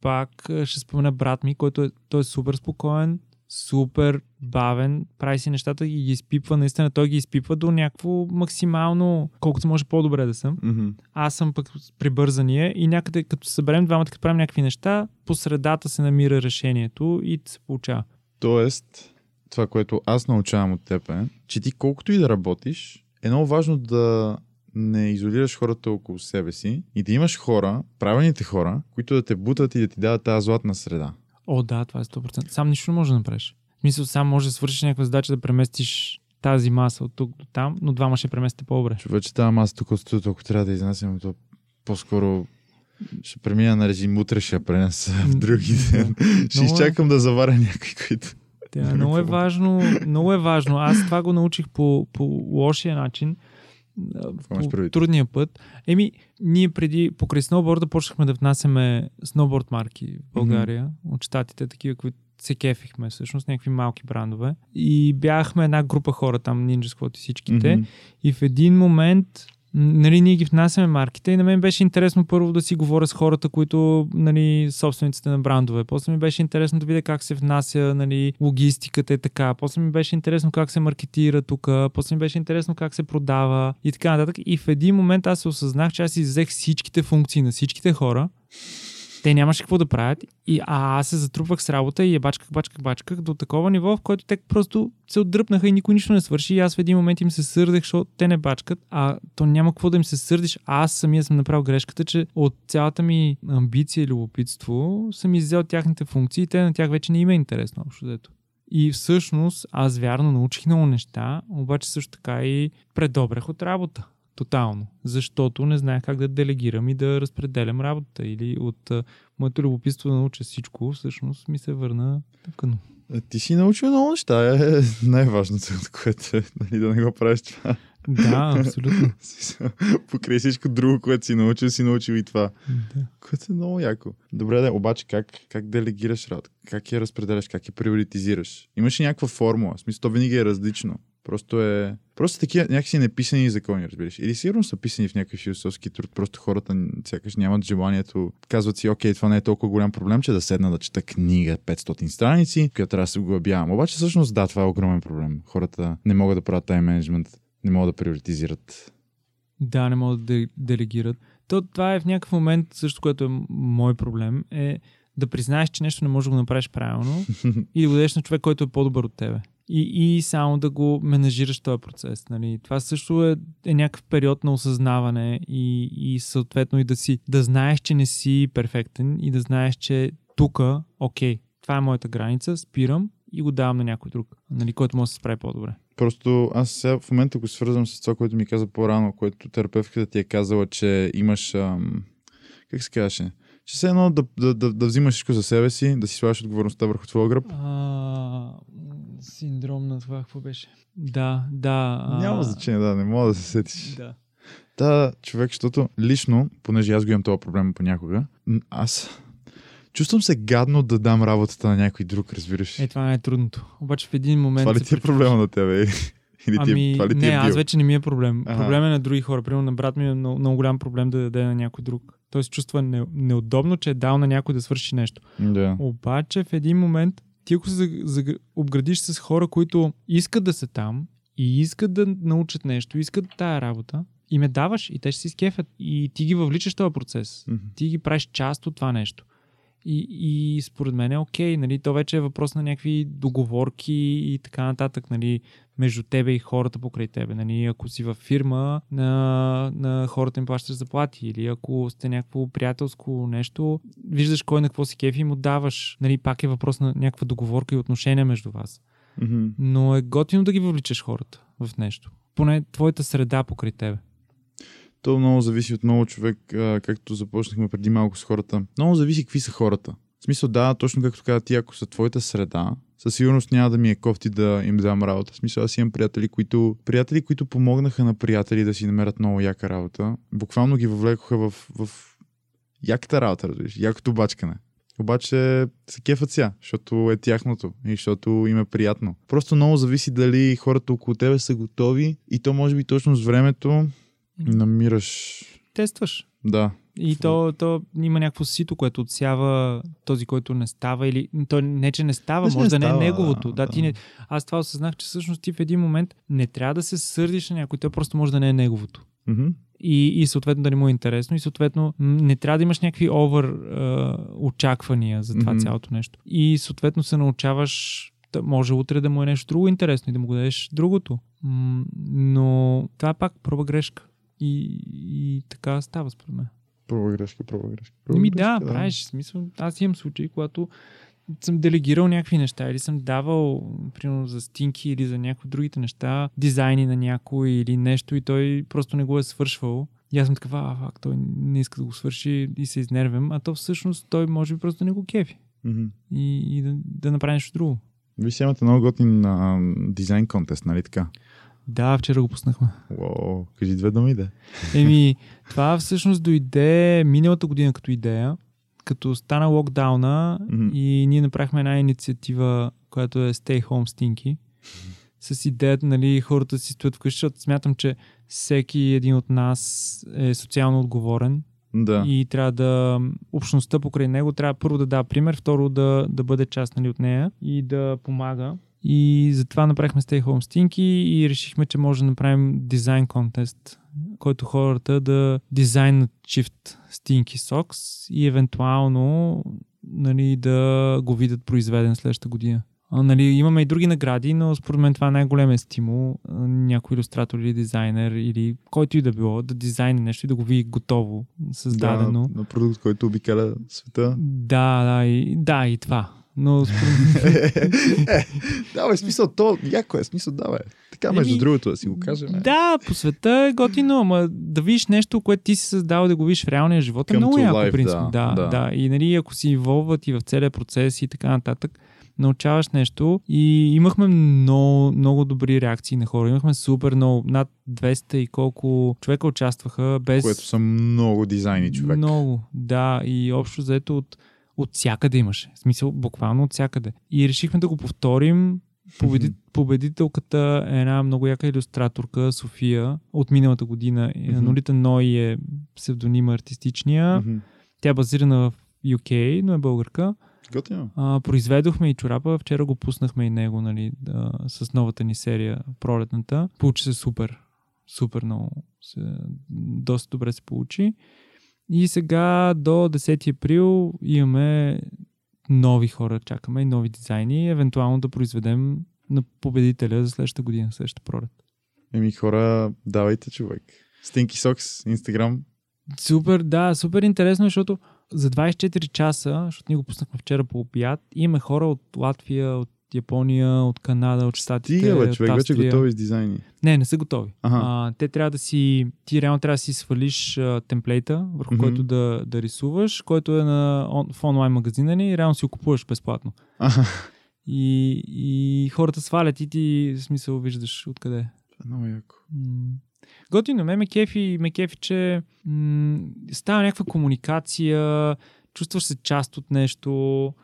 Пак ще спомена брат ми, който е, той е супер спокоен, супер бавен, прави си нещата и ги изпипва. Наистина той ги изпипва до някакво максимално, колкото може по-добре да съм. Мгм. Аз съм пък прибързания и някъде като съберем двамата, като правим някакви неща, по средата се намира решението и се получава. Тоест, това, което аз научавам от теб е, че ти колкото и да работиш, е много важно да не изолираш хората около себе си и да имаш хора, правилните хора, които да те бутат и да ти дадат тази златна среда. О, да, това е 100%. Сам нищо не можеш да направиш. В смисъл, сам можеш да свършиш някаква задача да преместиш тази маса от тук до там, но двама ще преместите по-добре. Човече, тази маса тук от студиото, ако трябва да изнасям, то по-скоро ще премина на режим, утре ще я пренеса в други ден. ще Много е. изчакам да заваря някой, който... Да, много е важно, много е важно. Аз това го научих по, по лошия начин, по трудния път. Еми, ние преди, покрай сноуборда, почнахме да внасяме сноуборд марки в България, от щатите, такива, които се кефихме, всъщност, някакви малки брандове. И бяхме една група хора там, Ninja Squad и всичките. Мгм. И в един момент, нали, ние ги внасяме марките и на мен беше интересно първо да си говоря с хората, които, нали, собствениците на брандове. После ми беше интересно да видя как се внася, нали, логистиката е така. После ми беше интересно как се маркетира тук. После ми беше интересно как се продава и така нататък. И в един момент аз се осъзнах, че аз иззех всичките функции на всичките хора. Те нямаше какво да правят. И, а аз се затрупвах с работа и я бачках, бачках, бачках до такова ниво, в което те просто се отдръпнаха и никой нищо не свърши. И аз в един момент им се сърдех, защото те не бачкат, а то няма какво да им се сърдиш. Аз самия съм направил грешката, че от цялата ми амбиция и любопитство съм иззел тяхните функции и те на тях вече не им е интересно общо дето. И всъщност аз вярно научих много неща, обаче също така и предобрях от работа. Тотално. Защото не знаех как да делегирам и да разпределям работа. Или от а, моето любопитство да науча всичко, всъщност ми се върна тъкано. Е, Ти си научил много неща, е най-важното, което е нали, да не го правиш това. Да, абсолютно. Покрай всичко друго, което си научил, си научил и това. да. Което е много яко. Добре, да, обаче как, как делегираш работа? Как я разпределяш? Как я приоритизираш? Имаш ли някаква формула? В смисъл, то винаги е различно. Просто е... Просто такива някакси неписани закони, разбираш. Или сигурно са писани в някакъв философски труд. Просто хората сякаш нямат желанието. Казват си, окей, това не е толкова голям проблем, че да седна да чета книга 500 страници, която трябва да се глобявам. Обаче всъщност да, това е огромен проблем. Хората не могат да правят тайм менеджмент, не могат да приоритизират. Да, не могат да де- делегират. То, това е в някакъв момент, също което е мой проблем, е да признаеш, че нещо не можеш да го направиш правилно и да го дадеш на човек, който е по-добър от тебе. И, и само да го менажираш този процес. Нали? Това също е, е някакъв период на осъзнаване и, и съответно и да си, да знаеш, че не си перфектен и да знаеш, че тук, окей, това е моята граница, спирам и го давам на някой друг, нали, който може да се справи по-добре. Просто аз сега в момента го свързвам с това, което ми каза по-рано, което терапевтката ти е казала, че имаш... Ам, как се казваше? Че все едно да, да, да, да взимаш всичко за себе си, да си слагаш отговорността върху твоя гръб. А, синдром на това, какво беше? Да, да. а, Няма значение, да, не мога да се сетиш. Да. Да, човек, защото лично, понеже аз го имам този проблем понякога, аз чувствам се гадно да дам работата на някой друг, разбираш. Е, това не е трудното. Обаче в един момент. това ли се ти е проблема на тебе? Или, ти, е- Ами, това ли ти не, е бил? аз вече не ми е проблем. Ага. Проблем е на други хора. Примерно на брат ми е много, много голям проблем да даде на някой друг. Той се чувства не, неудобно, че е дал на някой да свърши нещо. Да. Обаче в един момент ти ако се заг- заг- обградиш с хора, които искат да са там и искат да научат нещо, искат тая работа, и ме даваш и те ще си скефят. И ти ги въвличаш този процес. Мгм. Ти ги правиш част от това нещо. И, и според мен е окей, нали, то вече е въпрос на някакви договорки и така нататък, нали, между тебе и хората покрай тебе. Нали, ако си във фирма, на, на хората им плащаш заплати или ако сте някакво приятелско нещо, виждаш кой на какво си кефи и му даваш. Нали, пак е въпрос на някаква договорка и отношение между вас. Мгм. Но е готино да ги въвличаш хората в нещо. Поне твоята среда покрай тебе. То много зависи от много човек, както започнахме преди малко с хората. Много зависи какви са хората. В смисъл, да, точно както каза ти, ако са твоята среда, със сигурност няма да ми е кофти да им дам работа. В смисъл, аз имам приятели, които, приятели, които помогнаха на приятели да си намерят много яка работа. Буквално ги въвлекоха в, в яката работа, разбираш, якото бачкане. Обаче се кефат ся, защото е тяхното и защото им е приятно. Просто много зависи дали хората около тебе са готови и то може би точно с времето намираш... Тестваш. Да, И то, то има някакво сито, което отсява този, който не става. Или то не, че не става, Не, може да не не е става, неговото. да, Да, ти не... Аз това осъзнах, че всъщност ти в един момент не трябва да се сърдиш на някой, той просто може да не е неговото. Мгм. И, и съответно да не му е интересно и съответно не трябва да имаш някакви овър е, очаквания за това Мгм. цялото нещо. И съответно се научаваш може утре да му е нещо друго интересно и да му го дадеш другото. Но това е пак проба грешка. И, и така става според мен. Проба грешка, проба грешка. проба Ами да, грешка, правиш. Смисъл, аз имам случаи, когато съм делегирал някакви неща или съм давал, примерно за стинки или за някои другите неща, дизайни на някой или нещо и той просто не го е свършвал. И аз съм такава, а, фак, той не иска да го свърши и се изнервям, а то всъщност той може би просто не го кефи Мгм. и, и да, да направи нещо друго. Вие си имате много готин а, дизайн контест, нали така? Да, вчера го пуснахме. Уау, кажи две думи, да. Еми, това всъщност дойде миналата година като идея, като стана локдауна Мгм. и ние направихме една инициатива, която е Stay Home Stinky. С идеята, нали, хората си стоят вкъщи, защото смятам, че всеки един от нас е социално отговорен Да. и трябва да общността покрай него трябва първо да дава пример, второ да, да бъде част нали, от нея и да помага. И затова направихме Stay Home Stinky и решихме, че може да направим дизайн контест, който хората да дизайнат чифт Stinky Socks и евентуално нали, да го видят произведен следващата година. А, нали, имаме и други награди, но според мен това е най-големия стимул. Някой иллюстратор или дизайнер или който и да било да дизайне нещо и да го види готово, създадено. Да, на продукт, който обикаля света. Да, да, и, да, и това. Но е, да, бе, смисъл, то яко е, смисъл, да, бе. Така, между Еми, другото, да си го кажем. е. Да, по света е готино, ама да видиш нещо, което ти си създал да го видиш в реалния живот е Come много яко, life, принцип. Да, да. да, да. И нали, ако си инволват и в целия процес и така нататък, научаваш нещо и имахме много, много добри реакции на хора. Имахме супер много, над 200 и колко човека участваха без... Което са много дизайни, човек. Много, да. И общо заето от, от всякъде имаше. В смисъл, буквално от всякъде. И решихме да го повторим. Победи, победителката е една много яка иллюстраторка, София, от миналата година. Мгм. Нолита Ной е псевдонима артистичния. Мгм. Тя е базирана в UK, но е българка. Готино. А, произведохме и чорапа. Вчера го пуснахме и него, нали, да, с новата ни серия, пролетната. Получи се супер. Супер много. Се, доста добре се получи. И сега до 10 април имаме нови хора, чакаме и нови дизайни, евентуално да произведем на победителя за следващата година, следващата пролет. Еми, хора, давайте, човек. Stinky Socks, Instagram. Супер, да, супер интересно, е, защото за 24 часа, защото ние го пуснахме вчера по обяд, имаме хора от Латвия, от Япония, от Канада, от Штатите, Стига, бе, от човек, вече Австрия. готови с дизайни. Не, не са готови. Аха. А, те трябва да си, ти реално трябва да си свалиш а, темплейта, върху Мгм. който да, да рисуваш, който е на, он, в онлайн магазина ни и реално си го купуваш безплатно. Аха. И, и хората свалят и ти, в смисъл, виждаш откъде. много яко. М. Готино, ме ме кефи, ме кефи, че м- става някаква комуникация, чувстваш се част от нещо.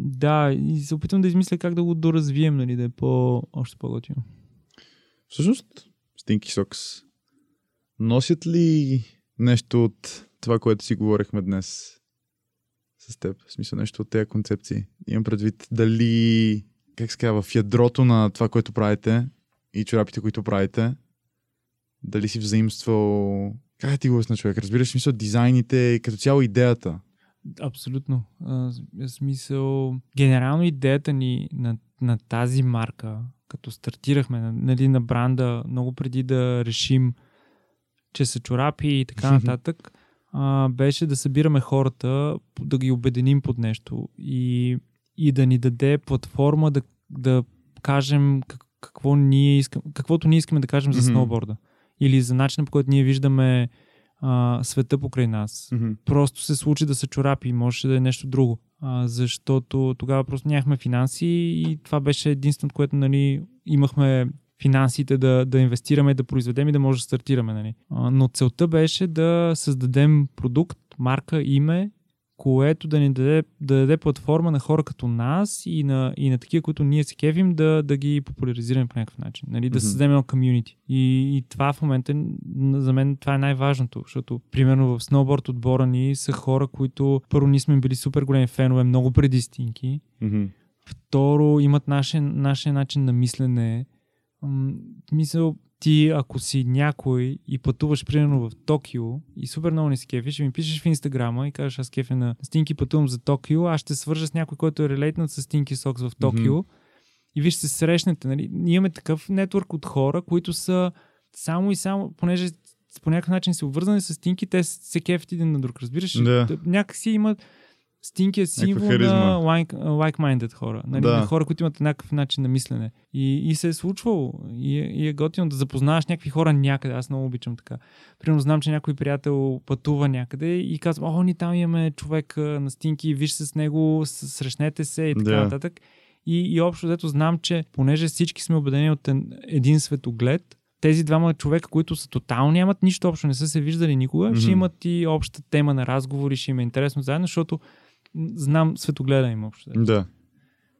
Да, и се опитвам да измисля как да го доразвием, нали, да е по, още по-готино. Всъщност, Stinky Socks, носят ли нещо от това, което си говорихме днес с теб? В смисъл нещо от тези концепции. Имам предвид дали, как се казва, в ядрото на това, което правите и чорапите, които правите, дали си взаимствал... Как ти го обясня, човек? Разбираш, смисъл, дизайните като цяло идеята. Абсолютно. А, смисъл, генерално идеята ни на, на тази марка, като стартирахме на- нали, на бранда, много преди да решим, че са чорапи и така нататък, а, беше да събираме хората, да ги обединим под нещо и, и да ни даде платформа да, да кажем как, какво ние искам, каквото ние искаме да кажем за сноуборда. Или за начина по който ние виждаме а, света покрай нас. Мгм. Просто се случи да са чорапи, можеше да е нещо друго. А, защото тогава просто нямахме финанси и това беше единственото, което нали, имахме финансите да, да инвестираме, да произведем и да може да стартираме. Нали. А, но целта беше да създадем продукт, марка, име, което да ни даде, да даде платформа на хора като нас и на, и на такива, които ние се кевим, да, да ги популяризираме по някакъв начин. Нали? Да Мгм. създадем едно комюнити. И, и това в момента, за мен това е най-важното, защото примерно в сноуборд отбора ни са хора, които първо ние сме били супер големи фенове, много преди стинки. Мгм. Второ, имат нашия, нашия начин на мислене. Мисъл, ти ако си някой и пътуваш примерно в Токио и супер много не си кефиш, ми пишеш в Инстаграма и кажеш аз кефя на Стинки пътувам за Токио, аз ще свържа с някой, който е релейтнат с Стинки Сокс в Токио и виж се срещнете. Нали? Ние имаме такъв нетворк от хора, които са само и само, понеже по някакъв начин са обвързани с Стинки, те се кефят един на друг, разбираш? Да. Някакси имат Стинки е символ на like, like-minded хора. Нали? Да. На хора, които имат еднакъв начин на мислене. И, и се е случвало. И, е- и е готино да запознаваш някакви хора някъде. Аз много обичам така. Примерно знам, че някой приятел пътува някъде и казва, о, ни там имаме човек на Стинки, виж се с него, срещнете се и така Да. нататък. И, и общо взето знам, че понеже всички сме убедени от един светоглед, тези двама човека, които са тотално нямат нищо общо, не са се виждали никога, ще Мгм. имат и обща тема на разговори, ще им е интересно заедно, защото знам светогледа им общо. Да.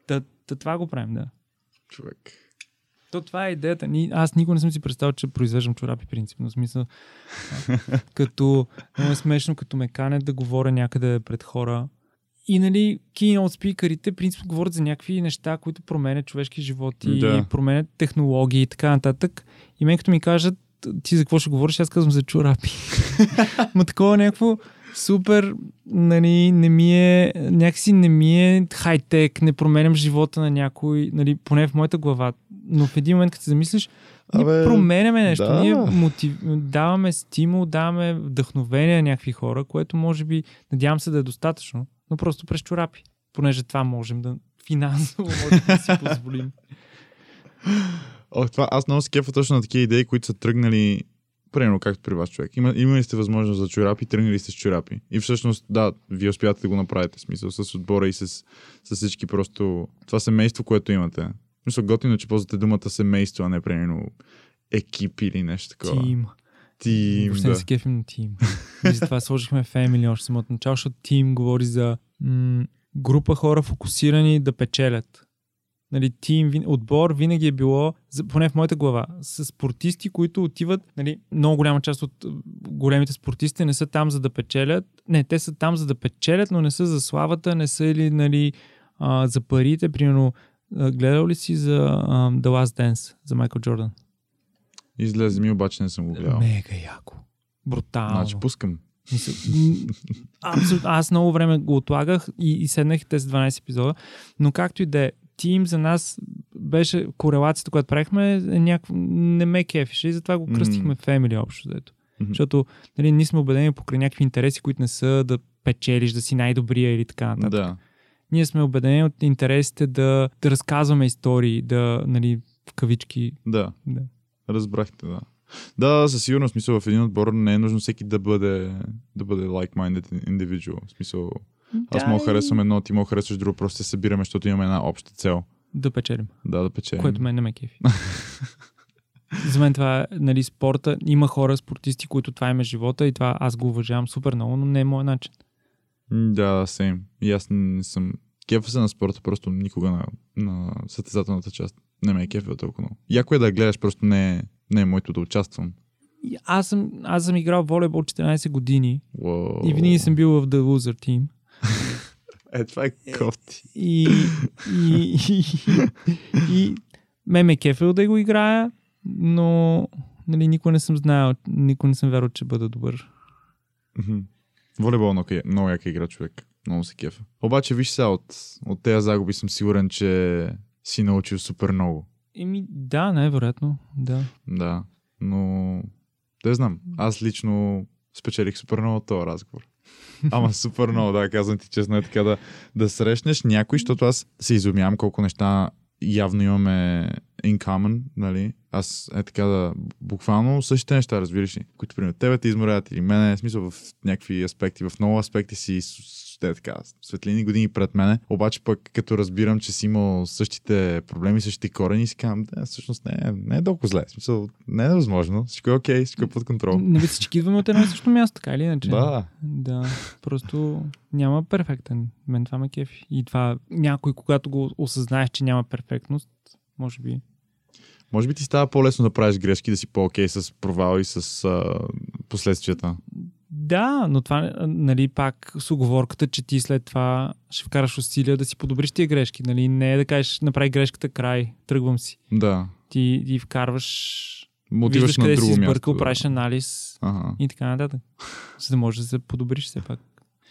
Та, та, това го правим, да. Човек. То това е идеята. Ни, аз никога не съм си представил, че произвеждам чорапи принципно. В смисъл, като много е смешно, като ме канят да говоря някъде пред хора. И нали, keynote спикърите принципно говорят за някакви неща, които променят човешки животи, Да. променят технологии и така нататък. И мен като ми кажат, ти за какво ще говориш, аз казвам за чорапи. Ма такова някакво супер, нали, не ми е, някакси не ми е хай-тек, не променям живота на някой, нали, поне в моята глава. Но в един момент, като се замислиш, ние Абе, променяме нещо, да. ние мотив... даваме стимул, даваме вдъхновение на някакви хора, което може би, надявам се да е достатъчно, но просто през чорапи, понеже това можем да финансово можем да си позволим. О, това, аз много се кефа точно на такива идеи, които са тръгнали Примерно, както при вас човек. Има, имали сте възможност за чорапи, тръгнали сте с чорапи. И всъщност, да, вие успявате да го направите. Смисъл с отбора и с, с всички просто... Това семейство, което имате. Мисля, готино, че ползвате думата семейство, а не примерно екип или нещо такова. Тим. Тим, Въобще да. не се кефим на тим. И затова сложихме Family още самото начало, защото тим говори за м- група хора фокусирани да печелят. Нали, тим, отбор винаги е било, поне в моята глава, с спортисти, които отиват, нали, много голяма част от големите спортисти не са там за да печелят. Не, те са там за да печелят, но не са за славата, не са или нали, а, за парите. Примерно, гледал ли си за а, The Last Dance, за Майкъл Джордан? Излезе ми, обаче не съм го гледал. Мега яко. Брутално. Значи пускам. Абсолютно. Аз много време го отлагах и, и седнах тези 12 епизода, но както и да е, Тим за нас беше корелацията, която правихме, е някакво, не ме кефише и затова го кръстихме Family общо. Дето. Мгм. Защото нали, ние сме убедени покрай някакви интереси, които не са да печелиш, да си най-добрия или така нататък. Да. Ние сме убедени от интересите да, да разказваме истории, да, нали, в кавички. Да. Да. Разбрахте, да. Да, със сигурност, смисъл, в един отбор не е нужно всеки да бъде, да бъде like-minded individual. В смисъл, аз мога да харесвам едно, ти мога да харесваш друго, просто се събираме, защото имаме една обща цел. Да печелим. Да, да печелим. което мен не ме кефи. За мен това е нали, спорта. Има хора, спортисти, които това им е живота и това аз го уважавам супер много, но не е мой начин. Да, сейм. И аз не съм... Кефа се на спорта, просто никога на, на състезателната част. Не ме е кефил толкова много. Яко е да гледаш, просто не е, не е моето да участвам. И аз, съм, аз съм играл волейбол 14 години Уоу. и винаги съм бил в The Loser Team. Е, това е кофти. И, и, и, и ме ме е кефил да го играя, но нали, никога не съм знаел, никога не съм вярвал, че бъда добър. Мгм. Волейбол е много, много яка игра, човек. Много се кефа. Обаче, виж сега, от, от тези загуби съм сигурен, че си научил супер много. Еми, да, най-вероятно, да. Да. Но, не знам. Аз лично спечелих супер много този разговор. Ама супер много, да, казвам ти честно е така да, да срещнеш някой, защото аз се изумявам колко неща явно имаме in common, нали? Аз е така да, буквално същите неща, разбираш ли, които примерно тебе те изморят или мене, в смисъл в някакви аспекти, в много аспекти си те така, светлини години пред мене, обаче пък като разбирам, че си имал същите проблеми, същите корени, си казвам, да, всъщност не е, не е толкова зле. Смисъл, не е невъзможно, всичко е окей, всичко е под контрол. Нали всички идваме от едно и също място, така или иначе? Да. Да, просто няма перфектен. Мен това ме кефи. И това някой, когато го осъзнаеш, че няма перфектност, може би може би ти става по-лесно да правиш грешки, да си по-окей с провал и с а, последствията. Да, но това, нали, пак с оговорката, че ти след това ще вкараш усилия да си подобриш тия грешки. Нали? Не е да кажеш, направи грешката край, тръгвам си. Да. Ти, ти вкарваш Мотиваш виждаш на къде друго си място. сбъркал, да. правиш анализ Ага. и така нататък. За да можеш да се подобриш все пак.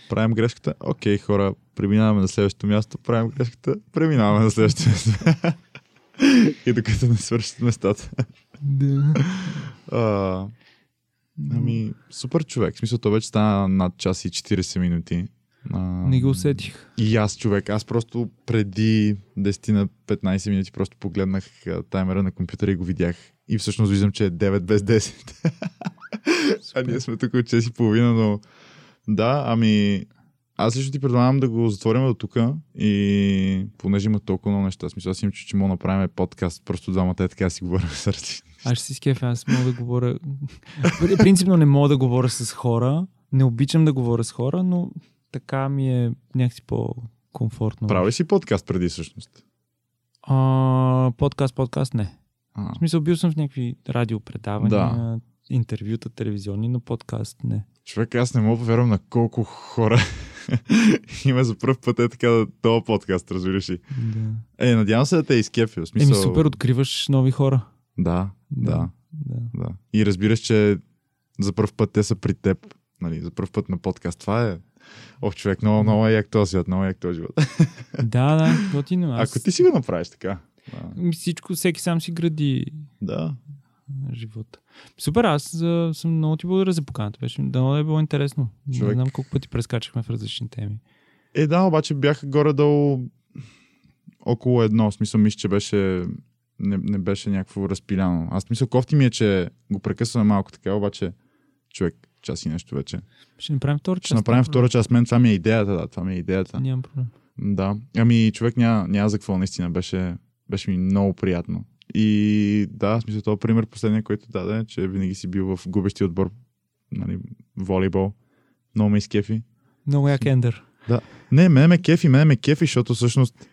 Правим грешката. Окей, хора, преминаваме на следващото място. Правим грешката. Преминаваме на следващото място. и докато не свършат местата. Да. А, ами, супер човек. В смисъл, то вече стана над час и 40 минути. А, Не го усетих. И аз, човек, аз просто преди 10 на 15 минути просто погледнах таймера на компютъра и го видях. И всъщност виждам, че е 9 без 10. а ние сме тук от 6 и половина, но да, ами аз лично ти предлагам да го затворим до тук и понеже има толкова много неща, смисъл аз имам чу, че мога да направим подкаст, просто двамата е така си говорим с различни. Аз ще си скефя, аз мога да говоря. Принципно не мога да говоря с хора. Не обичам да говоря с хора, но така ми е някакси по-комфортно. Прави си подкаст преди всъщност. А, подкаст, подкаст не. А, В смисъл, бил съм в някакви радиопредавания, Да. интервюта, телевизионни, но подкаст не. човек, аз не мога повярвам на колко хора има за първ път е така да този подкаст, разбираш ли. Да. Е, надявам се да те е изкепил. В смисъл... Еми супер, откриваш нови хора. Да, да, да. да. И разбираш, че за първ път те са при теб. Нали, за първ път на подкаст. Това е... Ох, човек, много, много е як този свят, много е як този живот. Да, да, готино. Аз... Ако ти си го направиш така. Да. Всичко, всеки сам си гради да. живота. Супер, аз съм много ти благодаря за поканата. Беше да е било интересно. Не Човек. знам колко пъти прескачахме в различни теми. Е, да, обаче бях горе-долу около едно. В смисъл, мисля, че беше не, не беше някакво разпиляно. Аз мисля, кофти ми е, че го прекъсваме малко така, обаче човек, час и нещо вече. Ще направим втора част. Ще направим втора част. Мен това ми е идеята, да, това ми е идеята. Нямам проблем. Да. Ами, човек няма, няма за какво, наистина. Беше, беше ми много приятно. И да, в смисъл, този пример последния, който даде, че винаги си бил в губещи отбор, нали, волейбол. Много ме изкефи. Много як ендър. Не, мене ме кефи, мене ме кефи, защото всъщност...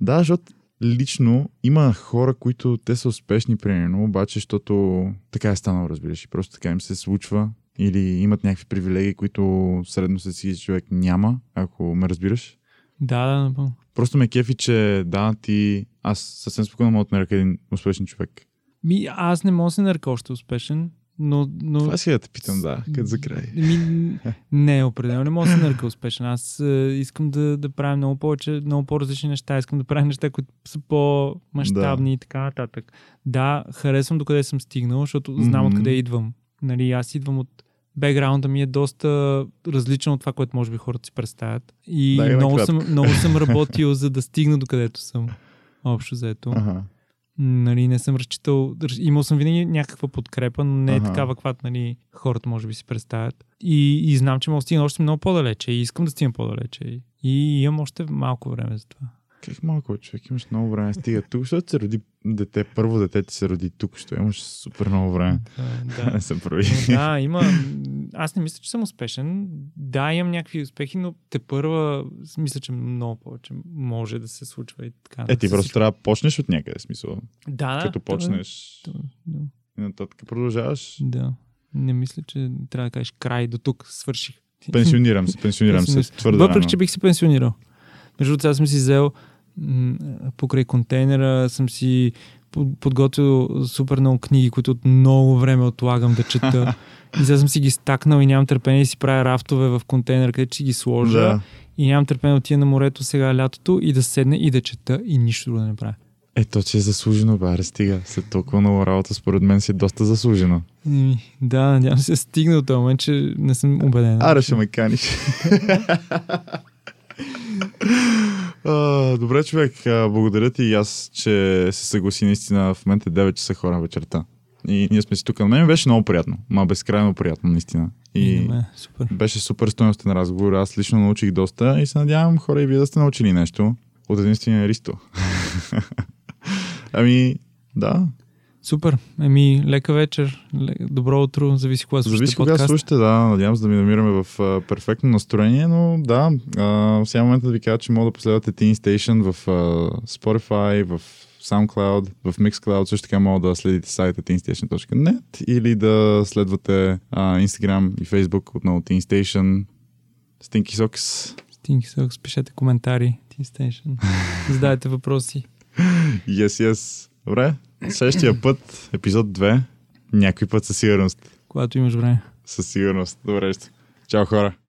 Да, защото лично има хора, които те са успешни, примерно, обаче, защото така е станало, разбираш, и просто така им се случва или имат някакви привилегии, които средно си човек няма, ако ме разбираш. Да, да, напълно. Просто ме кефи, че да, ти... Аз съвсем спокойно мога да нарека един успешен човек. Ми, аз не мога да се нарека още успешен, но... но... Това си да те питам, да, като за край. Ми, не, определено не мога да се нарека успешен. Аз е, искам да, да правя много повече, много по-различни неща. Искам да правя неща, които са по-масштабни Да. и така нататък. Да, харесвам докъде съм стигнал, защото знам Мгм. откъде идвам. Нали, аз идвам от бекграунда ми е доста различен от това, което може би хората си представят. И Дай много съм, много съм работил, за да стигна до където съм. Общо заето. Ага. Нали, не съм разчитал. раз- Имал съм винаги някаква подкрепа, но не е Ага. такава, каквато нали, хората може би си представят. И, и знам, че мога да стигна още много по-далече. И искам да стигна по-далече. И имам още малко време за това. Как малко, човек, имаш много време. Стига тук, защото се роди дете. Първо дете ти се роди тук, що имаш супер много време. Да, да. Се прави. Да, има. Аз не мисля, че съм успешен. Да, имам някакви успехи, но те първа мисля, че много повече може да се случва и така. Е, ти просто трябва да почнеш от някъде, смисъл. Да, да. Като почнеш то- Да, и нататък продължаваш. да. Не мисля, че трябва да кажеш край, до тук свърших. Пенсионирам се, пенсионирам се. Твърде Въпреки, че бих се пенсионирал. Между другото, аз съм си взел покрай контейнера, съм си под- подготвил супер много книги, които от много време отлагам да чета. и сега съм си ги стакнал и нямам търпение да си правя рафтове в контейнер, където ще ги сложа. Да. И нямам търпение да отида на морето сега лятото и да седне и да чета и нищо друго да не правя. Ето, че е заслужено, бе, стига. След толкова много работа, според мен си е доста заслужено. Еми, да, надявам се стигна до този момент, че не съм убеден. Аре, ще ме каниш. А, добре, човек. А, благодаря ти и аз, че се съгласи наистина. В момента е 9 часа хора вечерта. И ние сме си тук. На мен беше много приятно. Ма безкрайно приятно, наистина. И, И, на мен. Супер. беше супер стоеностен разговор. Аз лично научих доста и се надявам хора и вие да сте научили нещо от единствения Ристо. ами, да. Супер. Еми, лека вечер, добро утро, зависи кога слушате Зависи кога слушате, да. Надявам се да ми намираме в а, перфектно настроение, но да. А, сега момента да ви кажа, че мога да последвате Teen Station в а, Spotify, в SoundCloud, в Mixcloud, също така мога да следите сайта teenstation.net или да следвате а, Instagram и Facebook отново Teen Station. Stinky Socks. Стинки Сокс, пишете коментари, Teen Station. Задайте въпроси. Yes, yes. Добре. Следващия път, епизод 2, някой път със сигурност. Когато имаш време. Със сигурност. Добре. ще. Чао хора.